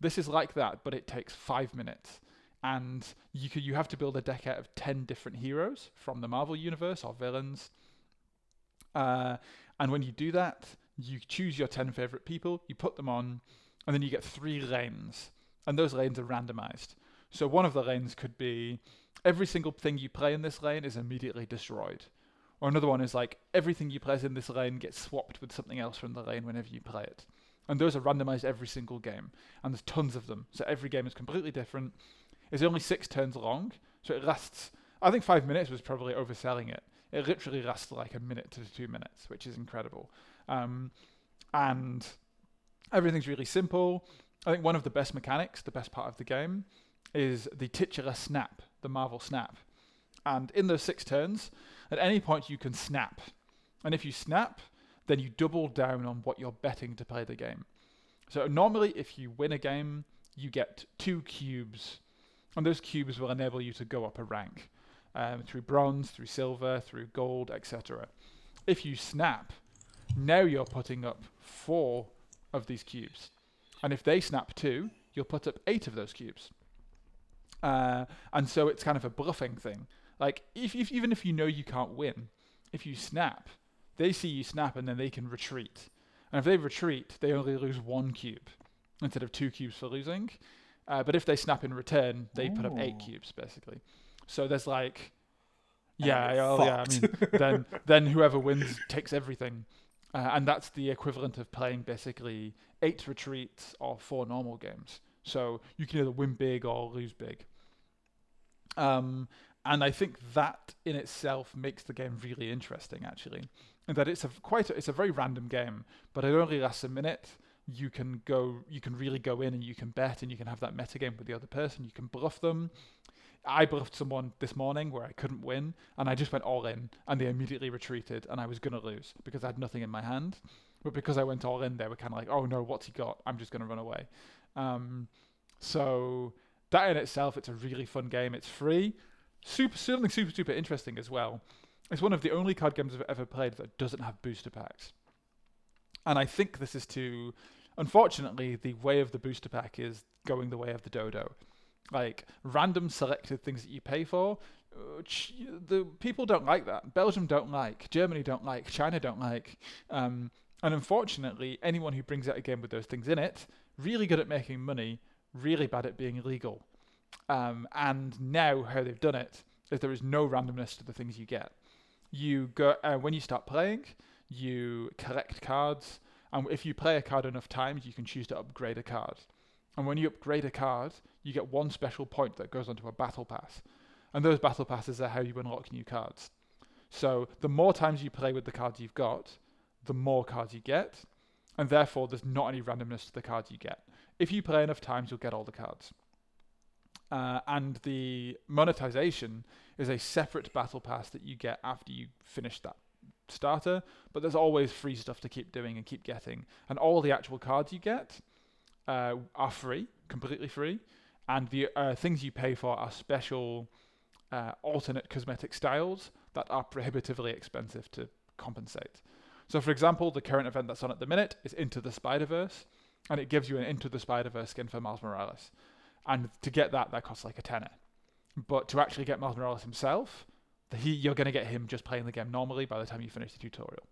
This is like that, but it takes five minutes. And you could, you have to build a deck out of 10 different heroes from the Marvel Universe or villains. Uh, and when you do that, you choose your 10 favorite people, you put them on, and then you get three lanes and those lanes are randomized. So one of the lanes could be every single thing you play in this lane is immediately destroyed. Or another one is like everything you play in this lane gets swapped with something else from the lane whenever you play it. And those are randomized every single game. And there's tons of them. So every game is completely different. It's only six turns long. So it lasts, I think five minutes was probably overselling it. It literally lasts like a minute to two minutes, which is incredible. Um, and everything's really simple. I think one of the best mechanics, the best part of the game, is the titular snap, the Marvel snap. And in those six turns, at any point you can snap. And if you snap, then you double down on what you're betting to play the game. So normally, if you win a game, you get two cubes, and those cubes will enable you to go up a rank um, through bronze, through silver, through gold, etc. If you snap, now you're putting up four of these cubes. And if they snap too, you'll put up eight of those cubes. Uh, and so it's kind of a bluffing thing. Like, if, if even if you know you can't win, if you snap, they see you snap and then they can retreat. And if they retreat, they only lose one cube instead of two cubes for losing. Uh, but if they snap in return, they Ooh. put up eight cubes basically. So there's like, yeah, oh, yeah. I mean, then then whoever wins takes everything. Uh, and that's the equivalent of playing basically eight retreats or four normal games. So you can either win big or lose big. Um, and I think that in itself makes the game really interesting, actually. in that it's a quite a, it's a very random game, but it only lasts a minute. You can go, you can really go in and you can bet, and you can have that meta game with the other person. You can bluff them. I bluffed someone this morning where I couldn't win, and I just went all in, and they immediately retreated, and I was gonna lose because I had nothing in my hand. But because I went all in, they were kind of like, "Oh no, what's he got? I'm just gonna run away." Um, so that in itself, it's a really fun game. It's free, super, certainly super, super interesting as well. It's one of the only card games I've ever played that doesn't have booster packs, and I think this is to, unfortunately, the way of the booster pack is going the way of the dodo like random selected things that you pay for. the people don't like that. Belgium don't like. Germany don't like. China don't like. Um, and unfortunately, anyone who brings out a game with those things in it, really good at making money, really bad at being illegal. Um, and now how they've done it is there is no randomness to the things you get. You go uh, when you start playing, you collect cards, and if you play a card enough times, you can choose to upgrade a card. And when you upgrade a card, you get one special point that goes onto a battle pass. And those battle passes are how you unlock new cards. So the more times you play with the cards you've got, the more cards you get, and therefore there's not any randomness to the cards you get. If you play enough times, you'll get all the cards. Uh, and the monetization is a separate battle pass that you get after you finish that starter, but there's always free stuff to keep doing and keep getting. And all the actual cards you get uh, are free, completely free, and the uh, things you pay for are special uh, alternate cosmetic styles that are prohibitively expensive to compensate. So, for example, the current event that's on at the minute is Into the Spider Verse, and it gives you an Into the Spider Verse skin for Miles Morales. And to get that, that costs like a tenner. But to actually get Miles Morales himself, he, you're going to get him just playing the game normally by the time you finish the tutorial.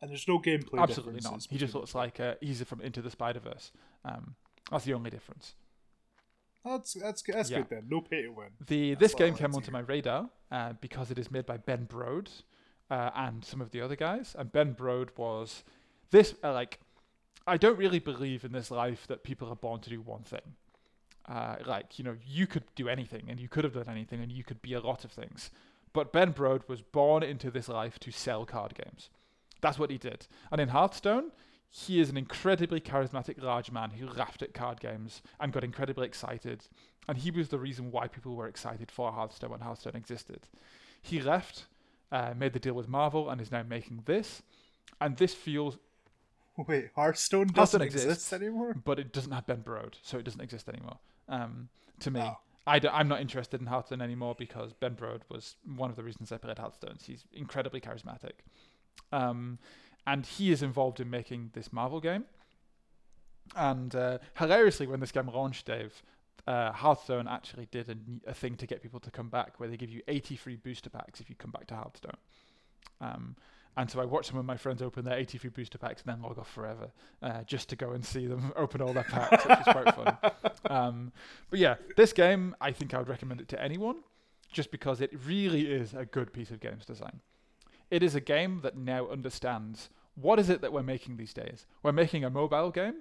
And there's no gameplay. Absolutely not. He just looks like uh, he's from Into the Spider Verse. Um, that's the only difference. That's that's that's yeah. good then. No pay to win. The that's this game came onto my radar uh, because it is made by Ben Brode uh, and some of the other guys. And Ben Brode was this uh, like I don't really believe in this life that people are born to do one thing. Uh, like you know, you could do anything, and you could have done anything, and you could be a lot of things. But Ben Brode was born into this life to sell card games. That's what he did. And in Hearthstone, he is an incredibly charismatic large man who laughed at card games and got incredibly excited. And he was the reason why people were excited for Hearthstone when Hearthstone existed. He left, uh, made the deal with Marvel, and is now making this. And this feels. Wait, Hearthstone doesn't Hearthstone exist exists, anymore? But it doesn't have Ben Brode, so it doesn't exist anymore. Um, to me. Oh. I d- I'm not interested in Hearthstone anymore because Ben Brode was one of the reasons I played Hearthstone. He's incredibly charismatic. Um, and he is involved in making this Marvel game. And uh, hilariously, when this game launched, Dave, uh, Hearthstone actually did a, a, thing to get people to come back, where they give you 80 free booster packs if you come back to Hearthstone. Um, and so I watched some of my friends open their 80 free booster packs and then log off forever, uh, just to go and see them open all their packs, which is quite fun. Um, but yeah, this game, I think I would recommend it to anyone, just because it really is a good piece of games design. It is a game that now understands what is it that we're making these days? We're making a mobile game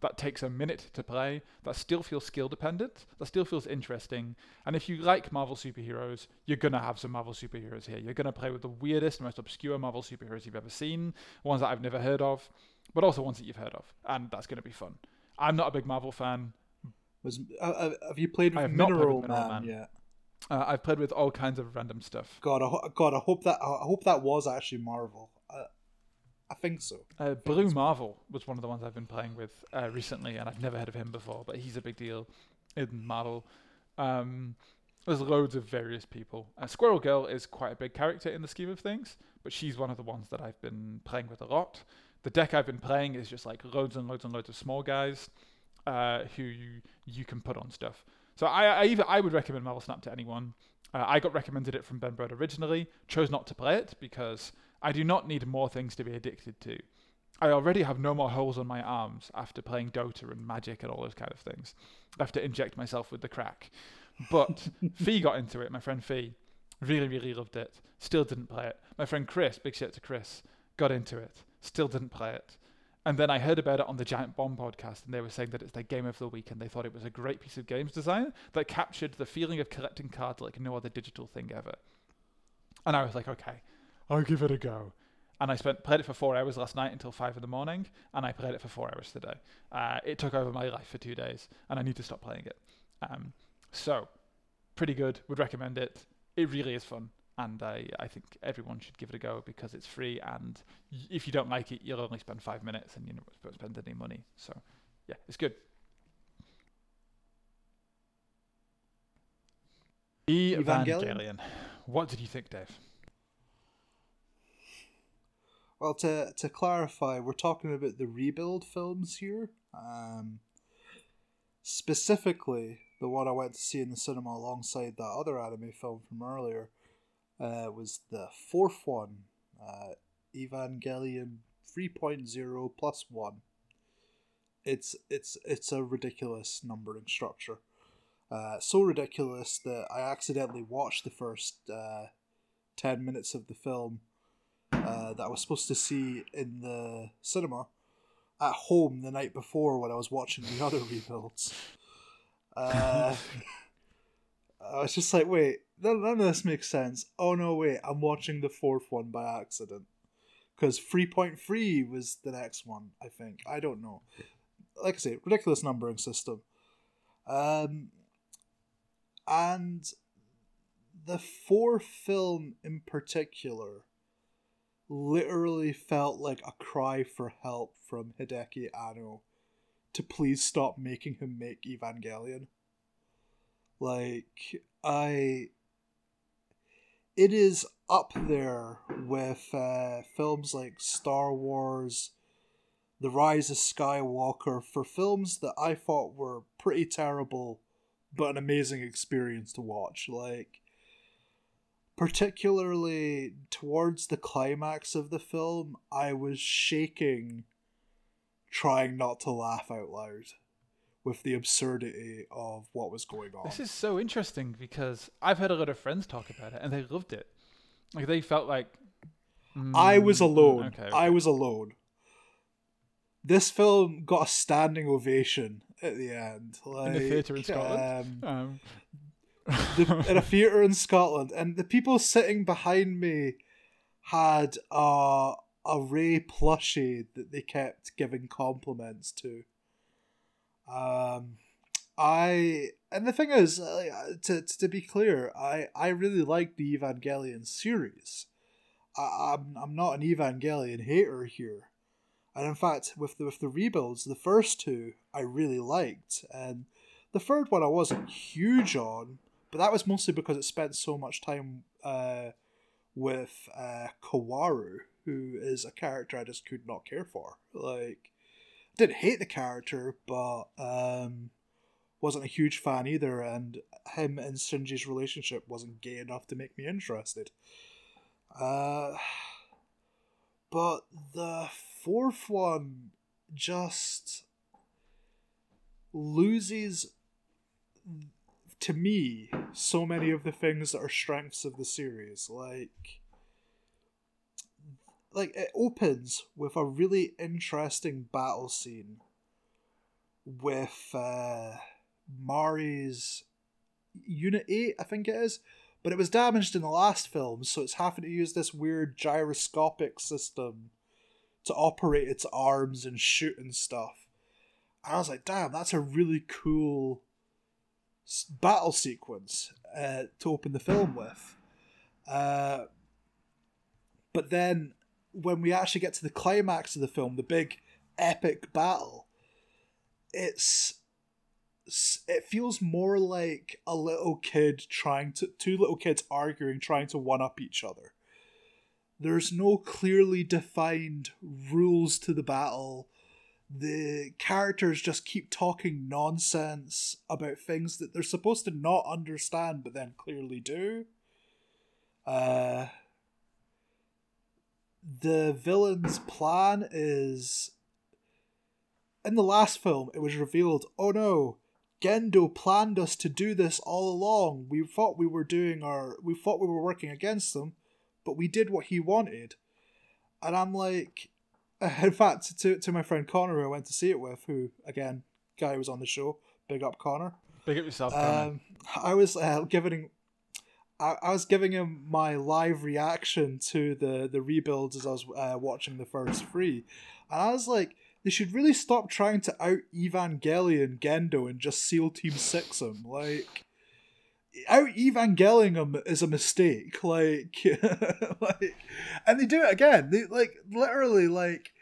that takes a minute to play, that still feels skill dependent, that still feels interesting. And if you like Marvel superheroes, you're going to have some Marvel superheroes here. You're going to play with the weirdest, most obscure Marvel superheroes you've ever seen, ones that I've never heard of, but also ones that you've heard of. And that's going to be fun. I'm not a big Marvel fan. Was uh, uh have you played with Mineral, with Mineral Man, Man yet? Uh, I've played with all kinds of random stuff. God, I ho- God, I hope that I hope that was actually Marvel. I think so. Uh, Blue Marvel was one of the ones I've been playing with uh, recently, and I've never heard of him before, but he's a big deal in Marvel. Um, there's loads of various people. Uh, Squirrel Girl is quite a big character in the scheme of things, but she's one of the ones that I've been playing with a lot. The deck I've been playing is just like loads and loads and loads of small guys uh, who you, you can put on stuff. So I I, even, I would recommend Marvel Snap to anyone. Uh, I got recommended it from Ben Brode originally, chose not to play it because I do not need more things to be addicted to. I already have no more holes on my arms after playing Dota and Magic and all those kind of things. I have to inject myself with the crack. But Fee got into it, my friend Fee. Really, really loved it. Still didn't play it. My friend Chris, big shout to Chris, got into it. Still didn't play it. And then I heard about it on the Giant Bomb podcast, and they were saying that it's their game of the week, and they thought it was a great piece of games design that captured the feeling of collecting cards like no other digital thing ever. And I was like, okay, I'll give it a go. And I spent played it for four hours last night until five in the morning, and I played it for four hours today. Uh, it took over my life for two days, and I need to stop playing it. Um, so, pretty good. Would recommend it. It really is fun, and I I think everyone should give it a go because it's free. And if you don't like it, you'll only spend five minutes, and you don't spend any money. So, yeah, it's good. Evangelion. Evangelion. What did you think, Dave? Well, to to clarify, we're talking about the rebuild films here. Um, specifically, the one I went to see in the cinema alongside that other anime film from earlier uh, was the fourth one, uh, Evangelion 3.0 plus one. it's it's it's a ridiculous numbering structure. Uh, so ridiculous that I accidentally watched the first uh, ten minutes of the film uh, that I was supposed to see in the cinema at home the night before when I was watching the other rebuilds. I was just like, wait, none of this makes sense. Oh no, wait, I'm watching the fourth one by accident. Because 3.3 was the next one, I think. I don't know. Like I say, ridiculous numbering system. Um, and the fourth film in particular literally felt like a cry for help from Hideaki Anno to please stop making him make Evangelion. Like, I. It is up there with uh, films like Star Wars, The Rise of Skywalker, for films that I thought were pretty terrible, but an amazing experience to watch. Like, particularly towards the climax of the film, I was shaking, trying not to laugh out loud with the absurdity of what was going on. This is so interesting because I've heard a lot of friends talk about it and they loved it. Like they felt like mm, I was mm, alone. Okay, okay. I was alone. This film got a standing ovation at the end. Like, in the theatre in Scotland. Um, um, the, in a theater in Scotland, and the people sitting behind me had a a Rei plushie that they kept giving compliments to. Um, I and the thing is, uh, to to be clear, I I really like the Evangelion series. I, I'm I'm not an Evangelion hater here, and in fact, with the with the rebuilds, the first two I really liked, and the third one I wasn't huge on, but that was mostly because it spent so much time uh, with uh, Kaworu, who is a character I just could not care for. Like, didn't hate the character, but um, wasn't a huge fan either, and him and Shinji's relationship wasn't gay enough to make me interested. Uh, but the fourth one just loses to me so many of the things that are strengths of the series like like it opens with a really interesting battle scene with uh Mari's unit 8 I think it is but it was damaged in the last film so it's having to use this weird gyroscopic system to operate its arms and shoot and stuff and I was like damn that's a really cool battle sequence uh, to open the film with. Uh, but then when we actually get to the climax of the film, the big epic battle, it's it feels more like a little kid trying to two little kids arguing trying to one up each other. There's no clearly defined rules to the battle the characters just keep talking nonsense about things that they're supposed to not understand but then clearly do. Uh, the villain's plan is. In the last film, it was revealed oh no, Gendo planned us to do this all along. We thought we were doing our. We thought we were working against them, but we did what he wanted. And I'm like, in fact, to to my friend Connor, who I went to see it with, who again, guy was on the show. Big up Connor. Big up yourself. Um, I was uh, giving. I, I was giving him my live reaction to the the rebuilds as I was uh, watching the first three, and I was like, they should really stop trying to out Evangelion Gendo and just SEAL Team Six him. Like, out Evangelion him is a mistake. Like, like, and they do it again. They like literally like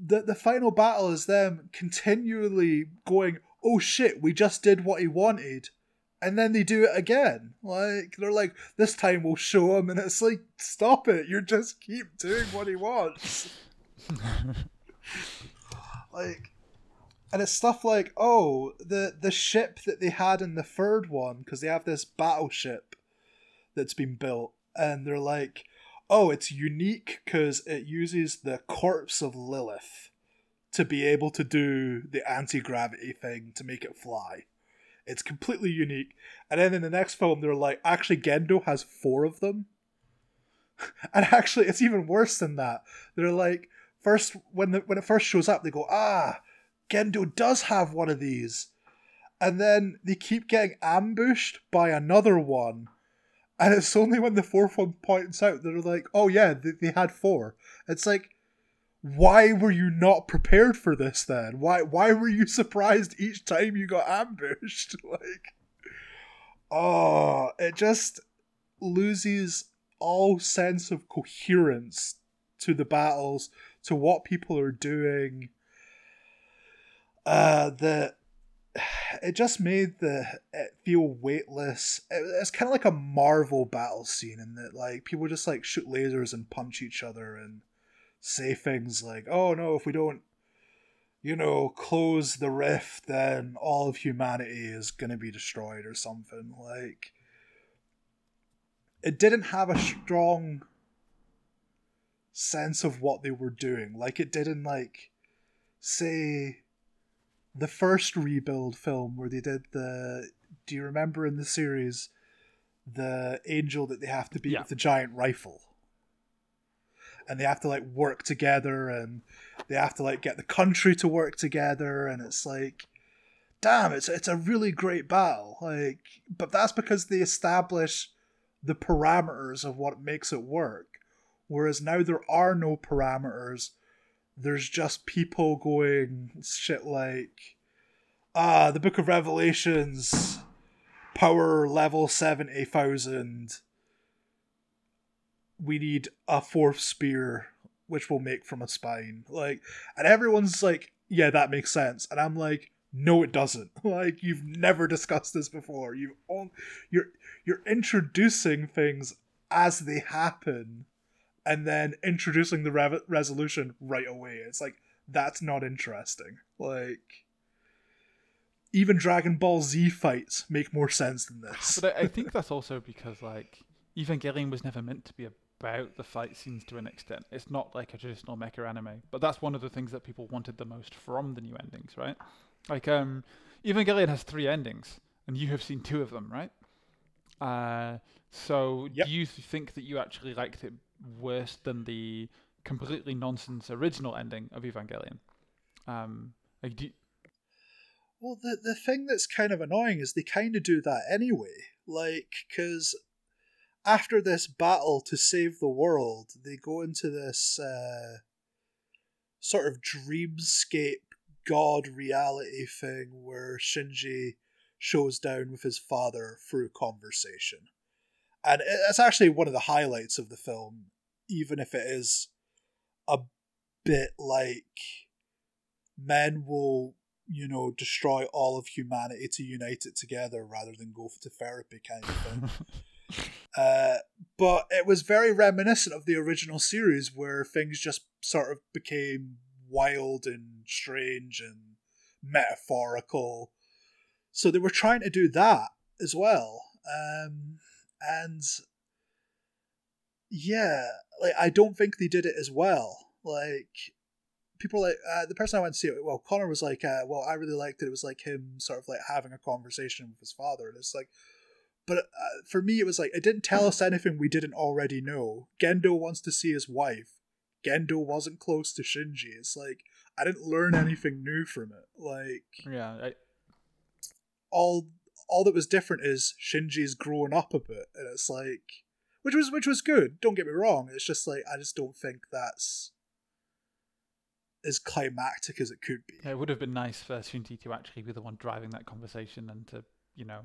the the final battle is them continually going, "Oh shit, we just did what he wanted." And then they do it again. Like they're like, this time we'll show him, and it's like, stop it! You just keep doing what he wants. like, and it's stuff like, oh, the the ship that they had in the third one, because they have this battleship that's been built, and they're like, oh, it's unique because it uses the corpse of Lilith to be able to do the anti gravity thing to make it fly. It's completely unique. And then in the next film, they're like, actually, Gendo has four of them. and actually, it's even worse than that. They're like, first when the, when it first shows up, they go, ah, Gendo does have one of these, and then they keep getting ambushed by another one, and it's only when the fourth one points out that they're like, oh yeah, they, they had four. It's like, why were you not prepared for this then? Why why were you surprised each time you got ambushed? like, oh, it just loses all sense of coherence to the battles, to what people are doing. Uh, the it just made the it feel weightless. It, it's kind of like a Marvel battle scene in that like people just like shoot lasers and punch each other and say things like, "Oh no, if we don't, you know, close the rift, then all of humanity is going to be destroyed or something." Like it didn't have a strong sense of what they were doing. Like it didn't like say the first rebuild film where they did the do you remember in the series the angel that they have to beat yeah. with the giant rifle? And they have to like work together and they have to like get the country to work together and it's like damn it's it's a really great battle like but that's because they establish the parameters of what makes it work. Whereas now there are no parameters. There's just people going shit like, ah, the Book of Revelations, power level 70,000. We need a fourth spear, which we'll make from a spine. Like, and everyone's like, yeah, that makes sense. And I'm like, no it doesn't. Like you've never discussed this before. You on you're you're introducing things as they happen and then introducing the re- resolution right away. It's like that's not interesting. Like even dragon ball z fights make more sense than this. But i, think that's also because like evangelion was never meant to be about the fight scenes to an extent it's not like a traditional mecha anime but that's one of the things that people wanted the most from the new endings right like, um, Evangelion has three endings, and you have seen two of them, right? Uh, so yep. do you think that you actually liked it worse than the completely nonsense original ending of Evangelion? Um, like, do you... Well, the the thing that's kind of annoying is they kind of do that anyway. Like, because after this battle to save the world, they go into this uh, sort of dreamscape god reality thing where Shinji shows down with his father through conversation. And it's actually one of the highlights of the film, even if it is a bit like men will, you know, destroy all of humanity to unite it together rather than go to therapy kind of thing. uh, but it was very reminiscent of the original series where things just sort of became wild and strange and metaphorical. So they were trying to do that as well. Um, and yeah, like I don't think they did it as well. Like people like uh, the person I went to see it. Well, Connor was like, uh, "Well, I really liked it. It was like him sort of like having a conversation with his father." And it's like, but uh, for me, it was like it didn't tell us anything we didn't already know. Gendo wants to see his wife. Gendo wasn't close to Shinji. It's like I didn't learn anything new from it. Like yeah, I... all all that was different is Shinji's growing up a bit, and it's like which was which was good. Don't get me wrong. It's just like I just don't think that's as climactic as it could be. Yeah, it would have been nice for Shinji to actually be the one driving that conversation and to you know.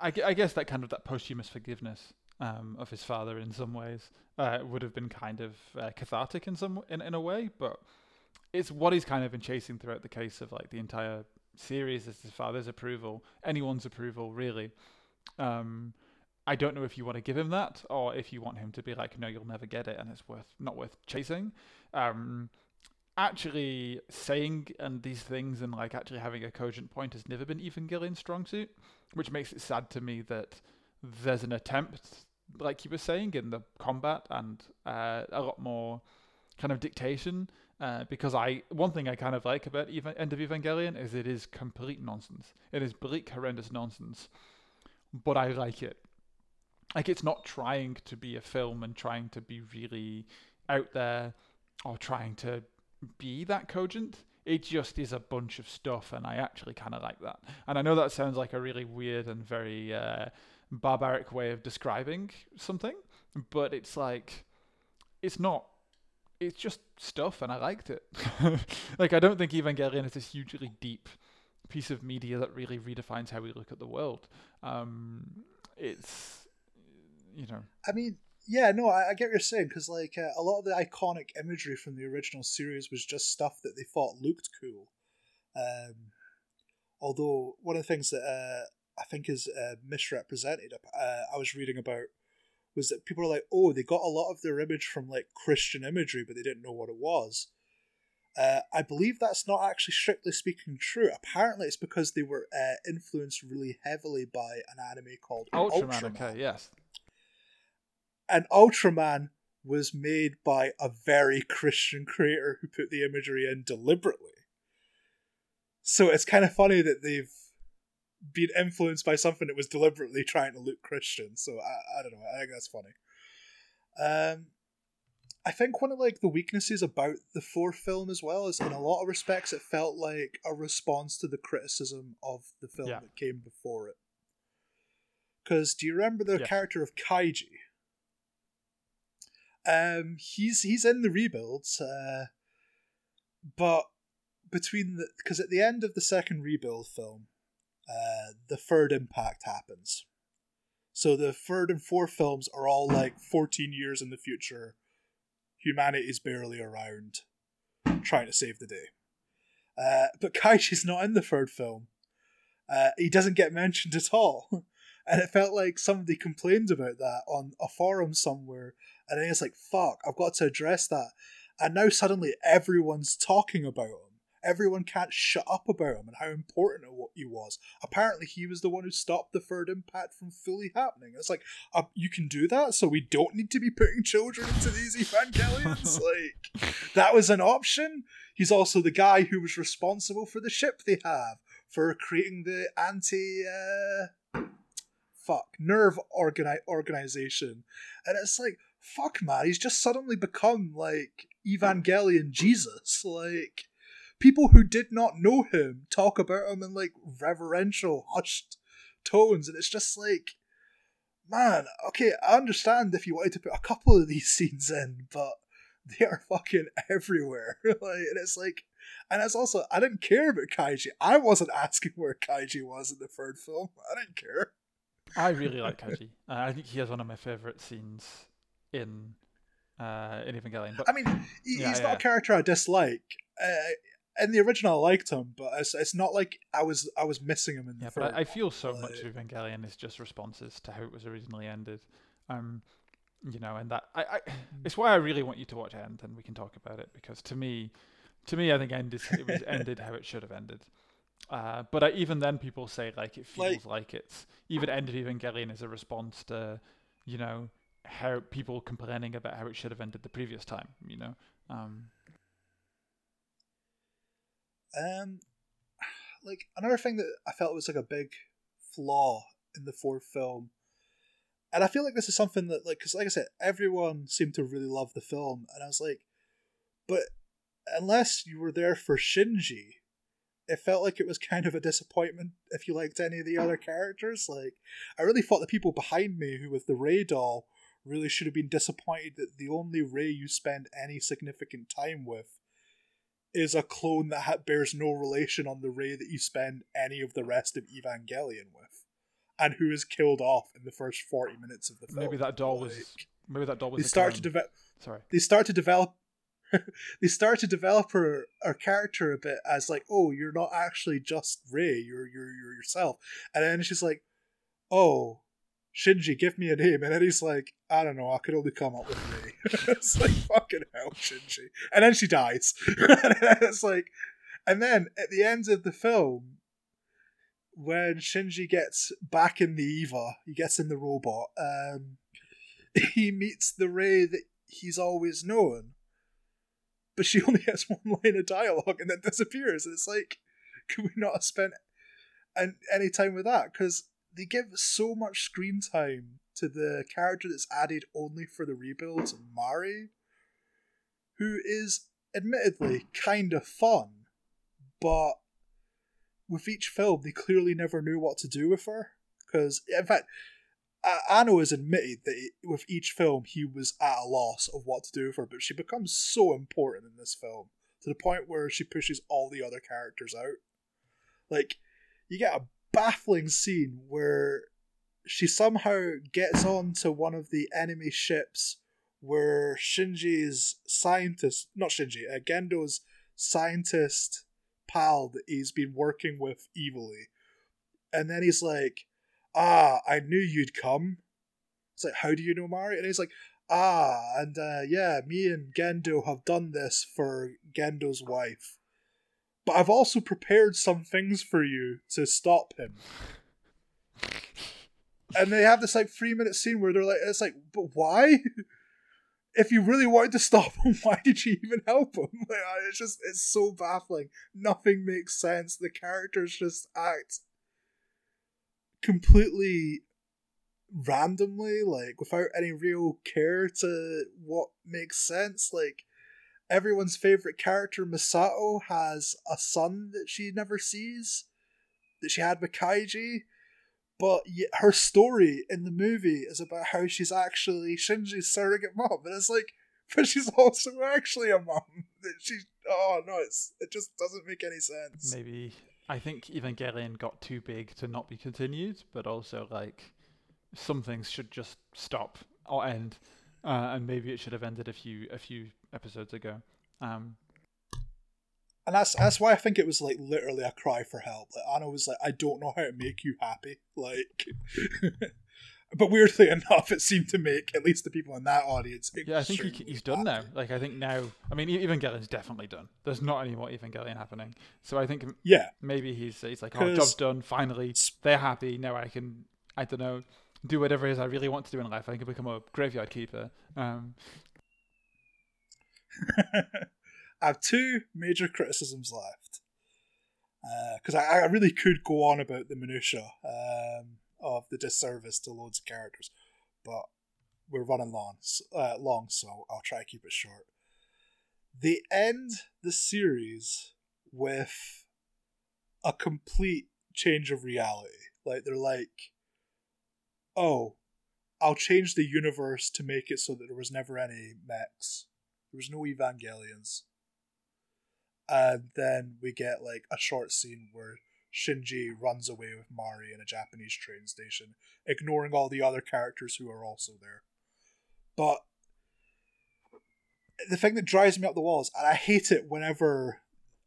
I, I guess that kind of that posthumous forgiveness um, of his father in some ways uh, would have been kind of uh, cathartic in some in, in a way, but it's what he's kind of been chasing throughout the case of like the entire series is his father's approval, anyone's approval really. Um, I don't know if you want to give him that or if you want him to be like, no, you'll never get it, and it's worth not worth chasing. Um, actually saying and these things and like actually having a cogent point has never been Evangelion's strong suit, which makes it sad to me that there's an attempt like you were saying in the combat and uh, a lot more kind of dictation Uh, because I one thing I kind of like about Eva- End of Evangelion is it is complete nonsense. It is bleak, horrendous nonsense, but I like it. Like it's not trying to be a film and trying to be really out there or trying to be that cogent. It just is a bunch of stuff, and I actually kind of like that. And I know that sounds like a really weird and very uh, barbaric way of describing something, but it's like it's not it's just stuff and I liked it. like I don't think Evangelion is this hugely deep piece of media that really redefines how we look at the world. Um, it's you know. I mean, yeah, no, I, I get what you're saying because like uh, a lot of the iconic imagery from the original series was just stuff that they thought looked cool. Um, although one of the things that uh, I think is uh, misrepresented, uh, I was reading about was that people are like, oh, they got a lot of their image from like Christian imagery, but they didn't know what it was. Uh, I believe that's not actually strictly speaking true. Apparently, it's because they were uh, influenced really heavily by an anime called Ultraman. Yes. And Ultraman was made by a very Christian creator who put the imagery in deliberately. So it's kind of funny that they've been influenced by something that was deliberately trying to look Christian. So I, I don't know. I think that's funny. Um, I think one of like the weaknesses about the fourth film as well is in a lot of respects it felt like a response to the criticism of the film yeah. that came before it. Because do you remember the yeah. character of Kaji? Um, he's he's in the rebuilds, uh, but between the because at the end of the second rebuild film, uh, the third impact happens. So the third and fourth films are all like 14 years in the future. Humanity is barely around, trying to save the day. Uh, but Kaji's not in the third film. Uh, he doesn't get mentioned at all. and it felt like somebody complained about that on a forum somewhere. And then it's like, fuck, I've got to address that. And now suddenly everyone's talking about him everyone can't shut up about him and how important he was. Apparently, he was the one who stopped the third impact from fully happening. It's like, uh, you can do that, so we don't need to be putting children into these Evangelions? like, that was an option. He's also the guy who was responsible for the ship they have, for creating the anti. Uh, fuck, nerve organi- organization. And it's like, fuck, man, he's just suddenly become like Evangelion Jesus. Like, people who did not know him talk about him in like reverential, hushed tones, and it's just like, man, okay, I understand if you wanted to put a couple of these scenes in, but they are fucking everywhere. like, and it's like, and it's also, I didn't care about Kaji. I wasn't asking where Kaji was in the third film. I didn't care. I really like Kaji. I think he has one of my favorite scenes in uh, in Evangelion. But I mean, he, yeah, he's yeah. not a character I dislike. Uh, in the original, I liked him, but it's, it's not like I was I was missing him in the. Yeah, but I, I feel so like, much of Evangelion is just responses to how it was originally ended. Um, you know, and that I, I mm. it's why I really want you to watch End, and we can talk about it because to me, to me, I think End is it was ended how it should have ended. Uh, but I, even then, people say like it feels like, like it's even End of Evangelion is a response to, you know, how people complaining about how it should have ended the previous time. You know. Um, um, like another thing that I felt was like a big flaw in the fourth film, and I feel like this is something that like because like I said, everyone seemed to really love the film, and I was like, but unless you were there for Shinji, it felt like it was kind of a disappointment if you liked any of the other characters. Like, I really thought the people behind me who with the Rei doll really should have been disappointed that the only Rei you spend any significant time with is a clone that ha- bears no relation on the Rei that you spend any of the rest of Evangelion with, and who is killed off in the first forty minutes of the film. Maybe that doll like, was. Maybe that doll was. They start to develop. Sorry. They start to develop. they start to develop her, her character a bit as like, oh, you're not actually just Rei, you're you're you're yourself, and then she's like, oh, Shinji, give me a name. And then he's like, I don't know, I could only come up with me. it's like, fucking hell, Shinji. And then she dies. it's like, and then at the end of the film, when Shinji gets back in the Eva, he gets in the robot, um, he meets the Rei that he's always known. but she only has one line of dialogue and then disappears. And it's like, could we not have spent any time with that? Because they give so much screen time to the character that's added only for the rebuilds, Mari, who is admittedly kind of fun, but with each film, they clearly never knew what to do with her. Because, in fact, Anno has admitted that with each film he was at a loss of what to do with her, but she becomes so important in this film to the point where she pushes all the other characters out. Like, you get a baffling scene where she somehow gets onto one of the enemy ships where Shinji's scientist, not Shinji, uh, Gendo's scientist pal that he's been working with evilly. And then he's like, ah, I knew you'd come. It's like, how do you know Mari? And he's like, ah, and uh, yeah, me and Gendo have done this for Gendo's wife. But I've also prepared some things for you to stop him. and they have this like three minute scene where they're like, it's like, but why? if you really wanted to stop him, why did you even help him? Like, it's just, it's so baffling. Nothing makes sense. The characters just act completely randomly, like without any real care to what makes sense. Like everyone's favorite character, Misato, has a son that she never sees, that she had with Kaji. But her story in the movie is about how she's actually Shinji's surrogate mom, and it's like, but she's also actually a mom. That she, oh no, it's it just doesn't make any sense. Maybe I think Evangelion got too big to not be continued, but also like some things should just stop or end, uh, and maybe it should have ended a few a few episodes ago. Um, and that's that's why I think it was like literally a cry for help. Like Anno was like, "I don't know how to make you happy." Like, but weirdly enough, it seemed to make at least the people in that audience. Yeah, I think he, he's done now. Like, I think now, I mean, Evangelion's definitely done. There's not any more Evangelion happening. So I think, yeah, maybe he's he's like, oh, job's done. Finally, they're happy. Now I can, I don't know, do whatever it is I really want to do in life. I can become a graveyard keeper. Um, I have two major criticisms left because uh, I, I, really could go on about the minutia. Um, of the disservice to loads of characters. But we're running long, uh, long, so I'll try to keep it short. They end the series with a complete change of reality. Like they're like, oh, I'll change the universe to make it so that there was never any mechs. There was no Evangelions. And then we get like a short scene where Shinji runs away with Mari in a Japanese train station, ignoring all the other characters who are also there. But the thing that drives me up the walls, and I hate it whenever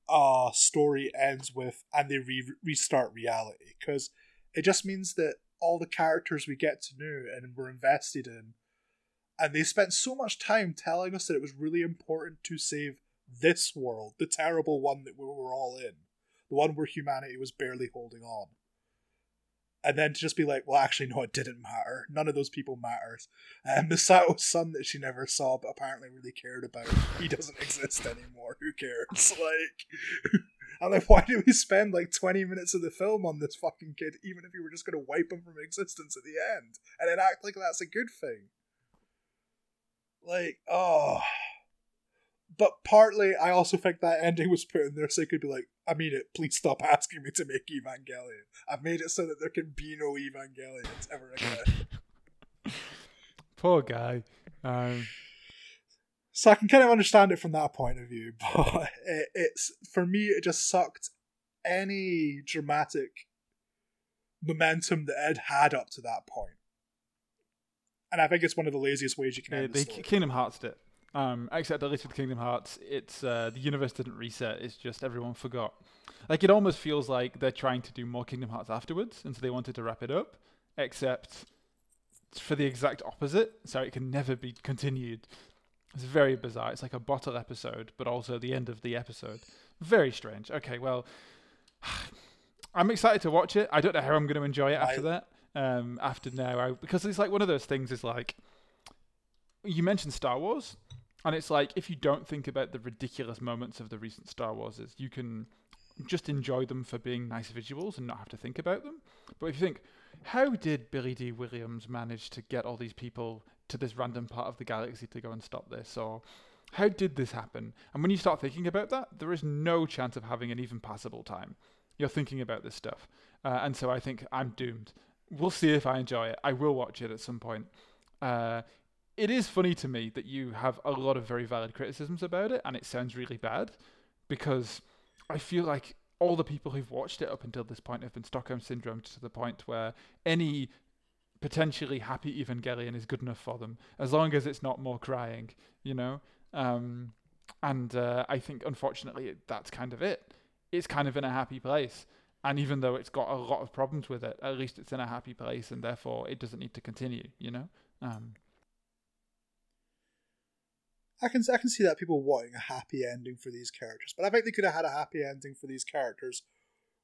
a story ends with and they re- restart reality, because it just means that all the characters we get to know and we're invested in, and they spent so much time telling us that it was really important to save this world, the terrible one that we were all in the one where humanity was barely holding on. And then to just be like, well, actually, no, it didn't matter. None of those people matters. Um, and Misato's son that she never saw, but apparently really cared about, he doesn't exist anymore. Who cares? Like, I'm like, why do we spend like 20 minutes of the film on this fucking kid, even if you were just going to wipe him from existence at the end? And then act like that's a good thing. Like, oh but partly I also think that ending was put in there so it could be like, I mean it, please stop asking me to make Evangelion. I've made it so that there can be no Evangelions ever again. Poor guy. Um... So I can kind of understand it from that point of view, but it, it's for me it just sucked any dramatic momentum that Ed had up to that point. And I think it's one of the laziest ways you can end the story. Kingdom Hearts did. Um, except at least with Kingdom Hearts, it's uh, the universe didn't reset. It's just everyone forgot. Like it almost feels like they're trying to do more Kingdom Hearts afterwards, and so they wanted to wrap it up. Except for the exact opposite, so it can never be continued. It's very bizarre. It's like a bottle episode, but also the end of the episode. Very strange. Okay, well, I'm excited to watch it. I don't know how I'm going to enjoy it after I... that. Um, after now, I, because it's like one of those things. Is like you mentioned Star Wars and it's like if you don't think about the ridiculous moments of the recent Star Warses, you can just enjoy them for being nice visuals and not have to think about them. But if you think, how did Billy Dee Williams manage to get all these people to this random part of the galaxy to go and stop this? Or how did this happen? And when you start thinking about that, there is no chance of having an even passable time. You're thinking about this stuff. Uh, and so I think I'm doomed. We'll see if I enjoy it. I will watch it at some point. Uh, it is funny to me that you have a lot of very valid criticisms about it and it sounds really bad because I feel like all the people who've watched it up until this point have been Stockholm syndrome to the point where any potentially happy Evangelion is good enough for them as long as it's not more crying, you know. Um, and uh, I think unfortunately that's kind of it. It's kind of in a happy place, and even though it's got a lot of problems with it, at least it's in a happy place, and therefore it doesn't need to continue, you know. Um, I can I can see that people wanting a happy ending for these characters, but I think they could have had a happy ending for these characters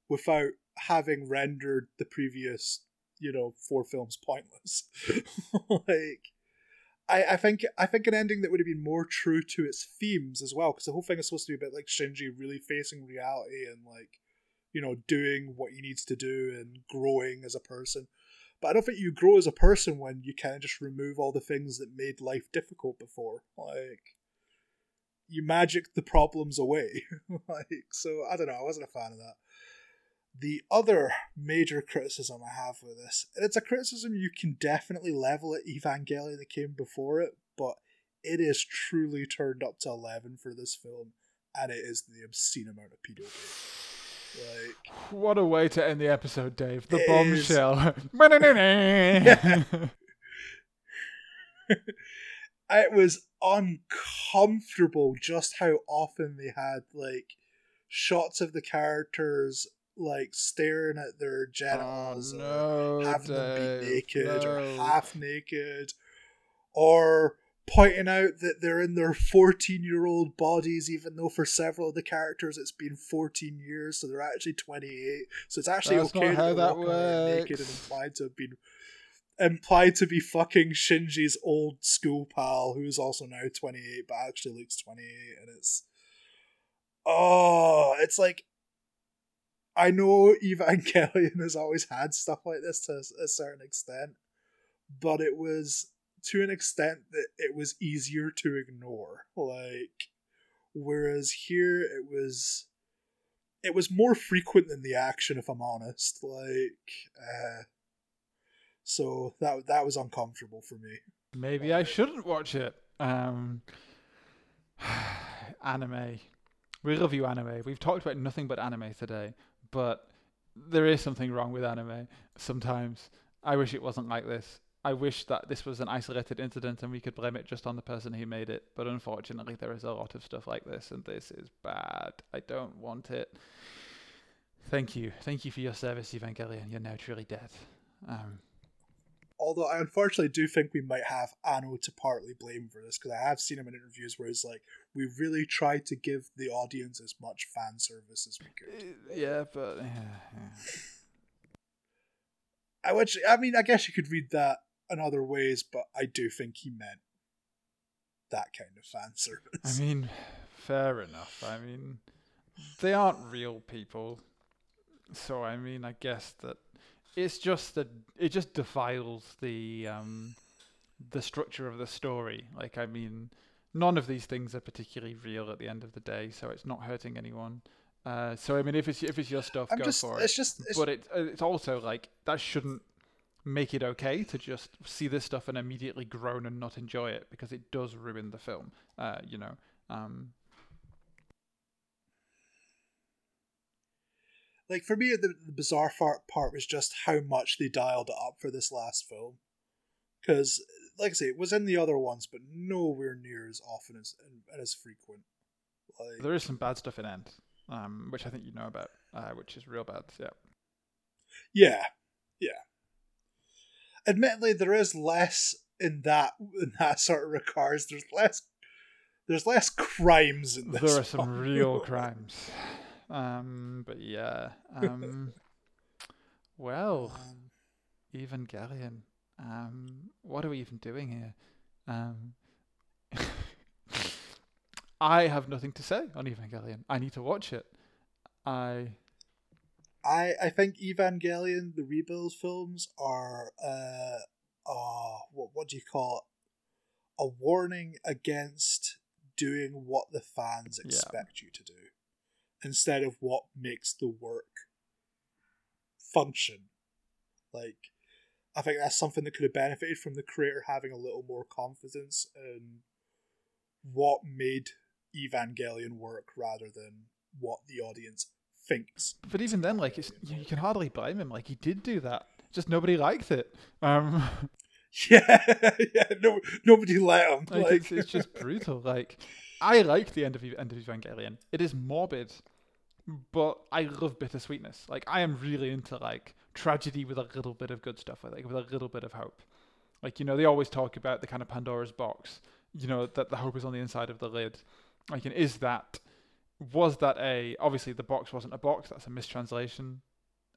without having rendered the previous, you know, four films pointless. like, I I think I think an ending that would have been more true to its themes as well, because the whole thing is supposed to be a bit like Shinji really facing reality and like, you know, doing what he needs to do and growing as a person. But I don't think you grow as a person when you kind of just remove all the things that made life difficult before. Like, you magic the problems away. like, so I don't know. I wasn't a fan of that. The other major criticism I have with this, and it's a criticism you can definitely level at Evangelion that came before it, but it is truly turned up to 11 for this film, and it is the obscene amount of pedo like, what a way to end the episode, Dave. The bombshell. it was uncomfortable just how often they had like shots of the characters like staring at their genitals oh, no, or having Dave, them be naked no. or half naked or pointing out that they're in their 14 year old bodies, even though for several of the characters it's been 14 years, so they're actually 28. So it's actually That's okay how to that around naked and implied to have been implied to be fucking Shinji's old school pal, who's also now 28 but actually looks 28, and it's oh, it's like. I know Evangelion has always had stuff like this to a certain extent, but it was to an extent that it was easier to ignore. Like, whereas here it was, it was more frequent than the action, if I'm honest. Like, uh, so that that was uncomfortable for me. Maybe I shouldn't watch it. Um, anime. We love you, anime. We've talked about nothing but anime today, but there is something wrong with anime sometimes. I wish it wasn't like this. I wish that this was an isolated incident and we could blame it just on the person who made it. But unfortunately, there is a lot of stuff like this, and this is bad. I don't want it. Thank you. Thank you for your service, Evangelion. You're now truly dead. Um, Although I unfortunately do think we might have Anno to partly blame for this because I have seen him in interviews where he's like, "We really tried to give the audience as much fan service as we could." yeah, but yeah, yeah. I which I mean, I guess you could read that in other ways, but I do think he meant that kind of fan service. I mean, fair enough. I mean, they aren't real people, so I mean, I guess that it's just that it just defiles the um, the structure of the story. Like, I mean, none of these things are particularly real at the end of the day, so it's not hurting anyone. Uh, so I mean, if it's if it's your stuff, I'm go just, for it's it. just, it's, but it it's also like that shouldn't make it okay to just see this stuff and immediately groan and not enjoy it because it does ruin the film. Uh, you know. Um, like for me, the, the bizarre part, part was just how much they dialed it up for this last film. Because, like I say, it was in the other ones, but nowhere near as often as and, and as frequent. Like, there is some bad stuff in End, um, which I think you know about, uh, which is real bad. Yeah. yeah, yeah. Admittedly, there is less in that in that sort of regards. There's less. There's less crimes in this. There are some one. real crimes. Um, but yeah. Um, well, Um, Evangelion. Um, what are we even doing here? Um, I have nothing to say on Evangelion. I need to watch it. I I I think Evangelion, the rebuild films are uh uh what what do you call it? A warning against doing what the fans expect yeah. you to do instead of what makes the work function. Like I think that's something that could have benefited from the creator having a little more confidence in what made Evangelion work rather than what the audience thinks. But even then, like you can hardly blame him. Like he did do that, just nobody liked it. Um, yeah, yeah, no, nobody let him. Like, like. It's, it's, just brutal. Like I like the end of end of Evangelion. It is morbid, but I love bittersweetness. Like I am really into like tragedy with a little bit of good stuff. Like with a little bit of hope. Like you know, they always talk about the kind of Pandora's box. You know that the hope is on the inside of the lid. Like, and is that was that a obviously the box wasn't a box. That's a mistranslation.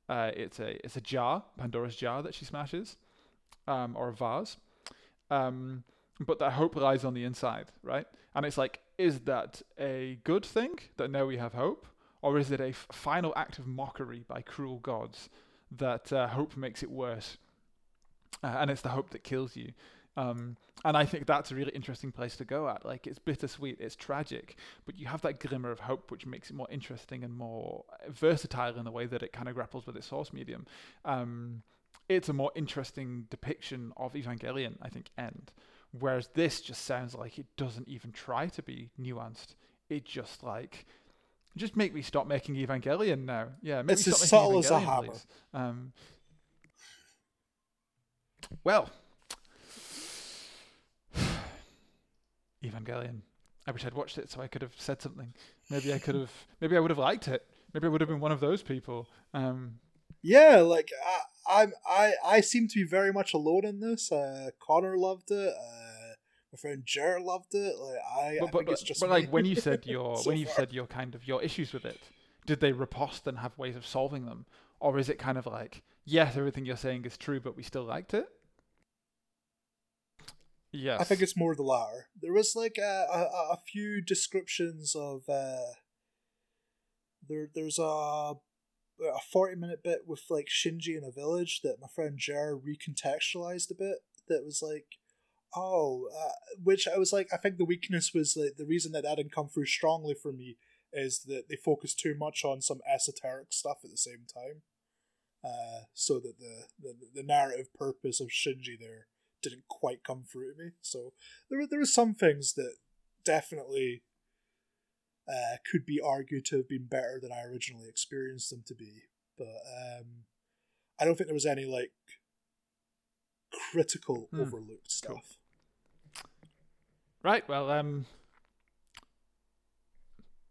Uh, it's a it's a jar, Pandora's jar that she smashes, um, or a vase. Um, but that hope lies on the inside, right? And it's like, is that a good thing that now we have hope, or is it a f- final act of mockery by cruel gods that uh, hope makes it worse? Uh, and it's the hope that kills you. Um, and I think that's a really interesting place to go at. Like it's bittersweet, it's tragic, but you have that glimmer of hope, which makes it more interesting and more versatile in the way that it kind of grapples with its source medium. Um, it's a more interesting depiction of Evangelion, I think, end. Whereas this just sounds like it doesn't even try to be nuanced. It just like just make me stop making Evangelion now. Yeah, make it's me stop as subtle as a hammer. Um, well, Evangelion. I wish I'd watched it so I could have said something. Maybe I could have. Maybe I would have liked it. Maybe I would have been one of those people. Um, yeah, like I, I'm, I, I seem to be very much alone in this. Uh, Connor loved it. Uh, my friend Jared loved it. Like I, but, I but, but, but like when you said your so when you said your kind of your issues with it, did they riposte and have ways of solving them, or is it kind of like yes, everything you're saying is true, but we still liked it? Yes. I think it's more the latter. There was like a, a, a few descriptions of uh, there. There's a a forty minute bit with like Shinji in a village that my friend Jar recontextualized a bit. That was like, oh, uh, which I was like, I think the weakness was like the reason that that didn't come through strongly for me is that they focus too much on some esoteric stuff at the same time. Uh, so that the, the the narrative purpose of Shinji there didn't quite come through to me. So there were there were some things that definitely uh, could be argued to have been better than I originally experienced them to be. But um, I don't think there was any like critical hmm. overlooked stuff. Right. Well, um,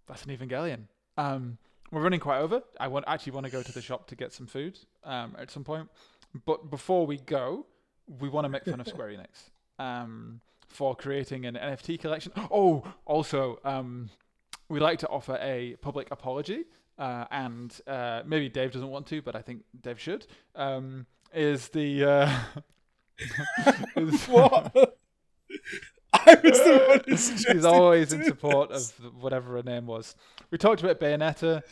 that's an Evangelion. Um, we're running quite over. I want actually want to go to the shop to get some food um, at some point. But before we go, we want to make fun of Square Enix um, for creating an NFT collection. Oh, also, um, we like to offer a public apology, uh, and uh, maybe Dave doesn't want to, but I think Dave should. Um, is the uh, is what? I was the one who He's always in support of whatever her name was. We talked about Bayonetta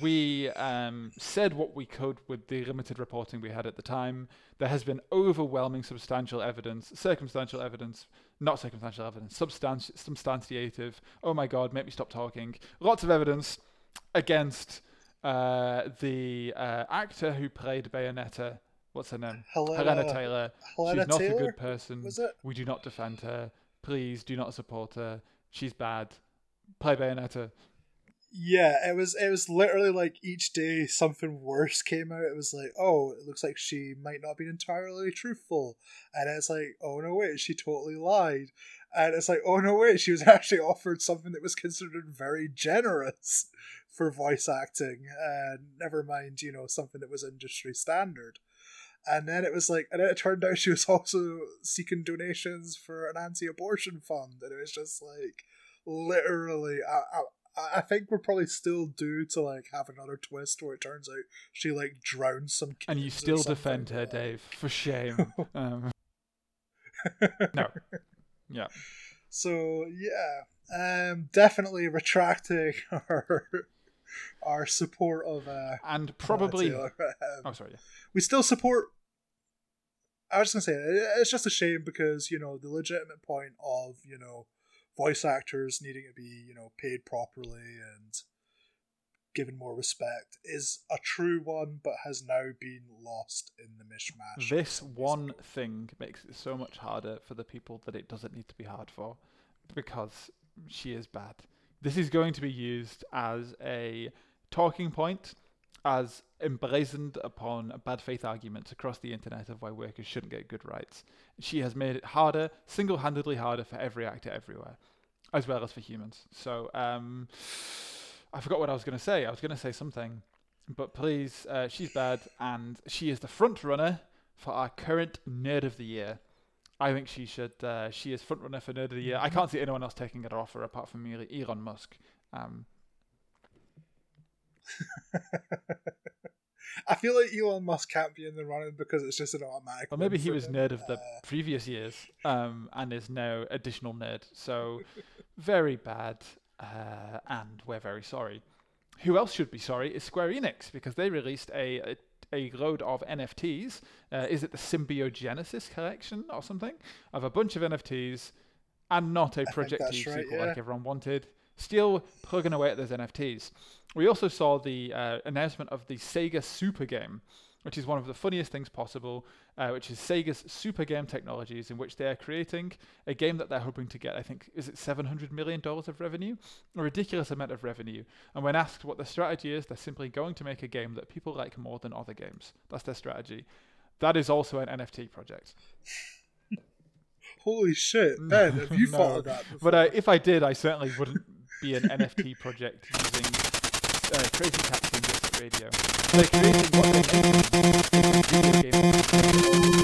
we um, said what we could with the limited reporting we had at the time. There has been overwhelming substantial evidence, circumstantial evidence, not circumstantial evidence, substanti- substantiative. Oh my God, make me stop talking. Lots of evidence against uh, the uh, actor who played Bayonetta. What's her name? Helena, Hellena Taylor. Hellena She's not Taylor? a good person. Was it? We do not defend her. Please do not support her. She's bad. Play Bayonetta. Yeah, it was it was literally like each day something worse came out. It was like, oh, it looks like she might not be entirely truthful. And it's like, oh no wait, she totally lied. And it's like, oh no wait, she was actually offered something that was considered very generous for voice acting. And never mind, you know, something that was industry standard. And then it was like, and then it turned out she was also seeking donations for an anti-abortion fund, and it was just like, literally, I, I, I think we're probably still due to like have another twist where it turns out she like drowns some And you still defend her, Dave. For shame. um, no. Yeah. So yeah, um, definitely retracting our our support of uh, and probably. Um, oh, sorry. Yeah. We still support. I was just gonna say it's just a shame because you know the legitimate point of you know voice actors needing to be you know paid properly and given more respect is a true one, but has now been lost in the mishmash. This one thing makes it so much harder for the people that it doesn't need to be hard for, because she is bad. This is going to be used as a talking point, as emblazoned upon bad faith arguments across the internet of why workers shouldn't get good rights. She has made it harder, single handedly harder for every actor everywhere, as well as for humans. So, um, I forgot what I was going to say. I was going to say something, but please, uh, she's bad, and she is the front runner for our current Nerd of the Year. I think she should. Uh, she is front runner for Nerd of the Year. I can't see anyone else taking it off her apart from Elon Musk. Um, I feel like Elon Musk can't be in the running because it's just an automatic. Or maybe he was him. nerd of the uh, previous years, um, and is now additional nerd. So very bad uh, and we're very sorry. Who else should be sorry is Square Enix because they released a, a, a load of NFTs. Uh, is it the Symbiogenesis collection or something? Of a bunch of NFTs and not a Project T right, sequel yeah. like everyone wanted. Still plugging away at those NFTs. We also saw the uh, announcement of the Sega Super Game, which is one of the funniest things possible, uh, which is Sega's Super Game Technologies, in which they are creating a game that they're hoping to get, I think, is it $700 million of revenue? A ridiculous amount of revenue. And when asked what the strategy is, they're simply going to make a game that people like more than other games. That's their strategy. That is also an NFT project. Holy shit, Ben, have you no. of that? Before? But uh, if I did, I certainly wouldn't be an NFT project using uh, crazy cat radio. They're creating what they're making.